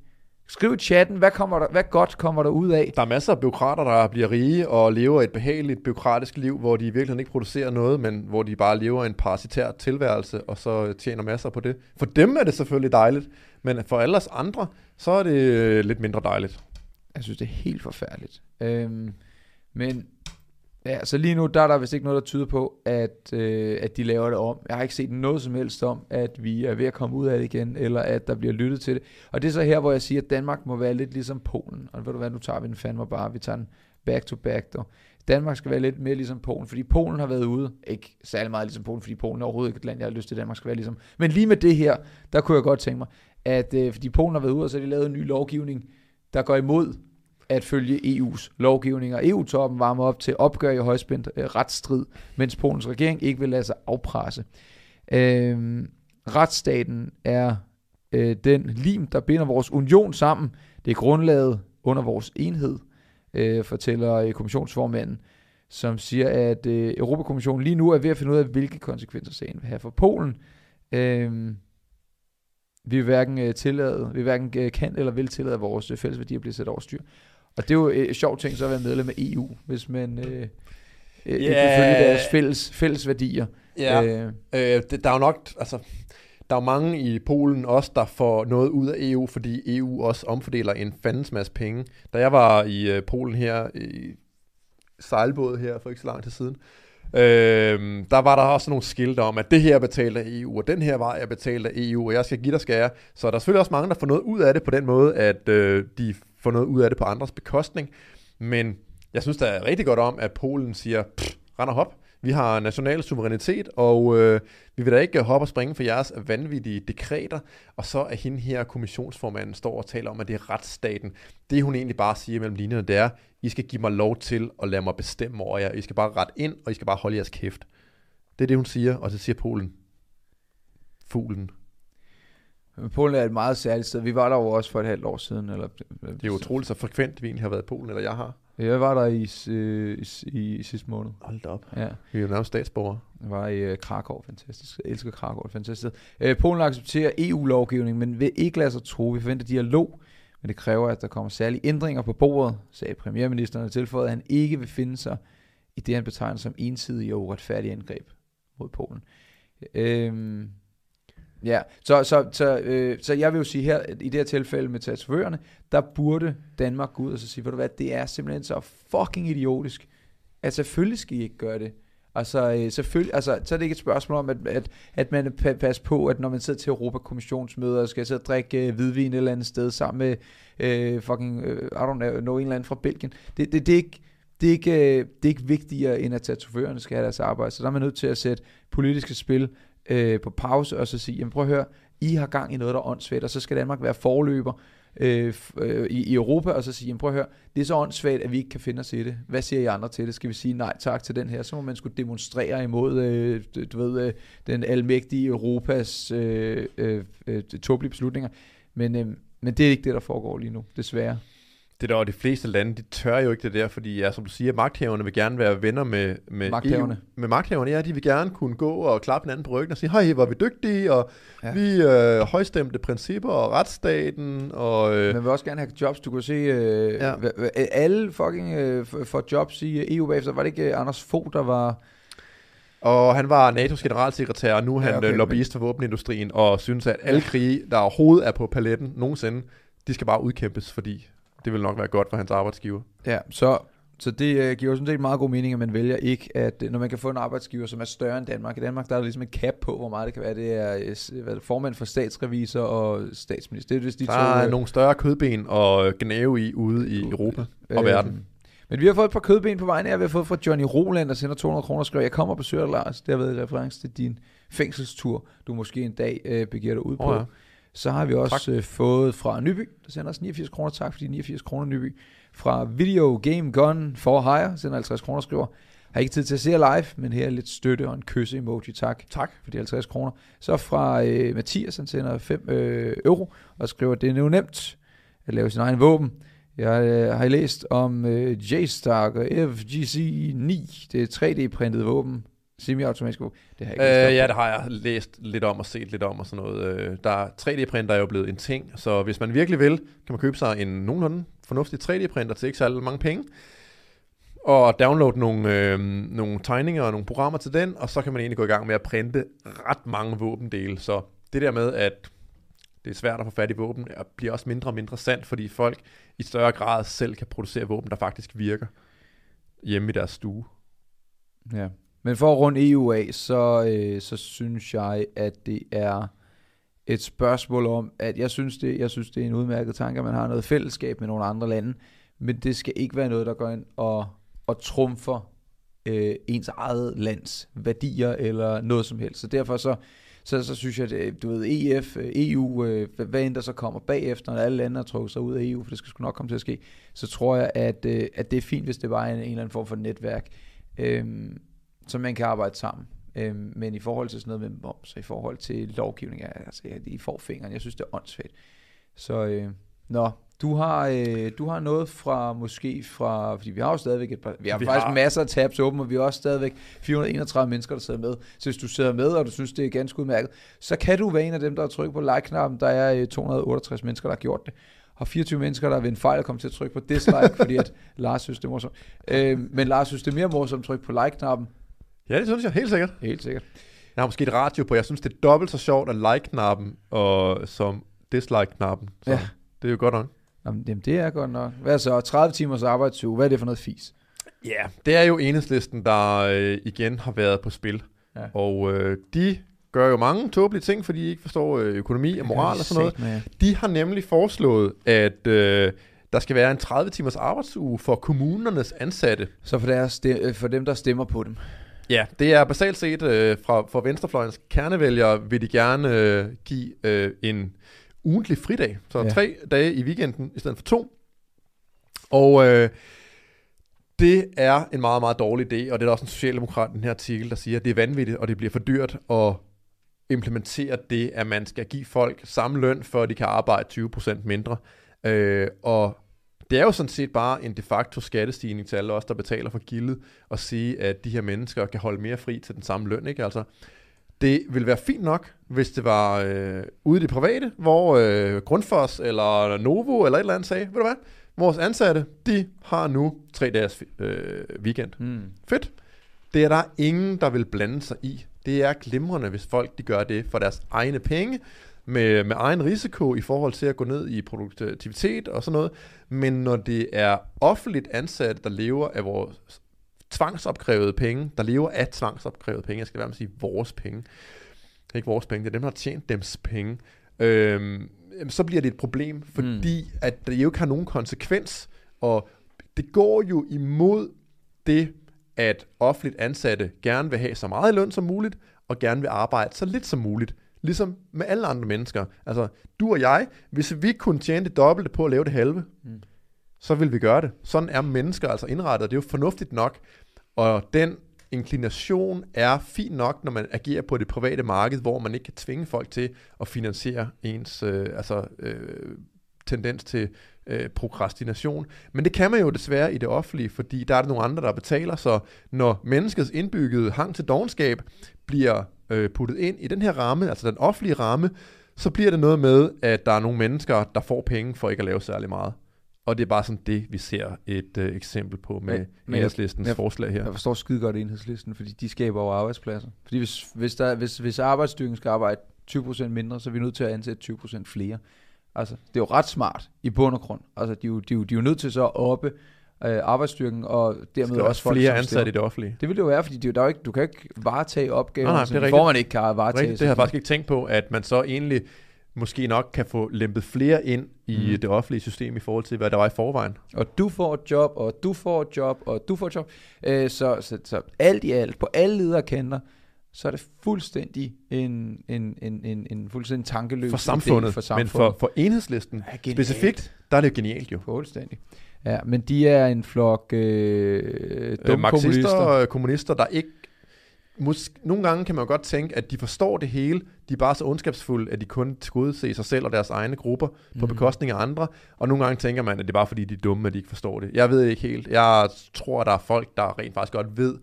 Skriv i chatten, hvad, kommer der, hvad godt kommer der ud af? Der er masser af byråkrater, der bliver rige og lever et behageligt byråkratisk liv, hvor de i virkeligheden ikke producerer noget, men hvor de bare lever en parasitær tilværelse, og så tjener masser på det. For dem er det selvfølgelig dejligt, men for alle os andre, så er det øh, lidt mindre dejligt. Jeg synes, det er helt forfærdeligt. Øhm, men ja, så lige nu, der er der vist ikke noget, der tyder på, at, øh, at de laver det om. Jeg har ikke set noget som helst om, at vi er ved at komme ud af det igen, eller at der bliver lyttet til det. Og det er så her, hvor jeg siger, at Danmark må være lidt ligesom Polen. Og ved du hvad, nu tager vi den fandme bare. Vi tager den back to back. Dog. Danmark skal være lidt mere ligesom Polen, fordi Polen har været ude. Ikke særlig meget ligesom Polen, fordi Polen er overhovedet ikke et land, jeg har lyst til, at Danmark skal være ligesom. Men lige med det her, der kunne jeg godt tænke mig, at øh, fordi Polen har været ude, og så har de lavet en ny lovgivning, der går imod at følge EU's lovgivning, og EU-toppen varmer op til opgør i højspændt øh, retsstrid, mens Polens regering ikke vil lade sig afpresse. Øh, retsstaten er øh, den lim, der binder vores union sammen. Det er grundlaget under vores enhed, øh, fortæller øh, kommissionsformanden, som siger, at øh, Europakommissionen lige nu er ved at finde ud af, hvilke konsekvenser sagen vil have for Polen. Øh, vi vil hverken øh, tillade, vi hverken øh, kan eller vil tillade, at vores øh, fælles værdier bliver sat over styr. Og det er jo øh, et sjovt ting så at være medlem af EU, hvis man øh, øh, ikke vil Ja. følge deres fælles, fælles værdier. Ja. Øh, Øh, det, der er jo nok, altså, der er jo mange i Polen også, der får noget ud af EU, fordi EU også omfordeler en fandens masse penge. Da jeg var i øh, Polen her, i sejlbåd her for ikke så lang tid siden, øh, der var der også nogle skilte om, at det her er betalt af EU, og den her vej er betalt af EU, og jeg skal give dig skære. Så der er selvfølgelig også mange, der får noget ud af det på den måde, at øh, de få noget ud af det på andres bekostning. Men jeg synes, der er rigtig godt om, at Polen siger, "Pff, rend og hop, vi har national suverænitet, og øh, vi vil da ikke hoppe og springe for jeres vanvittige dekreter. Og så er hende her, kommissionsformanden, står og taler om, at det er retsstaten. Det hun egentlig bare siger mellem linjerne, det er, I skal give mig lov til at lade mig bestemme over jer. I skal bare ret ind, og I skal bare holde jeres kæft. Det er det, hun siger, og så siger Polen. Fuglen. Men Polen er et meget særligt sted. Vi var der jo også for et halvt år siden. Eller, Det er jo utroligt så frekvent, vi egentlig har været i Polen, eller jeg har. Jeg var der i, øh, i, i, i sidste måned. Hold da op. Ja. Vi er jo nærmest statsborgere. Jeg var i uh, Krakow, fantastisk. Jeg elsker Krakow, fantastisk. Uh, Polen accepterer EU-lovgivning, men vil ikke lade sig tro. Vi forventer dialog, men det kræver, at der kommer særlige ændringer på bordet, sagde premierministeren og tilføjede, at han ikke vil finde sig i det, han betegner som ensidige og uretfærdige angreb mod Polen. Øhm, ja, så, så, så, øh, så jeg vil jo sige her, i det her tilfælde med tatovørerne, der burde Danmark gå ud og så sige, ved du hvad, det er simpelthen så fucking idiotisk, at selvfølgelig skal I ikke gøre det. Altså, øh, selvfølgelig, altså, så er det ikke et spørgsmål om, at, at, at man pa- passer på, at når man sidder til Europakommissionsmøder og skal sidde og drikke øh, hvidvin et eller andet sted sammen med øh, fucking, øh, I don't know, en eller anden fra Belgien. Det, det, det, er ikke, det, er ikke, øh, det er ikke vigtigere, end at tatovererne skal have deres arbejde. Så der er man nødt til at sætte politiske spil øh, på pause og så sige, jamen prøv at høre, I har gang i noget, der er åndssvagt, og så skal Danmark være forløber øh, øh, i, i Europa, og så sige, jamen prøv at høre, det er så åndssvagt, at vi ikke kan finde os i det. Hvad siger I andre til det? Skal vi sige nej tak til den her? Så må man skulle demonstrere imod, øh, du, du ved, øh, den almægtige Europas øh, øh, øh, tåbelige beslutninger. Men, øh, men det er ikke det, der foregår lige nu, desværre. Det der, og de fleste lande, de tør jo ikke det der, fordi ja, som du siger, magthaverne vil gerne være venner med, med Magthaverne. EU. Med magthaverne, ja, de vil gerne kunne gå og klappe hinanden på ryggen og sige, hej, hvor vi dygtige, og Ja. vi øh, højstemte principper og retsstaten, og øh, Man vil også gerne have jobs. Du kunne se, øh, ja. Alle fucking øh, får jobs i øh, EU bagefter. Var det ikke øh, Anders Fogh, der var... Og han var NATO's generalsekretær, og nu er han Ja, okay, okay, lobbyist for våbenindustrien, og synes, at alle krige, der overhovedet er på paletten nogensinde, de skal bare udkæmpes, fordi det vil nok være godt for hans arbejdsgiver. Ja, så, så det øh, giver jo sådan set meget god mening, at man vælger ikke, at øh, når man kan få en arbejdsgiver, som er større end Danmark. I Danmark der er der ligesom et cap på, hvor meget det kan være. Det er, øh, hvad er det, formand for statsrevisor og statsminister. Det er de Der to... er øh, nogle større kødben og gnave i ude i Europa og verden. Men vi har fået et par kødben på vejen her. Vi har fået fra Johnny Roland, der sender 200 kroner og skriver, jeg kommer og besøger dig, Lars. Det har været i reference til din fængselstur, du måske en dag øh, begiver dig ud på. Åh, ja. Så har vi også Tak. øh, fået fra Nyby, der sender os 89 kroner. Tak for de 89 kroner, Nyby. Fra Video Game Gun for Hire, sender 50 kroner skriver, har ikke tid til at se live, men her er lidt støtte og en kysse emoji. Tak Tak. for de 50 kroner. Så fra øh, Mathias, han sender 5 øh, euro og skriver, det er nu nemt at lave sin egen våben. Jeg øh, har læst om øh, J-Stark og FGC-9. Det er 3D-printet våben. Semi-automatisk våben. Det har jeg ikke Øh, ja, det har jeg læst lidt om og set lidt om og sådan noget. Øh, Der er 3D-printer er jo blevet en ting, så hvis man virkelig vil, kan man købe sig en nogenlunde fornuftig 3D-printer til ikke særlig mange penge, og downloade nogle, øh, nogle tegninger og nogle programmer til den, og så kan man egentlig gå i gang med at printe ret mange våbendele. Så det der med, at det er svært at få fat i våben, er- bliver også mindre og mindre sandt, fordi folk i større grad selv kan producere våben, der faktisk virker hjemme i deres stue. Ja. Men for at runde EU af, så, øh, så synes jeg, at det er et spørgsmål om, at jeg synes, det, jeg synes, det er en udmærket tanke, at man har noget fællesskab med nogle andre lande, men det skal ikke være noget, der går ind og, og trumfer øh, ens eget lands værdier eller noget som helst. Så derfor så, så, så synes jeg, at øh, du ved, EF, EU, øh, øh hvad- end der så kommer bagefter, når alle lande har trukket sig ud af EU, for det skal sgu nok komme til at ske, så tror jeg, at, øh, at det er fint, hvis det bare er en, en eller anden form for netværk. Øhm, så man kan arbejde sammen. Øhm, men i forhold til sådan noget med moms, og i forhold til lovgivning, altså, ja, I får fingeren. Jeg synes, det er åndssvagt. Så, øh, nå, du har, øh, du har noget fra, måske fra, fordi vi har jo stadigvæk et par, vi har Vi faktisk har- masser af tabs åbne, og vi har også stadigvæk 431 mennesker, der sidder med. Så hvis du sidder med, og du synes, det er ganske udmærket, så kan du være en af dem, der har trykket på like-knappen. Der er øh, 268 mennesker, der har gjort det. Og 24 mennesker, der ved en fejl kommet til at trykke på dislike, fordi at Lars synes, det er morsomt. Øh, men Lars synes, det er mere morsomt at trykke på like-knappen. Ja, det synes jeg helt sikkert. Helt sikkert. Jeg har måske et radio på. Jeg synes, det er dobbelt så sjovt at like-knappen og som dislike-knappen. Så Ja. det er jo godt nok. Jamen, jamen, det er godt nok. Hvad så? 30 timers arbejdsuge. Hvad er det for noget fis? Ja, det er jo enhedslisten, der øh, igen har været på spil. Ja. Og øh, de gør jo mange tåbelige ting, fordi de ikke forstår øh, økonomi og moral og sådan noget. De har nemlig foreslået, at øh, der skal være en 30 timers arbejdsuge for kommunernes ansatte. Så for, deres, for dem, der stemmer på dem. Ja, det er basalt set øh, fra, fra Venstrefløjens kernevælgere, vil de gerne øh, give øh, en ugentlig fridag. Så ja. tre dage i weekenden i stedet for to. Og øh, det er en meget, meget dårlig idé, og det er der også en socialdemokrat i den her artikel, der siger, at det er vanvittigt, og det bliver for dyrt at implementere det, at man skal give folk samme løn, for at de kan arbejde 20% mindre. Øh, og det er jo sådan set bare en de facto skattestigning til alle os, der betaler for gildet, og sige, at de her mennesker kan holde mere fri til den samme løn. Ikke? Altså, det ville være fint nok, hvis det var øh, ude i det private, hvor øh, Grundfos eller Novo eller et eller andet sagde, ved du hvad, vores ansatte, de har nu tre dages øh, weekend. Mm. Fedt. Det er der ingen, der vil blande sig i. Det er glimrende, hvis folk de gør det for deres egne penge, med, med egen risiko i forhold til at gå ned i produktivitet og sådan noget. Men når det er offentligt ansatte, der lever af vores tvangsopkrævede penge, der lever af tvangsopkrævede penge, jeg skal være med at sige vores penge, det er ikke vores penge, det er dem, der har tjent dems penge, øhm, så bliver det et problem, fordi mm. at det jo ikke har nogen konsekvens, og det går jo imod det, at offentligt ansatte gerne vil have så meget løn som muligt, og gerne vil arbejde så lidt som muligt. Ligesom med alle andre mennesker. Altså, du og jeg, hvis vi kunne tjene det dobbelte på at lave det halve, mm. så vil vi gøre det. Sådan er mennesker altså indrettet. Det er jo fornuftigt nok. Og den inklination er fin nok, når man agerer på det private marked, hvor man ikke kan tvinge folk til at finansiere ens øh, altså, øh, tendens til øh, prokrastination. Men det kan man jo desværre i det offentlige, fordi der er der nogle andre, der betaler, så når menneskets indbyggede hang til dogenskab bliver øh, puttet ind i den her ramme, altså den offentlige ramme, så bliver det noget med, at der er nogle mennesker, der får penge for ikke at lave særlig meget. Og det er bare sådan det, vi ser et øh, eksempel på med Men- enhedslistens jeg- forslag her. Jeg forstår skide godt enhedslisten, fordi de skaber jo arbejdspladser. Fordi hvis, hvis, der, hvis, hvis arbejdsstyrken skal arbejde 20% mindre, så er vi nødt til at ansætte 20% flere. Altså, det er jo ret smart i bund og grund. Altså, de er jo, de er jo, de er jo nødt til så at oppe øh, arbejdsstyrken, og dermed der også folk, flere ansatte i det offentlige. Det vil det jo være, fordi det er der er jo ikke, du kan ikke varetage opgaver, Nej, nej, som rigtigt. formand ikke kan varetage. Rigtigt, det har jeg faktisk ikke tænkt på, at man så egentlig måske nok kan få lempet flere ind i Mhm. det offentlige system i forhold til, hvad der var i forvejen. Og du får et job, og du får et job, og du får et job. Øh, så, så, så alt i alt, på alle lederkanter, så er det fuldstændig en, en, en, en, en fuldstændig tankeløs For idé samfundet, for men samfundet. for, for enhedslisten Ja, genialt. specifikt, der er det genialt jo. Fuldstændig. Ja, men de er en flok øh, Øh, dumme marxister kommunister. og kommunister, der ikke... Måske, nogle gange kan man godt tænke, at de forstår det hele. De er bare så ondskabsfulde, at de kun tilgodeser sig selv og deres egne grupper på Mhm. bekostning af andre. Og nogle gange tænker man, at det er bare fordi, de er dumme, at de ikke forstår det. Jeg ved ikke helt. Jeg tror, der er folk, der rent faktisk godt ved,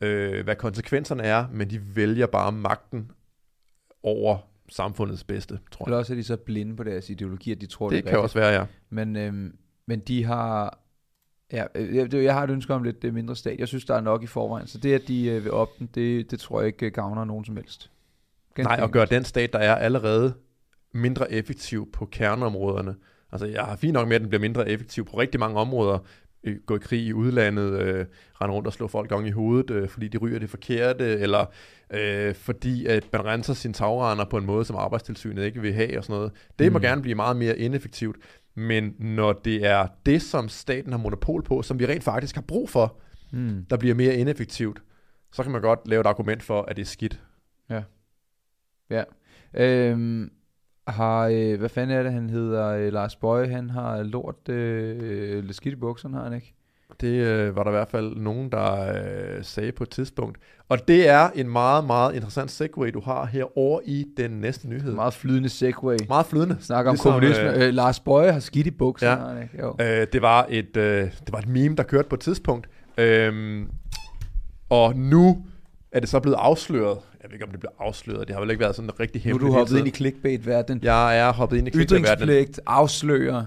øh, hvad konsekvenserne er, men de vælger bare magten over samfundets bedste, tror Eller jeg. også er de så blinde på deres ideologi, at de tror, Det det, kan er også være, ja. Men, øhm, men de har... Ja, øh, jeg, jeg har et ønske om lidt mindre stat. Jeg synes, der er nok i forvejen. Så det, at de øh, vil op den, det, det tror jeg ikke øh, gavner nogen som helst. Ganske Nej, og gøre den stat, der er allerede mindre effektiv på kerneområderne. Altså, jeg har fint nok med, at den bliver mindre effektiv på rigtig mange områder. Øh, Gå i krig i udlandet, øh, rende rundt og slå folk gang i hovedet, øh, fordi de ryger det forkerte, eller øh, fordi at man renser sine tagrender på en måde, som arbejdstilsynet ikke vil have og sådan noget. Det må Mm. gerne blive meget mere ineffektivt. Men når det er det, som staten har monopol på, som vi rent faktisk har brug for, Mm. der bliver mere ineffektivt, så kan man godt lave et argument for, at det er skidt. Ja. Øhm, har, øh, hvad fanden er det, han hedder? Øh, Lars Bøje, han har lort øh, lidt skidt i bukserne, har han ikke? Det øh, var der i hvert fald nogen, der øh, sagde på et tidspunkt. Og det er en meget, meget interessant segue, du har her over i den næste nyhed. Meget, flydende segway. meget flydende. Snakker om Ligesom, kommunisme. øh, Øh, Lars Bøje har skidt i bukserne, Ja. ikke? Jo. Øh, det, var et, øh, det var et meme, der kørte på et tidspunkt. Øhm, og nu er det så blevet afsløret. Jeg ved ikke, om det blev afsløret. Det har vel ikke været sådan rigtig Nu er hemmeligt. du hoppet ind i clickbait-verdenen. Jeg er hoppet ind i clickbait-verdenen. Ytringspligt afslører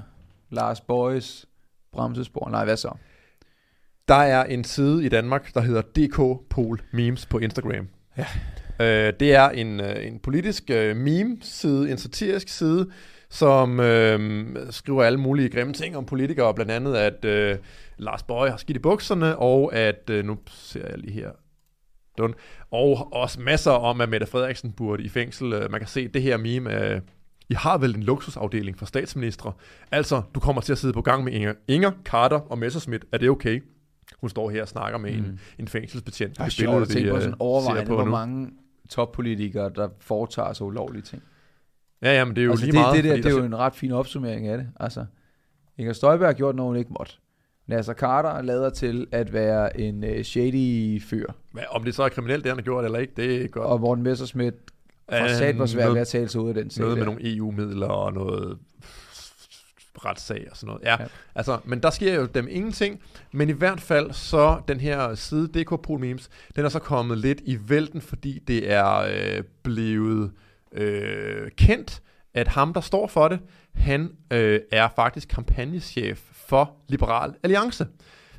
Lars Bøjes bremsespor. Nej, hvad så? Der er en side i Danmark, der hedder DK Pol Memes på Instagram. Ja. Øh, det er en, øh, en politisk øh, meme-side, en satirisk side, som øh, skriver alle mulige grimme ting om politikere, blandt andet at øh, Lars Bøje har skidt i bukserne, og at, øh, nu ser jeg lige her, Dun, og også masser om, at Mette Frederiksen burde i fængsel. Øh, Man kan se det her meme, øh, I har vel en luksusafdeling for statsministre. Altså, du kommer til at sidde på gang med Inger, Inger Carter og Messerschmidt. Er det okay? Hun står her og snakker med mm. en, en fængselsbetjent. Det er Det sjovt at tænke på øh, sådan ser overvejende, på hvor nu. mange toppolitikere, der foretager sig ulovlige ting. Ja, ja, men det er jo altså lige det, meget. det, der, det er jo en ret fin opsummering af det. Altså, Inger Støjberg har gjort noget, hun ikke måtte. Nasser Carter lader til at være en uh, shady fyr. Hvad- Om det så er kriminelt, det han har gjort eller ikke, det er godt. Og Morten Messerschmidt For sat, hvor svært ved at tale sig ud af den sag Noget med der. nogle EU-midler og noget retssag og sådan noget. Ja, Ja. altså, men der sker jo dem ingenting. Men i hvert fald så, den her side DK Pol Memes, den er så kommet lidt i vælten, fordi det er øh, blevet øh, kendt, at ham, der står for det, han øh, er faktisk kampagnechef for Liberal Alliance.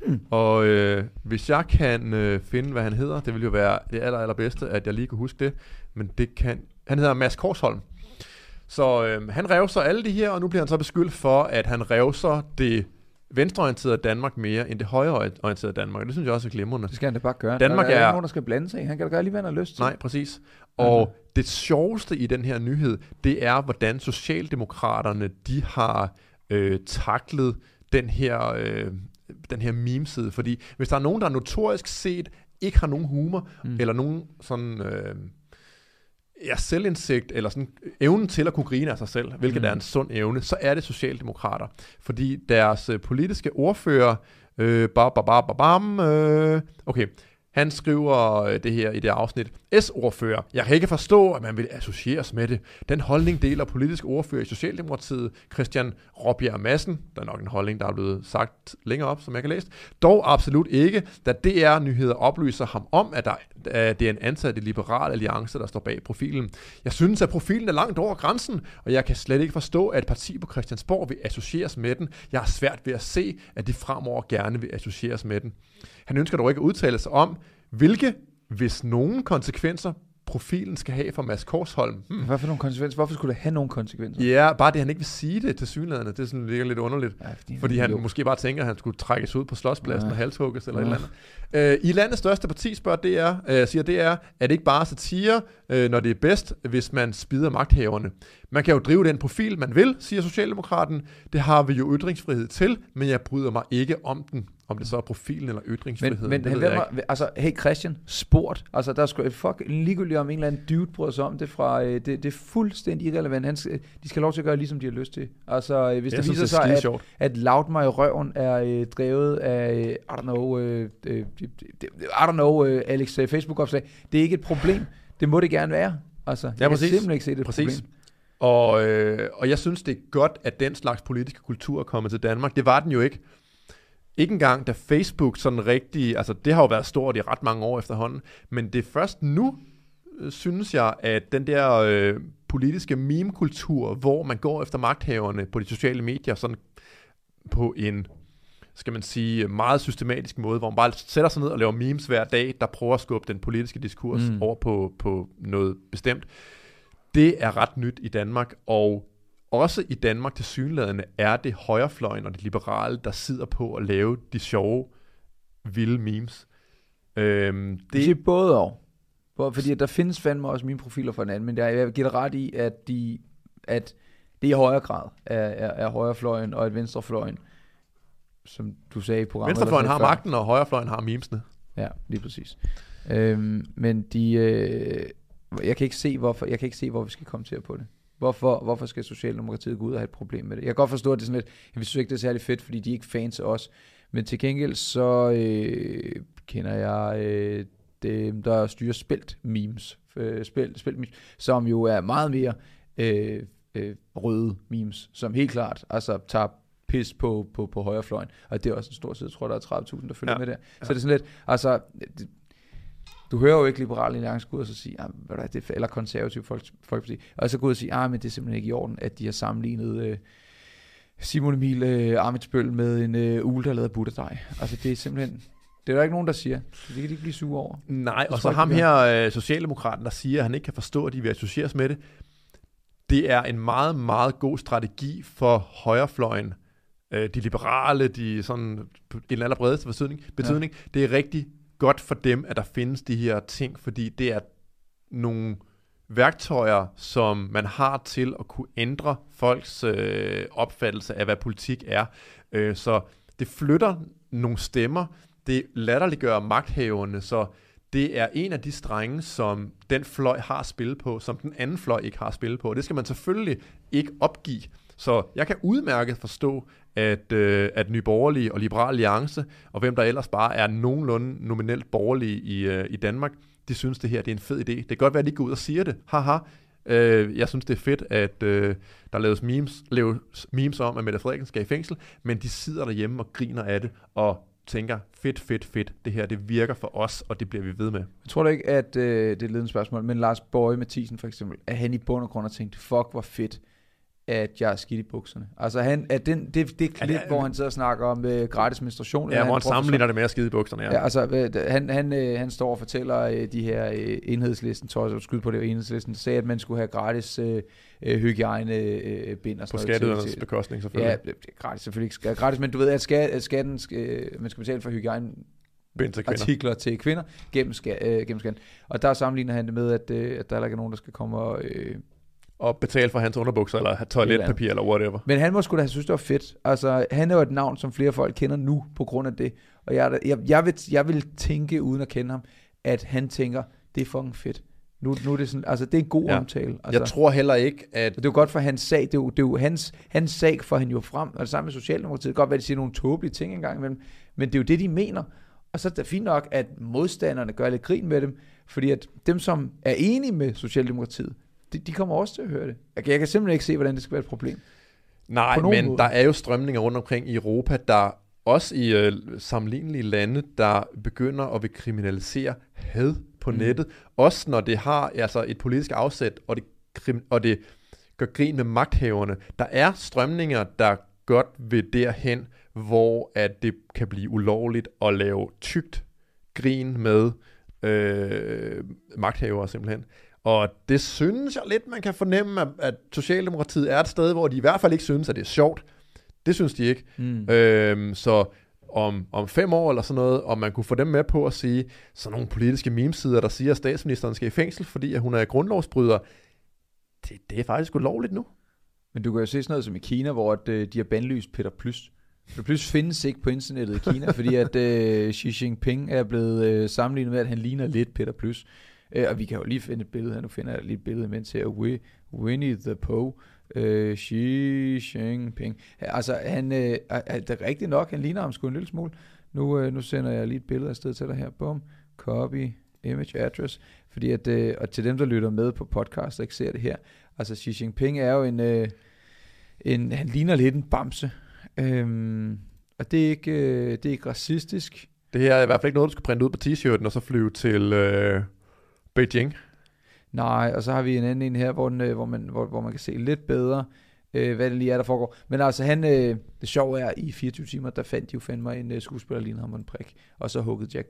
Hmm. Og øh, hvis jeg kan øh, finde, hvad han hedder, det vil jo være det aller, allerbedste, at jeg lige kunne huske det, men det kan... Han hedder Mads Korsholm. Så øh, han revser alle de her, og nu bliver han så beskyldt for, at han revser det venstreorienterede Danmark mere end det højreorienterede Danmark. Og det synes jeg også er glimrende. Det skal han da bare gøre. Danmark der er, er- nogen, der skal blande sig i. Han kan da gøre lige, hvad han har lyst til. Nej, præcis. Og det sjoveste i den her nyhed, det er, hvordan Socialdemokraterne, de har øh, taklet den her, øh, den her memeside. Fordi hvis der er nogen, der notorisk set ikke har nogen humor, mm. eller nogen sådan... Øh, ja, selvindsigt, eller sådan evnen til at kunne grine af sig selv, hvilket mm. er en sund evne, så er det socialdemokrater. Fordi deres øh, politiske ordfører, øh, ba, ba, ba, ba, bam, øh, okay, han skriver øh, det her i det afsnit. S-ordfører. Jeg kan ikke forstå, at man vil associeres med det. Den holdning deler politisk ordfører i Socialdemokratiet, Christian Råbjerg Madsen. Der er nok en holdning, der er blevet sagt længere op, som jeg kan læse. Dog absolut ikke, da DR Nyheder oplyser ham om, at, der, at det er en ansat i Liberal Alliance, der står bag profilen. Jeg synes, at profilen er langt over grænsen, og jeg kan slet ikke forstå, at et parti på Christiansborg vil associeres med den. Jeg har svært ved at se, at de fremover gerne vil associeres med den. Han ønsker dog ikke at udtale sig om, hvilke, hvis nogen konsekvenser, profilen skal have for Mads Korsholm. Hmm. Hvad for nogle konsekvenser? Hvorfor skulle det have nogle konsekvenser? Ja, bare det, han ikke vil sige det til synligheden, det er sådan ligger lidt underligt. Ja, fordi- fordi han jo. måske bare tænker, at han skulle trækkes ud på slotspladsen Ja. og halshugges eller Ja. et eller andet. Øh, I landets største parti, spørger DR, øh, siger DR, er det ikke bare satire, øh, når det er bedst, hvis man spider magthaverne. Man kan jo drive den profil, man vil, siger Socialdemokraten. Det har vi jo ytringsfrihed til, men jeg bryder mig ikke om den. Om det så er profilen eller Men, ytringsfriheden, men det han ved jeg ikke. mig, altså, hey Christian, sport. Altså, der er sgu fuck ligegyldigt om en eller anden dude bryder sig om det fra, øh, det, det er fuldstændig irrelevant. Han skal, de skal have lov til at gøre, ligesom de har lyst til. Altså, øh, hvis Jeg det synes, viser det er sig, at, skidesjovt. at Loud mig i røven er øh, drevet af, øh, I don't know, øh, øh, det- det- I don't know, øh, Alex øh, Facebook-opslag, det er ikke et problem. Det må det gerne være. Altså, jeg kan præcis. simpelthen ikke se det et Præcis. problem. Og, øh, og jeg synes, det er godt, at den slags politiske kultur er kommet til Danmark. Det var den jo ikke. Ikke engang, da Facebook sådan rigtig... Altså, det har jo været stort i ret mange år efterhånden. Men det er først nu, øh, synes jeg, at den der øh, politiske meme-kultur, hvor man går efter magthaverne på de sociale medier, sådan på en skal man sige, meget systematisk måde, hvor man bare sætter sig ned og laver memes hver dag, der prøver at skubbe den politiske diskurs Mm. mm. over på, på noget bestemt. Det er ret nyt i Danmark, og også i Danmark til synlædende er det højrefløjen og det liberale, der sidder på at lave de sjove, vilde memes. Øhm, Det det, er både og. Fordi at der findes fandme også mine profiler for en anden, men jeg, jeg giver ret i, at, de, at det i højere grad er, er, er højrefløjen og et venstrefløjen, som du sagde i programmet. venstrefløjen har før. magten, og højrefløjen har memesene. Ja, lige præcis. Øhm, men de, øh, jeg kan ikke se, hvorfor, jeg kan ikke se, hvor vi skal komme til at på det. Hvorfor, hvorfor skal Socialdemokratiet gå ud og have et problem med det? Jeg kan godt forstå, at det er sådan lidt, jeg synes ikke, det er særlig fedt, fordi de er ikke fans af os. Men til gengæld så øh, kender jeg øh, dem, der styrer spelt memes, øh, spelt, spelt memes, som jo er meget mere øh, øh, røde memes, som helt klart altså tager pis på, på, på højrefløjen. Og det er også en stor side, jeg tror, der er 30.000, der følger ja. Ja. med der. Så det er sådan lidt, altså, du hører jo ikke Liberale Alliance gå ud og så sige, ah, hvad er det, eller konservative folk, folkeparti, og så gå ud og sige, ah, men det er simpelthen ikke i orden, at de har sammenlignet øh, Simon Emil øh, Amitsbøl med en øh, ule, der er af butterdej. Altså, det er simpelthen, det er der ikke nogen, der siger. Det kan de ikke blive sure over. Nej, og så ham her, øh, Socialdemokraten, der siger, at han ikke kan forstå, at de vil associeres med det. Det er en meget, meget god strategi for højrefløjen. Øh, de liberale, de sådan, den allerbredeste betydning. betydning. Ja. Det er rigtig godt for dem, at der findes de her ting, fordi det er nogle værktøjer, som man har til at kunne ændre folks øh, opfattelse af, hvad politik er. Øh, så det flytter nogle stemmer, det latterliggør magthaverne, så det er en af de strenge, som den fløj har spillet på, som den anden fløj ikke har spillet på. Og det skal man selvfølgelig ikke opgive. Så jeg kan udmærket forstå, at, øh, at Nye Borgerlige og Liberal Alliance, og hvem der ellers bare er nogenlunde nominelt borgerlige i, øh, i Danmark, de synes, det her det er en fed idé. Det kan godt være, at de går ud og siger det. Haha, Øh, jeg synes, det er fedt, at øh, der laves memes, laves memes om, at Mette Frederiksen skal i fængsel, men de sidder derhjemme og griner af det, og tænker, fedt, fedt, fedt, det her, det virker for os, og det bliver vi ved med. Jeg tror da ikke, at øh, det er et ledende spørgsmål, men Lars Bøge Mathisen for eksempel, at han i bund og grund har tænkt, fuck, hvor fedt, at jeg er skidt i bukserne. Altså, han, at den, det, det klip, Ja, ja, det hvor han sidder og snakker om øh, gratis menstruation. Ja, hvor han at sammenligner det med at skide i bukserne. Ja. Ja, altså, øh, han, han, øh, han står og fortæller øh, de her øh, enhedslisten, tror jeg, skyld på det, enhedslisten, sagde, at man skulle have gratis øh, øh, hygiejne øh, bind og På sådan noget skatteydernes bekostning Ja, selvfølgelig. det er gratis, selvfølgelig ikke gratis, men du ved, at, skat, at skatten, øh, man skal betale for hygiejne Bind til kvinder. artikler til kvinder gennem, ska, øh, gennem skatten. Og der sammenligner han det med, at, øh, at der ikke er nogen, der skal komme og... Øh, Og betale for hans underbukser, eller toiletpapir, eller whatever. men han må sgu da have synes, det var fedt. Altså, han er jo et navn, som flere folk kender nu, på grund af det. Og jeg, jeg, jeg, vil, jeg vil tænke, uden at kende ham, at han tænker, det er fucking fedt. Nu, nu er det sådan, altså det er en god Ja. omtale. Altså, Jeg tror heller ikke, at... det er jo godt for hans sag. Det er jo, det er jo hans, hans sag for han jo frem. Og det samme med Socialdemokratiet. Det kan godt være, at de siger nogle tåbelige ting engang imellem. Men det er jo det, de mener. Og så er det fint nok, at modstanderne gør lidt grin med dem. Fordi at dem, som er enige med Socialdemokratiet, de, de kommer også til at høre det. Jeg kan, jeg kan simpelthen ikke se, hvordan det skal være et problem. Nej, men måde. der er jo strømninger rundt omkring i Europa, der også i øh, sammenlignelige lande, der begynder at vil kriminalisere had på Mm. nettet. Også når det har altså et politisk afsæt, og det, krim, og det gør grin med magthaverne. Der er strømninger, der godt vil derhen, hvor at det kan blive ulovligt at lave tygt grin med øh, magthavere simpelthen. Og det synes jeg lidt, man kan fornemme, at, at Socialdemokratiet er et sted, hvor de i hvert fald ikke synes, at det er sjovt. Det synes de ikke. Mm. Øhm, så om, om fem år eller sådan noget, om man kunne få dem med på at sige, så nogle politiske memesider, der siger, at statsministeren skal i fængsel, fordi at hun er grundlovsbryder, det, det er faktisk ulovligt nu. Men du kan jo se sådan noget som i Kina, hvor at, øh, de har bandlyst Peter Plys. Peter Plys findes ikke på internettet i Kina, fordi at øh, Xi Jinping er blevet øh, sammenlignet med, at han ligner lidt Peter Plys. Øh, og vi kan jo lige finde et billede her. Nu finder jeg lige et billede imens her. We, Winnie the Pooh. Øh, Xi Jinping. Altså, han, øh, er, er det rigtigt nok? Han ligner ham sgu en lille smule. Nu, øh, nu sender jeg lige et billede afsted til dig her. Bum. Copy. Image address. Fordi at, øh, og til dem, der lytter med på podcast og ikke ser det her. Altså, Xi Jinping er jo en... Øh, en, han ligner lidt en bamse. Øhm, og det er, ikke, øh, det er ikke racistisk. Det her er i hvert fald ikke noget, du skal printe ud på t-shirten, og så flyve til øh, Beijing. Nej, og så har vi en anden en her, hvor, den, øh, hvor, man, hvor, hvor man kan se lidt bedre, øh, hvad det lige er, der foregår. Men altså, han, øh, det sjove er, i 24 timer, der fandt de jo fandme en øh, skuespiller, lignede ham en prik. Og så huggede Jack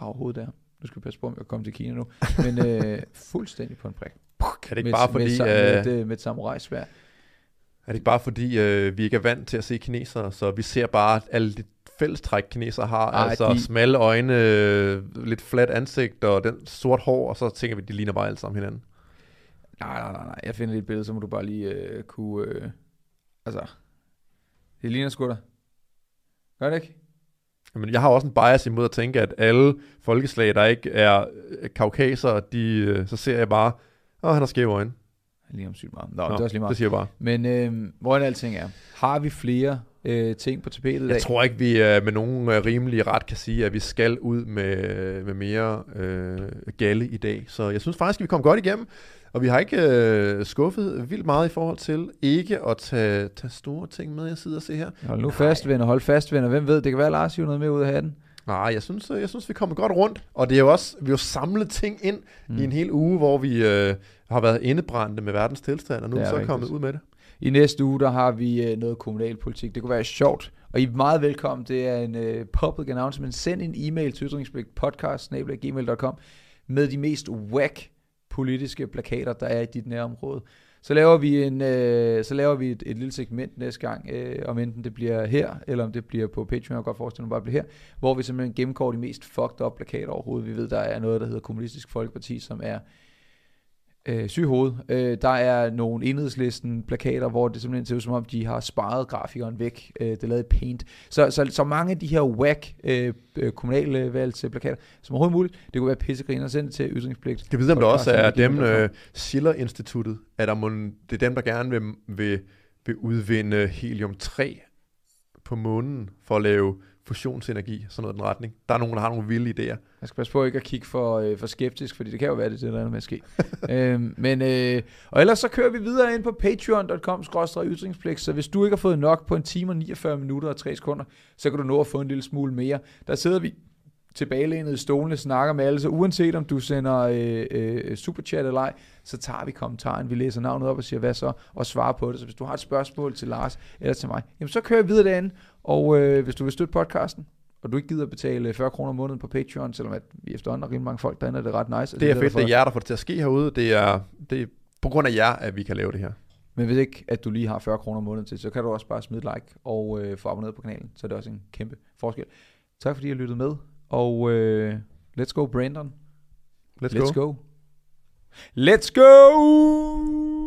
bare hovedet der. Nu skal vi passe på, om jeg kommer til Kina nu. Men øh, fuldstændig på en prik. Er det ikke med, bare fordi, med, med, med, øh, et, øh, med et samurajsvær. er det ikke bare fordi øh, vi ikke er vant til at se kinesere, så vi ser bare alle de fællestræk, kinesere har, Ej, altså de- smalle øjne, lidt fladt ansigt og den sort hår, og så tænker vi, de ligner bare alle sammen hinanden. Nej, nej, nej, nej. Jeg finder lige et billede, så må du bare lige øh, kunne... Øh, altså, det ligner sgu da. Gør det ikke? Men jeg har også en bias imod at tænke, at alle folkeslag, der ikke er øh, kaukasere, de, øh, så ser jeg bare, åh, han har skæve øjne. Ligner ham sygt meget. Nå, Nå, det er også lige det meget. siger jeg bare. Men øh, hvor en alting er, har vi flere øh, ting på tapetet i dag? Jeg tror ikke, vi øh, med nogen øh, rimelig ret kan sige, at vi skal ud med, med mere øh, galle i dag. Så jeg synes faktisk, at vi kom godt igennem. Og vi har ikke øh, skuffet vildt meget i forhold til ikke at tage, tage store ting med, jeg sidder og ser her. Hold nu fast, venner. Hold fast, venner. Hvem ved, det kan være, at Lars hiver noget med ud af hatten. Nej, jeg synes, øh, jeg synes, vi kommer godt rundt. Og det er jo også, vi har jo samlet ting ind mm. i en hel uge, hvor vi øh, har været indebrændte med verdens tilstand, og nu Det er er vi så rigtigt. kommet ud med det. I næste uge, der har vi øh, noget kommunalpolitik. Det kunne være sjovt. Og I er meget velkommen. Det er en uh, public announcement. Send en e-mail til ytringspligtpodcast.gmail.com med de mest whack politiske plakater, der er i dit nærområde. Så laver vi, en, øh, så laver vi et, et lille segment næste gang, øh, om enten det bliver her, eller om det bliver på Patreon, jeg kan godt forestille mig bare bliver her, hvor vi simpelthen gennemgår de mest fucked up plakater overhovedet. Vi ved, der er noget, der hedder Kommunistisk Folkeparti, som er øh, syg hoved. Øh, der er nogle enhedslisten plakater, hvor det simpelthen ser ud som om, de har sparet grafikeren væk. Øh, det er lavet paint. Så, så, så mange af de her whack øh, øh, kommunale valgsplakater, som overhovedet muligt, det kunne være pissegriner. Send det til ytringspligt. Jeg ved, om der også er dem, øh, Schiller-instituttet, er der mon, det er dem, der gerne vil, vil, vil udvinde helium-3 på månen for at lave fusionsenergi, sådan noget i den retning. Der er nogen, der har nogle vilde idéer. Jeg skal passe på ikke at kigge for, øh, for skeptisk, fordi det kan jo være, det er det, der ender med at ske. øhm, men, øh, og ellers så kører vi videre ind på patreon.com ytringspligt, så hvis du ikke har fået nok på en time og 49 minutter og 3 sekunder, så kan du nå at få en lille smule mere. Der sidder vi tilbagelænet i stolene, snakker med alle, så uanset om du sender øh, øh, superchat eller ej, så tager vi kommentaren, vi læser navnet op og siger, hvad så, og svarer på det. Så hvis du har et spørgsmål til Lars eller til mig, jamen så kører vi videre derinde, og øh, hvis du vil støtte podcasten, og du ikke gider betale 40 kroner om måneden på Patreon, selvom at vi efterhånden har rimelig mange folk derinde, er det ret nice. Det er fedt, derfor- det er jer, der får det til at ske herude. Det er, det er på grund af jer, at vi kan lave det her. Men hvis ikke, at du lige har 40 kroner om måneden til, så kan du også bare smide like og øh, få abonneret på kanalen. Så er det også en kæmpe forskel. Tak fordi I har lyttet med. Og øh, let's go, Brandon. Let's, Let's go. go. Let's go!